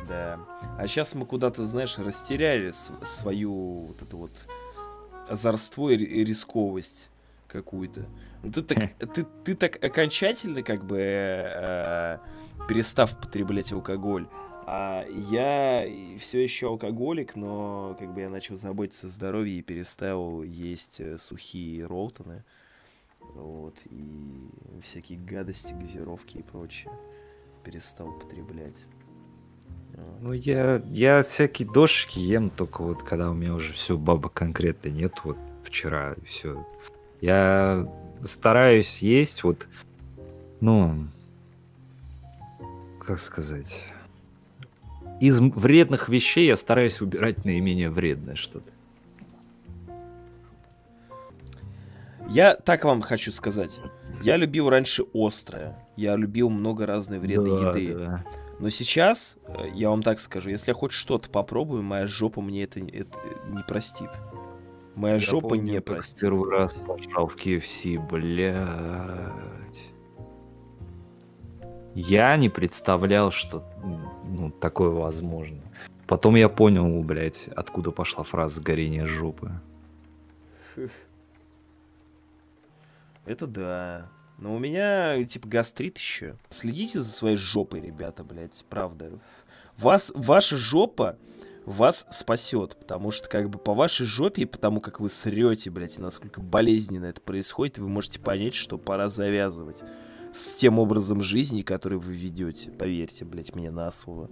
Да. А сейчас мы куда-то, знаешь, растеряли свою вот эту вот озорство и ри- и рисковость какую-то. Ну, Ты так, ты, ты так окончательно как бы э, перестав потреблять алкоголь. А я все еще алкоголик, но как бы я начал заботиться о здоровье и перестал есть э, сухие ролтоны. Вот, и всякие гадости, газировки и прочее перестал потреблять. Ну, я, я всякие дошики ем, только вот когда у меня уже все, баба конкретно нет, вот вчера и все. Я стараюсь есть вот, ну, как сказать, из вредных вещей я стараюсь убирать наименее вредное что-то. Я так вам хочу сказать. Я любил раньше острое. Я любил много разной вредной Да, еды. да. Но сейчас, э, я вам так скажу, если я хоть что-то попробую, моя жопа мне это, это не простит. Моя Я жопа помню, не простит. Первый раз пошел в KFC, блядь. Я не представлял, что ну, такое возможно. Потом я понял, блядь, откуда пошла фраза горение жопы. Это да. Но у меня, типа, гастрит еще. Следите за своей жопой, ребята, блядь, правда. Вас, ваша жопа вас спасет, потому что, как бы, по вашей жопе и потому, как вы срете, блядь, и насколько болезненно это происходит, вы можете понять, что пора завязывать с тем образом жизни, который вы ведете. Поверьте, блядь, мне на слово.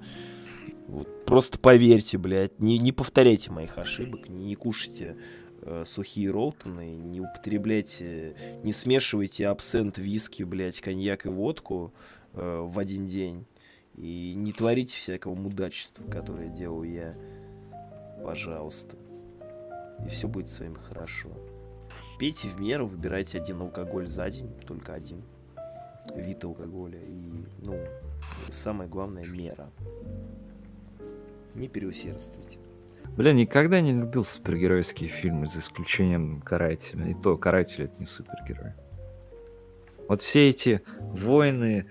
Вот просто поверьте, блядь, не, не повторяйте моих ошибок, не, не кушайте сухие ролтоны, не употребляйте, не смешивайте абсент, виски, блядь, коньяк и водку э, в один день. И не творите всякого мудачества, которое делал я. Пожалуйста. И все будет с вами хорошо. Пейте в меру, выбирайте один алкоголь за день, только один вид алкоголя. И, ну, самое главное, мера. Не переусердствуйте. Бля, никогда не любил супергеройские фильмы, за исключением Карателя. И то, Каратель это не супергерой. Вот все эти войны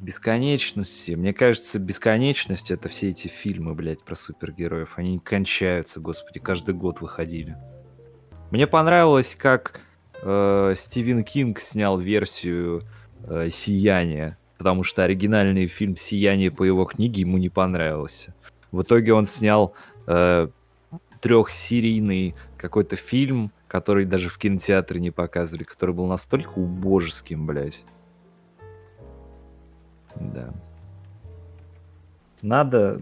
бесконечности, мне кажется, бесконечность это все эти фильмы, блядь, про супергероев. Они не кончаются, господи, каждый год выходили. Мне понравилось, как э, Стивен Кинг снял версию э, «Сияния», потому что оригинальный фильм «Сияние» по его книге ему не понравился. В итоге он снял э, трехсерийный какой-то фильм, который даже в кинотеатре не показывали, который был настолько убожеским, блядь. Да. Надо,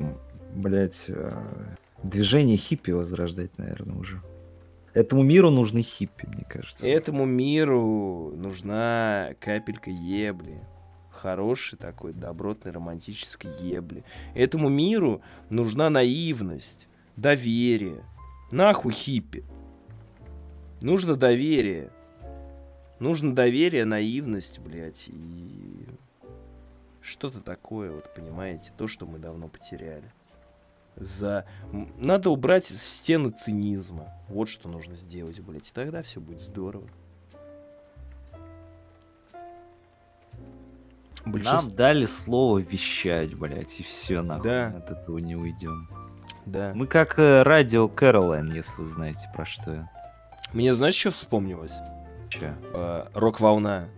блядь, э, движение хиппи возрождать, наверное, уже. Этому миру нужны хиппи, мне кажется. Этому миру нужна капелька ебли. Хорошей такой добротной романтической ебли. Этому миру нужна наивность, доверие. Нахуй хиппи. Нужно доверие. Нужно доверие, наивность, блядь, и что-то такое, вот понимаете, то, что мы давно потеряли. За... Надо убрать стены цинизма. Вот что нужно сделать, блядь, и тогда все будет здорово. Большинство... Нам дали слово вещать, блядь, и все, нахуй. Да. От этого не уйдем. Да. Мы как э, радио Кэролайн, если вы знаете, про что я. Мне знаешь, что вспомнилось? Че? Э, Рок-волна.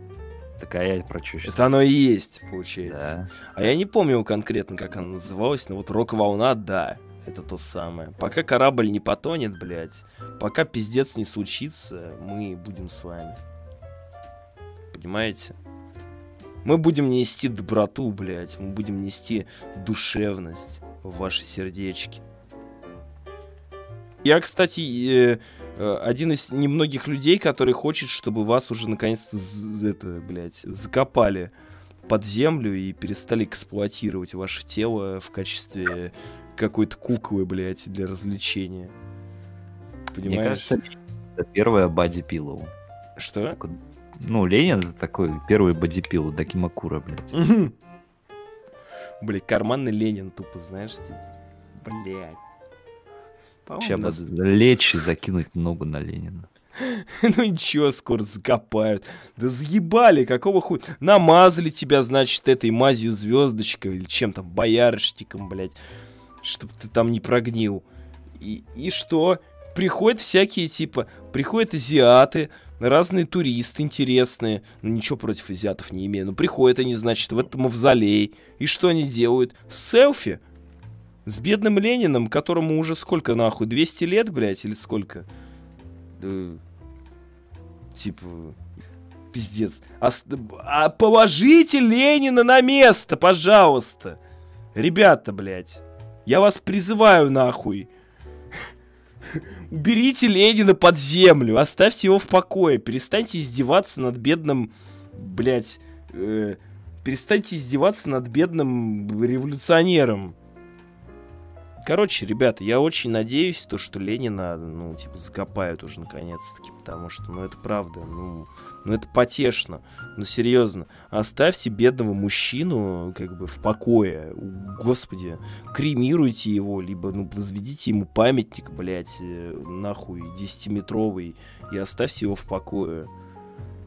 Такая про что сейчас? Это оно и есть, получается. Да. А я не помню конкретно, как она называлась, но вот рок-волна, да, это то самое. Пока корабль не потонет, блядь, пока пиздец не случится, мы будем с вами. Понимаете? Мы будем нести доброту, блядь, мы будем нести душевность в ваши сердечки. Я, кстати, э, э, один из немногих людей, который хочет, чтобы вас уже наконец-то, это, блядь, закопали под землю и перестали эксплуатировать ваше тело в качестве какой-то куклы, блядь, для развлечения. Понимаешь? Мне кажется, это первая боди пилоу. Что? Ну, Ленин это такой первый боди пилоу, Дакимакура, блядь. Блядь, карманный Ленин тупо, знаешь, типа. Блядь. Сейчас нас- лечь и закинуть ногу на Ленина. Ну ничего, скоро закопают. Да заебали, какого хуя? Намазали тебя, значит, этой мазью звездочкой или чем там, боярышником, блядь. Чтоб ты там не прогнил. И, и что? Приходят всякие, типа, приходят азиаты, разные туристы интересные. Ну, ничего против азиатов не имею. Но приходят они, значит, в этот мавзолей. И что они делают? Селфи? С бедным Лениным, которому уже сколько нахуй? 200 лет, блядь, или сколько? Да, Типа, пиздец. А, а положите Ленина на место, пожалуйста. Ребята, блядь. Я вас призываю нахуй. Уберите Ленина под землю, оставьте его в покое, перестаньте издеваться над бедным, блядь, э, перестаньте издеваться над бедным революционером. Короче, ребята, я очень надеюсь, то, что Ленина, ну, типа, закопают уже наконец-таки, потому что, ну, это правда, ну, ну, это потешно, ну, серьезно. Оставьте бедного мужчину, как бы, в покое, господи, кремируйте его, либо, ну, возведите ему памятник, блядь, э, нахуй, десятиметровый, и оставьте его в покое.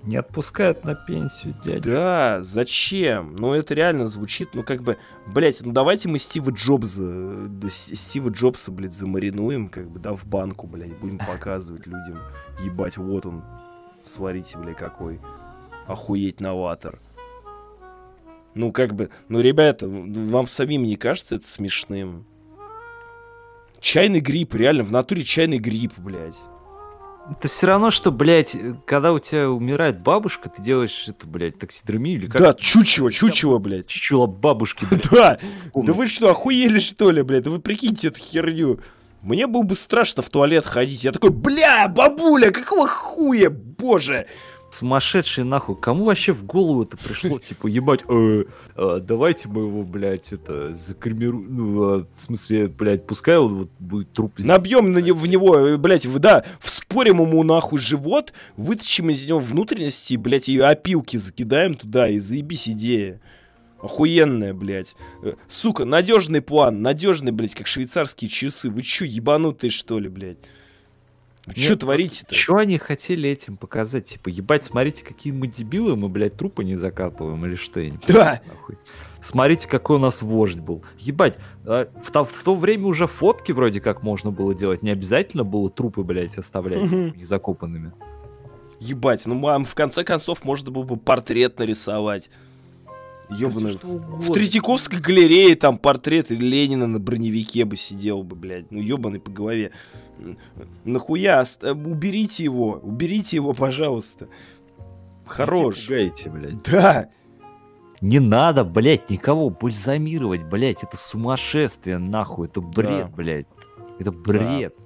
Не отпускают на пенсию, дядя. Да, зачем? Ну, это реально звучит, ну, как бы, блядь, ну, давайте мы Стива Джобса, да, Стива Джобса, блядь, замаринуем, как бы, да, в банку, блядь, будем показывать людям. Ебать, вот он, смотрите, блядь, какой. Охуеть новатор. Ну, как бы, ну, ребята, вам самим не кажется это смешным? Чайный гриб, реально, в натуре чайный гриб, блядь. Это все равно, что, блядь, когда у тебя умирает бабушка, ты делаешь это, блядь, таксидермию или как? Да, чучело, чучело, блядь. Чучело бабушки, блядь. Да, да вы что, охуели что ли, блядь? Да вы прикиньте эту херню. Мне было бы страшно в туалет ходить. Я такой, бля, бабуля, какого хуя, боже. Сумасшедший нахуй. Кому вообще в голову это пришло? Типа, ебать, э, э, давайте мы его, блядь, это, закремируем. Ну, э, в смысле, блядь, пускай он вот будет труп. из- Набьем на в него, блядь, в- да, вспорим ему нахуй живот, вытащим из него внутренности, блядь, и опилки закидаем туда, и заебись идея. Охуенная, блядь. Сука, надежный план, надежный, блядь, как швейцарские часы. Вы чё, ебанутые, что ли, блядь? Вы чё Нет, творите-то? Что они хотели этим показать? Типа, ебать, смотрите, какие мы дебилы, мы, блядь, трупы не закапываем или что? Не Да. нахуй. Смотрите, какой у нас вождь был. Ебать, а, в, то, в то время уже фотки вроде как можно было делать. Не обязательно было трупы, блядь, оставлять Мгм. незакопанными. Ебать, ну мам, в конце концов можно было бы портрет нарисовать. Ёбаный. В Третьяковской галерее там портрет Ленина на броневике бы сидел бы, блядь. Ну, ёбаный по голове. Нахуя? Уберите его. Уберите его, пожалуйста. Хорош. Пугаете, блядь. Да. Не надо, блядь, никого бальзамировать, блядь. Это сумасшествие, нахуй. Это бред, Да. блядь. Это бред.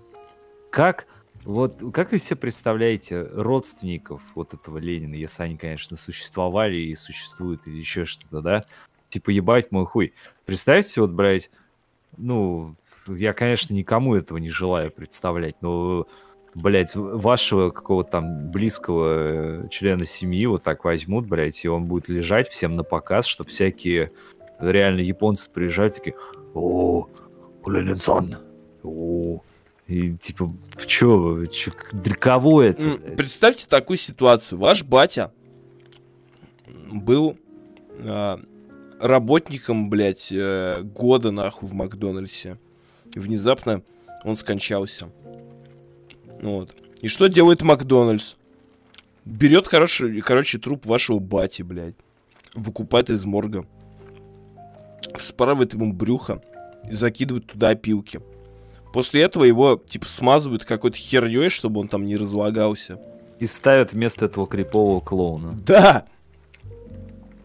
Как, вот, как вы себе представляете родственников вот этого Ленина, если они, конечно, существовали и существуют, или еще что-то, да? Типа, ебать мой хуй. Представьте, вот, блядь, ну, я, конечно, никому этого не желаю представлять, но, блядь, вашего какого-то там близкого э, члена семьи вот так возьмут, блядь, и он будет лежать всем на показ, чтобы всякие реально японцы приезжают такие, о, Ленин-сан, о, и типа, чё, чё, для кого это? Представьте такую ситуацию. Ваш батя был а, работником, блядь, э, года нахуй в Макдональдсе. И внезапно он скончался. Вот. И что делает Макдональдс? Берет, короче, короче, труп вашего бати, блядь. Выкупает из морга. Вспарывает ему брюхо и закидывает туда опилки. После этого его, типа, смазывают какой-то херней, чтобы он там не разлагался. И ставят вместо этого крипового клоуна. Да!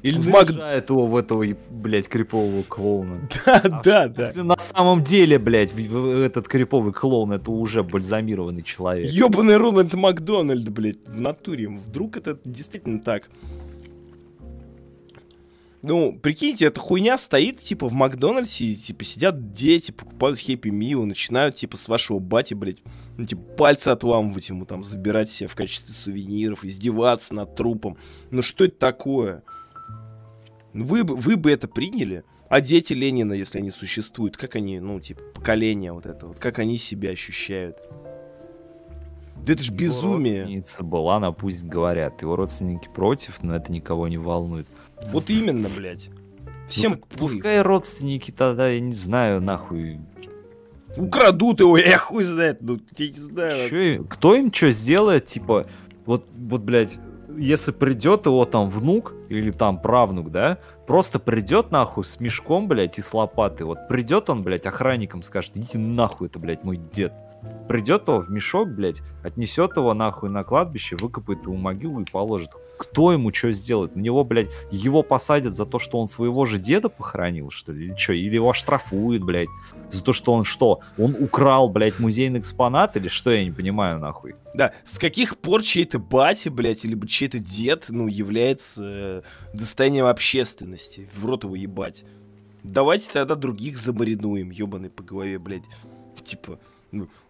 Или В наряжают его в этого, блядь, крипового клоуна. Да, А да, да. Если на самом деле, блядь, этот криповый клоун это уже бальзамированный человек. Ёбаный Рональд Макдональд, блядь, в натуре. Вдруг это действительно так? Ну, прикиньте, эта хуйня стоит, типа, в Макдональдсе, и, типа, сидят дети, покупают Хэппи Мил, начинают, типа, с вашего бати, блядь, ну, типа, пальцы отламывать ему, там, забирать себе в качестве сувениров, издеваться над трупом. Ну, что это такое? Ну, Вы, бы- вы бы это приняли? А дети Ленина, если они существуют, как они, ну, типа, поколение вот это вот, как они себя ощущают? Да это ж Его безумие. родственница была, на пусть говорят. Его родственники против, но это никого не волнует. Вот именно, блядь. Всем Ну, так пускай родственники тогда, я не знаю, нахуй. Украдут его, я хуй знает. Ну, я не знаю. Чё кто им что сделает, типа, вот, вот, блядь, если придет его там внук или там правнук, да, просто придет нахуй с мешком, блядь, и с лопатой. Вот придет он, блядь, охранникам скажет, идите нахуй, это, блядь, мой дед. Придет его в мешок, блядь, отнесет его нахуй на кладбище, выкопает его могилу и положит. Кто ему что сделает? На него, блядь, его посадят за то, что он своего же деда похоронил, что ли? Или что? Или его оштрафуют, блядь, за то, что он что? Он украл, блядь, музейный экспонат или что? Я не понимаю, нахуй. Да, с каких пор чей-то батя, блядь, либо чей-то дед, ну, является э, достоянием общественности? В рот его ебать. Давайте тогда других замаринуем, ебаный по голове, блядь. Типа,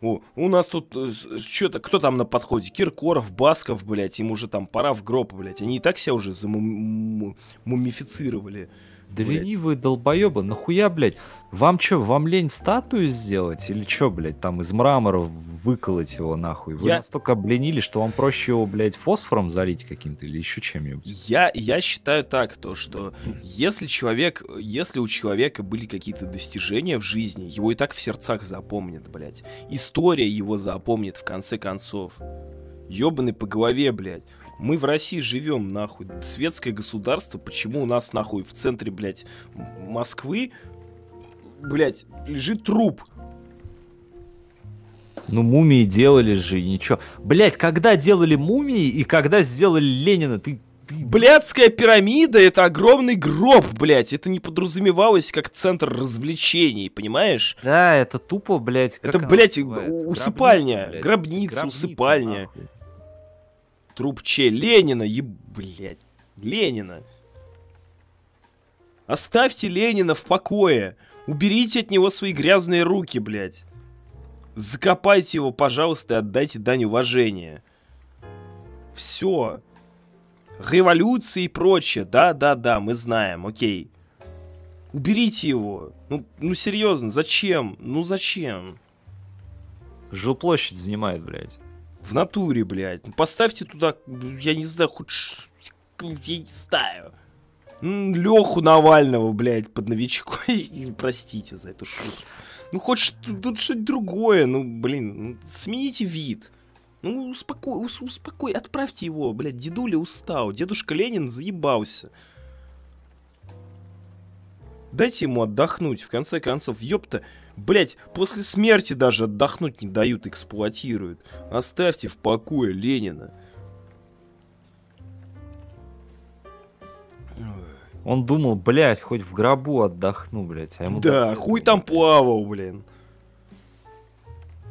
о, у нас тут что-то, кто там на подходе? Киркоров, Басков, блядь, им уже там пора в гроб, блядь. Они и так себя уже замумифицировали. Да Блядь. ленивые долбоебы, нахуя, блядь? Вам чё, вам лень статую сделать? Или чё, блядь, там из мрамора выколоть его нахуй? Вы Я- настолько обленились, что вам проще его, блядь, фосфором залить каким-то или еще чем-нибудь? Я, я считаю так, то, что если человек, если у человека были какие-то достижения в жизни, его и так в сердцах запомнят, блядь. История его запомнит в конце концов. Ёбаный по голове, блядь. Мы в России живем, нахуй. Светское государство, почему у нас, нахуй, в центре, блядь, Москвы, блядь, лежит труп. Ну, мумии делали же, и ничего. Блядь, когда делали мумии и когда сделали Ленина, ты... Блядская пирамида — это огромный гроб, блядь. Это не подразумевалось как центр развлечений, понимаешь? Да, это тупо, блядь. Это, блядь, называется? усыпальня, блядь. гробница, усыпальня. нахуй. Труп че? Ленина, еб... Ленина. Оставьте Ленина в покое. Уберите от него свои грязные руки, блядь. Закопайте его, пожалуйста, и отдайте дань уважения. Все. Революции и прочее. Да-да-да, мы знаем, окей. Уберите его. Ну, ну серьезно, зачем? Ну зачем? Жилплощадь занимает, блядь. В натуре, блядь. Поставьте туда, я не знаю, хоть... Я не знаю. Леху Навального, блядь, под новичкой. Простите за эту шутку. Ну, хоть тут что-нибудь другое. Ну, блин, ну, смените вид. Ну, успокой, ус- успокой, отправьте его, блядь, дедуля устал. Дедушка Ленин заебался. Дайте ему отдохнуть, в конце концов, ёпта. Блять, после смерти даже отдохнуть не дают, эксплуатируют. Оставьте в покое Ленина. Он думал, блядь, хоть в гробу отдохну, блядь. А ему Да, так- хуй там плавал, блин.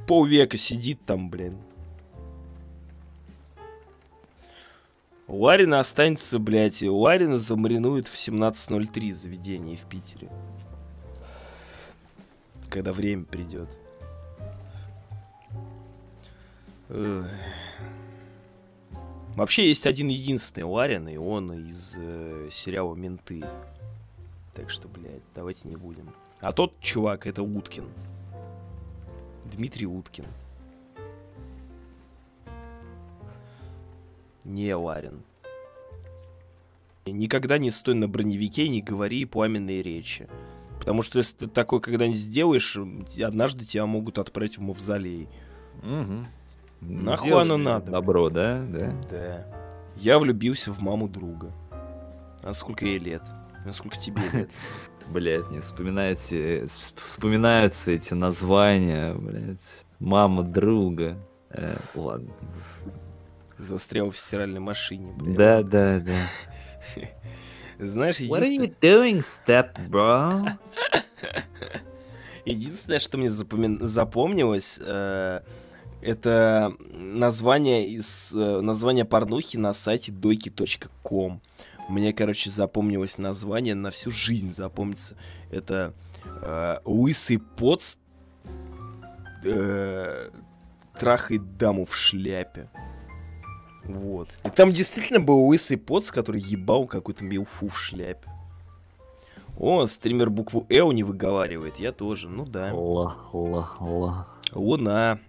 Полвека сидит там, блин. Ларина останется, блядь, и Ларина замаринуют в 17.03 заведение в Питере. Когда время придет. Вообще есть один единственный Ларин, и он из э, сериала «Менты». Так что, блядь, давайте не будем. А тот чувак, это Уткин. Дмитрий Уткин. Не Ларин. Никогда не стой на броневике не говори пламенные речи. Потому что если ты такой когда-нибудь сделаешь, однажды тебя могут отправить в мавзолей. Мгм. Нахуй Делай оно надо? Добро, да? Да. Да. Я влюбился в маму друга. А сколько ей лет? А сколько тебе лет? Блять, мне вспоминайте, вс- вспоминаются эти названия, блять. Мама друга. Э, ладно. Застрял в стиральной машине, блядь. Да, да, да. Знаешь, What are единственное, you doing, step bro? единственное, что мне запоми- запомнилось, э, это название из э, название порнухи на сайте doki.com. Мне, короче, запомнилось название на всю жизнь запомнится. Это э, лысый поц э, трахает даму в шляпе. Вот. И там действительно был лысый поц, который ебал какую-то милфу в шляпе. О, стример букву Л не выговаривает, я тоже, ну да. Ла, ла, ла. Луна.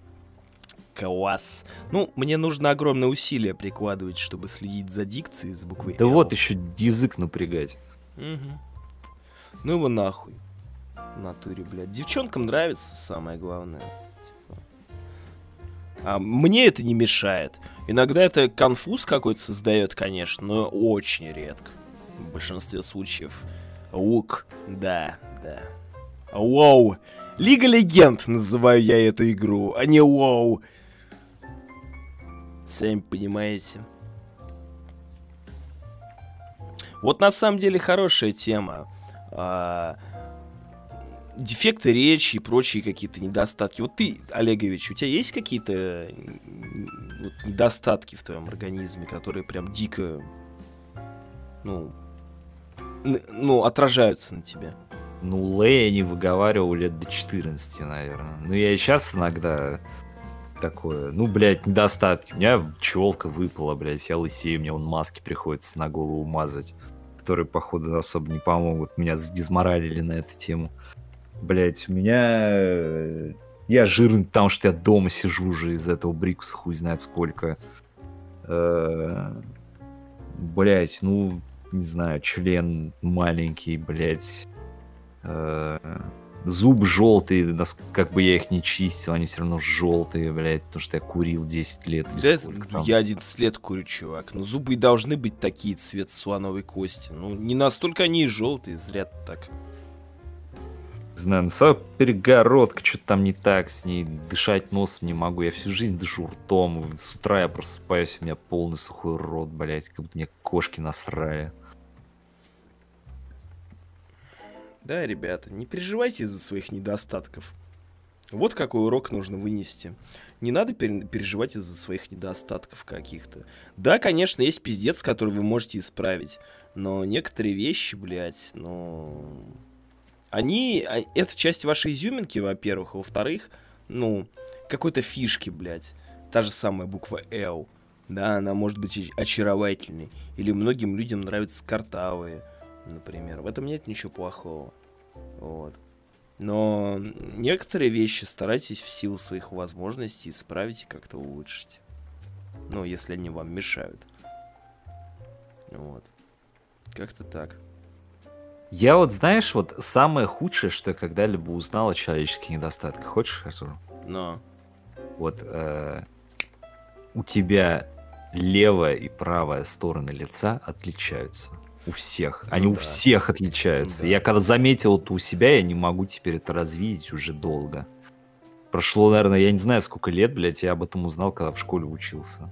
Класс. Ну, мне нужно огромное усилие прикладывать, чтобы следить за дикцией с буквой Да вот еще язык напрягать. Мгм. Ну его нахуй. В натуре, блядь. Девчонкам нравится, самое главное. А мне это не мешает. Иногда это конфуз какой-то создает, конечно, но очень редко. В большинстве случаев. Лук, да, да. Лоу. Лига Легенд называю я эту игру, а не Лоу. Сами понимаете. Вот на самом деле хорошая тема. Дефекты речи и прочие какие-то недостатки. Вот ты, Олегович, у тебя есть какие-то вот недостатки в твоем организме, которые прям дико, ну, ну, отражаются на тебе? Ну, Лэй я не выговаривал лет до 14, наверное. Ну, я и сейчас иногда такое, ну, блядь, недостатки. У меня челка выпала, блядь, я лысею, мне он маски приходится на голову мазать, которые, походу, особо не помогут. Меня задизморалили на эту тему. Блядь, у меня... э, Я жирный, потому что я дома сижу уже из этого брикуса хуй знает сколько. Блять, ну, не знаю, член маленький, блять. Зуб желтый, как бы я их не чистил, они все равно желтые, блядь, потому что я курил 10 лет. Да сколько там. я 11 лет курю, чувак. Но зубы и должны быть такие, цвет слоновой кости. Ну, не настолько они и желтые, зря так. Знаю, на перегородка, что-то там не так с ней, дышать носом не могу, я всю жизнь дышу ртом, с утра я просыпаюсь, у меня полный сухой рот, блядь, как будто мне кошки насрали. Да, ребята, не переживайте из-за своих недостатков. Вот какой урок нужно вынести. Не надо пере- переживать из-за своих недостатков каких-то. Да, конечно, есть пиздец, который вы можете исправить. Но некоторые вещи, блядь, ну... Они... а, Это часть вашей изюминки, во-первых. Во-вторых, ну, какой-то фишки, блядь. Та же самая буква L. Да, она может быть оч- очаровательной. Или многим людям нравятся картавые например. В этом нет ничего плохого. Вот. Но некоторые вещи старайтесь в силу своих возможностей исправить и как-то улучшить. Ну, если они вам мешают. Вот. Как-то так. Я вот, знаешь, вот самое худшее, что я когда-либо узнал о человеческих недостатках. Хочешь, расскажу? Но. Вот э, у тебя левая и правая стороны лица отличаются. У всех. Они Ну у да. всех отличаются. Да. Я когда заметил это у себя, я не могу теперь это развидеть уже долго. Прошло, наверное, я не знаю, сколько лет, блядь, я об этом узнал, когда в школе учился.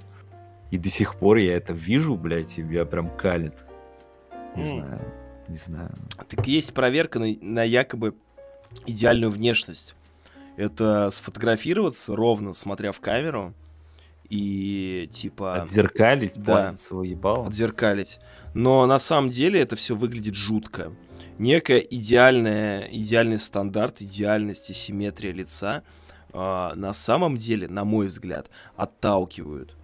И до сих пор я это вижу, блядь, и меня прям калит. Не М. знаю, не знаю. Так есть проверка на, на якобы идеальную внешность. Это сфотографироваться ровно, смотря в камеру. И типа... Отзеркалить да. своего ебала. отзеркалить. Но на самом деле это все выглядит жутко. Некая идеальная, идеальный стандарт, идеальность и симметрия лица а, на самом деле, на мой взгляд, отталкивают.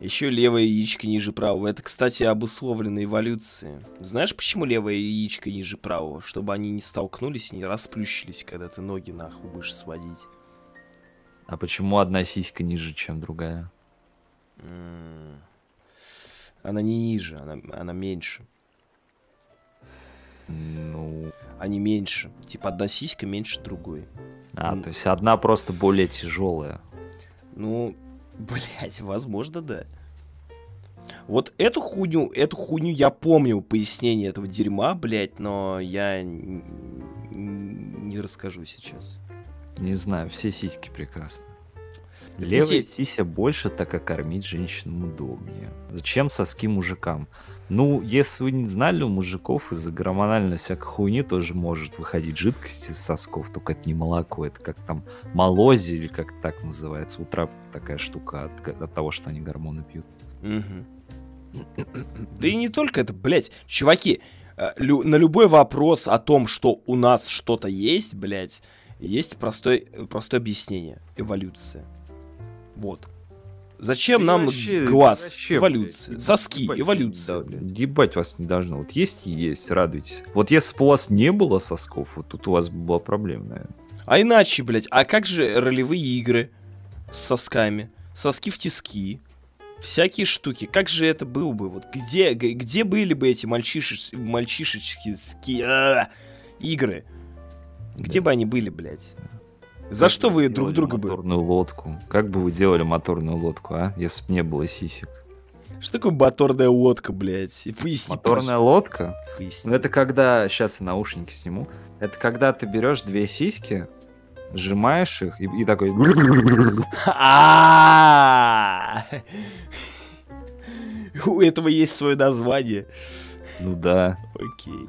Еще левое яичко ниже правого. Это, кстати, обусловлено эволюцией. Знаешь, почему левое яичко ниже правого? Чтобы они не столкнулись и не расплющились, когда ты ноги нахуй будешь сводить. А почему одна сиська ниже, чем другая? Она не ниже, она, она меньше. Ну, Они меньше. Типа одна сиська меньше другой. а, М. то есть одна просто более тяжелая. Ну, Блять, возможно, да. Вот эту хуйню, эту хуйню я помню, пояснение этого дерьма, блядь, но я не расскажу сейчас. Не знаю, все сиськи прекрасны. Левая сися больше, так как кормить женщинам удобнее. Зачем соски мужикам? Ну, если вы не знали, у мужиков из-за гормональной всякой хуйни тоже может выходить жидкость из сосков, только это не молоко, это как там молози или как так называется. У трап такая штука от, от того, что они гормоны пьют. Мгм. Да и не только это, блядь, чуваки, э, лю- на любой вопрос о том, что у нас что-то есть, блядь, есть простой, простое объяснение. Эволюция. Вот. Зачем Да нам вообще- глаз? вообще, эволюция. блядь, Соски. ебать, Эволюция. да, блядь. ебать вас не должно. Вот есть и есть, радуйтесь. Вот если бы у вас не было сосков, вот тут у вас бы была проблема, наверное. А иначе, блядь, а как же ролевые игры с сосками? Соски в тиски. Всякие штуки. Как же это было бы? Вот где, где были бы эти мальчишеш, мальчишечки а, игры? Где бы они были, блядь? За что вы друг друга бы... Моторную лодку. Как бы вы делали моторную лодку, а? Если бы не было сисек. Что такое моторная лодка, блядь? Поясни, Моторная лодка? пожалуйста, поясни. Ну, это когда... Сейчас я наушники сниму. Это когда ты берешь две сиськи, сжимаешь их и, и такой... У этого есть свое название. Ну да. Окей.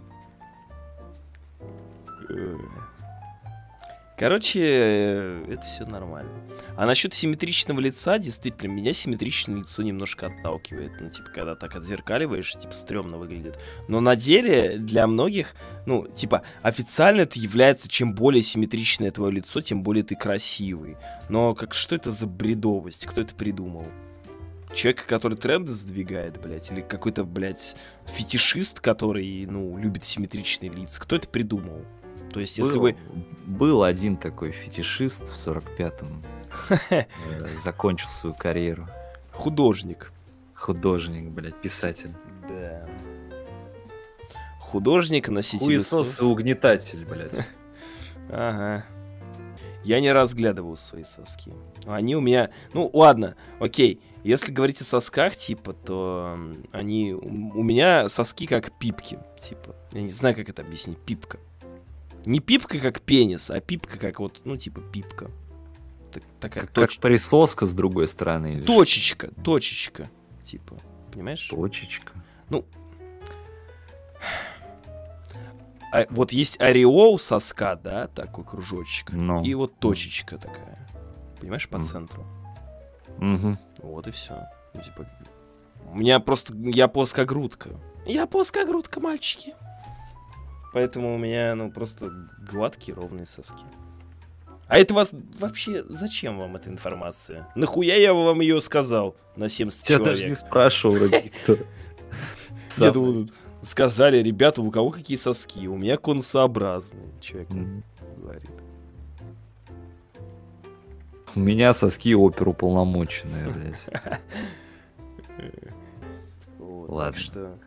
Короче, э, это все нормально. А насчет симметричного лица, действительно, меня симметричное лицо немножко отталкивает. Ну, типа, когда так отзеркаливаешь, типа, стрёмно выглядит. Но на деле для многих, ну, типа, официально это является, чем более симметричное твое лицо, тем более ты красивый. Но как что это за бредовость? Кто это придумал? Человек, который тренды сдвигает, блядь, или какой-то, блядь, фетишист, который, ну, любит симметричные лица. Кто это придумал? То есть, если был, вы... был один такой фетишист в 45-м. э, Закончил свою карьеру. Художник. Художник, блядь, писатель. Да. Художник, носитель... Хуесос и угнетатель, блядь. Ага. Я не разглядывал свои соски. Они у меня... Ну, ладно, окей. Если говорить о сосках, типа, то они... У меня соски как пипки. Типа, я не знаю, как это объяснить. Пипка. Не пипка как пенис, а пипка как вот, ну, типа, пипка. Так- такая Как, точ- как присоска с другой стороны. или что? точечка, точечка. Типа, понимаешь? Точечка. А, вот есть ореол соска, да, такой кружочек. Ну. И вот точечка такая. Понимаешь, по Мгм. центру. Мгм. Вот и все. Ну, типа, у меня просто... Я плоскогрудка. Я плоскогрудка, мальчики. Поэтому у меня, ну, просто гладкие, ровные соски. А это вас... Вообще, зачем вам эта информация? Нахуя я вам ее сказал на 70 Тебя человек? даже не спрашивал вроде никто. Я думаю, сказали, ребята, у кого какие соски? У меня конусообразные. Человек говорит. У меня соски оперуполномоченные, блядь. Вот, Ладно. Что...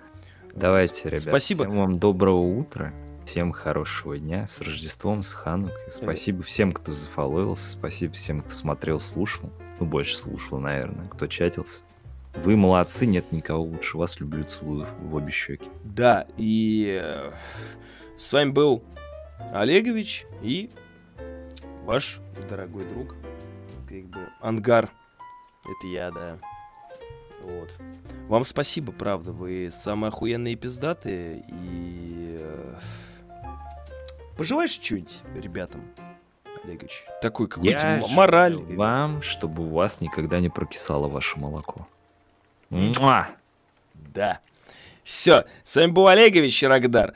Давайте, ребят. Спасибо. Всем вам доброго утра. Всем хорошего дня. С Рождеством, с Ханукой. Спасибо всем, кто зафоловился. Спасибо всем, кто смотрел, слушал. Ну, больше слушал, наверное. Кто чатился. Вы молодцы, нет никого лучше вас. Люблю, целую в обе щеки. Да, и э, с вами был Олегович и ваш дорогой друг, как бы Ангар. Это я, да. Вот. Вам спасибо, правда, вы самые охуенные пиздаты и... э, Пожелаешь что-нибудь ребятам, Олегович? Такой какой-то м- мораль. вам, чтобы у вас никогда не прокисало ваше молоко. Муа! Да. Все, с вами был Олегович Рагдар.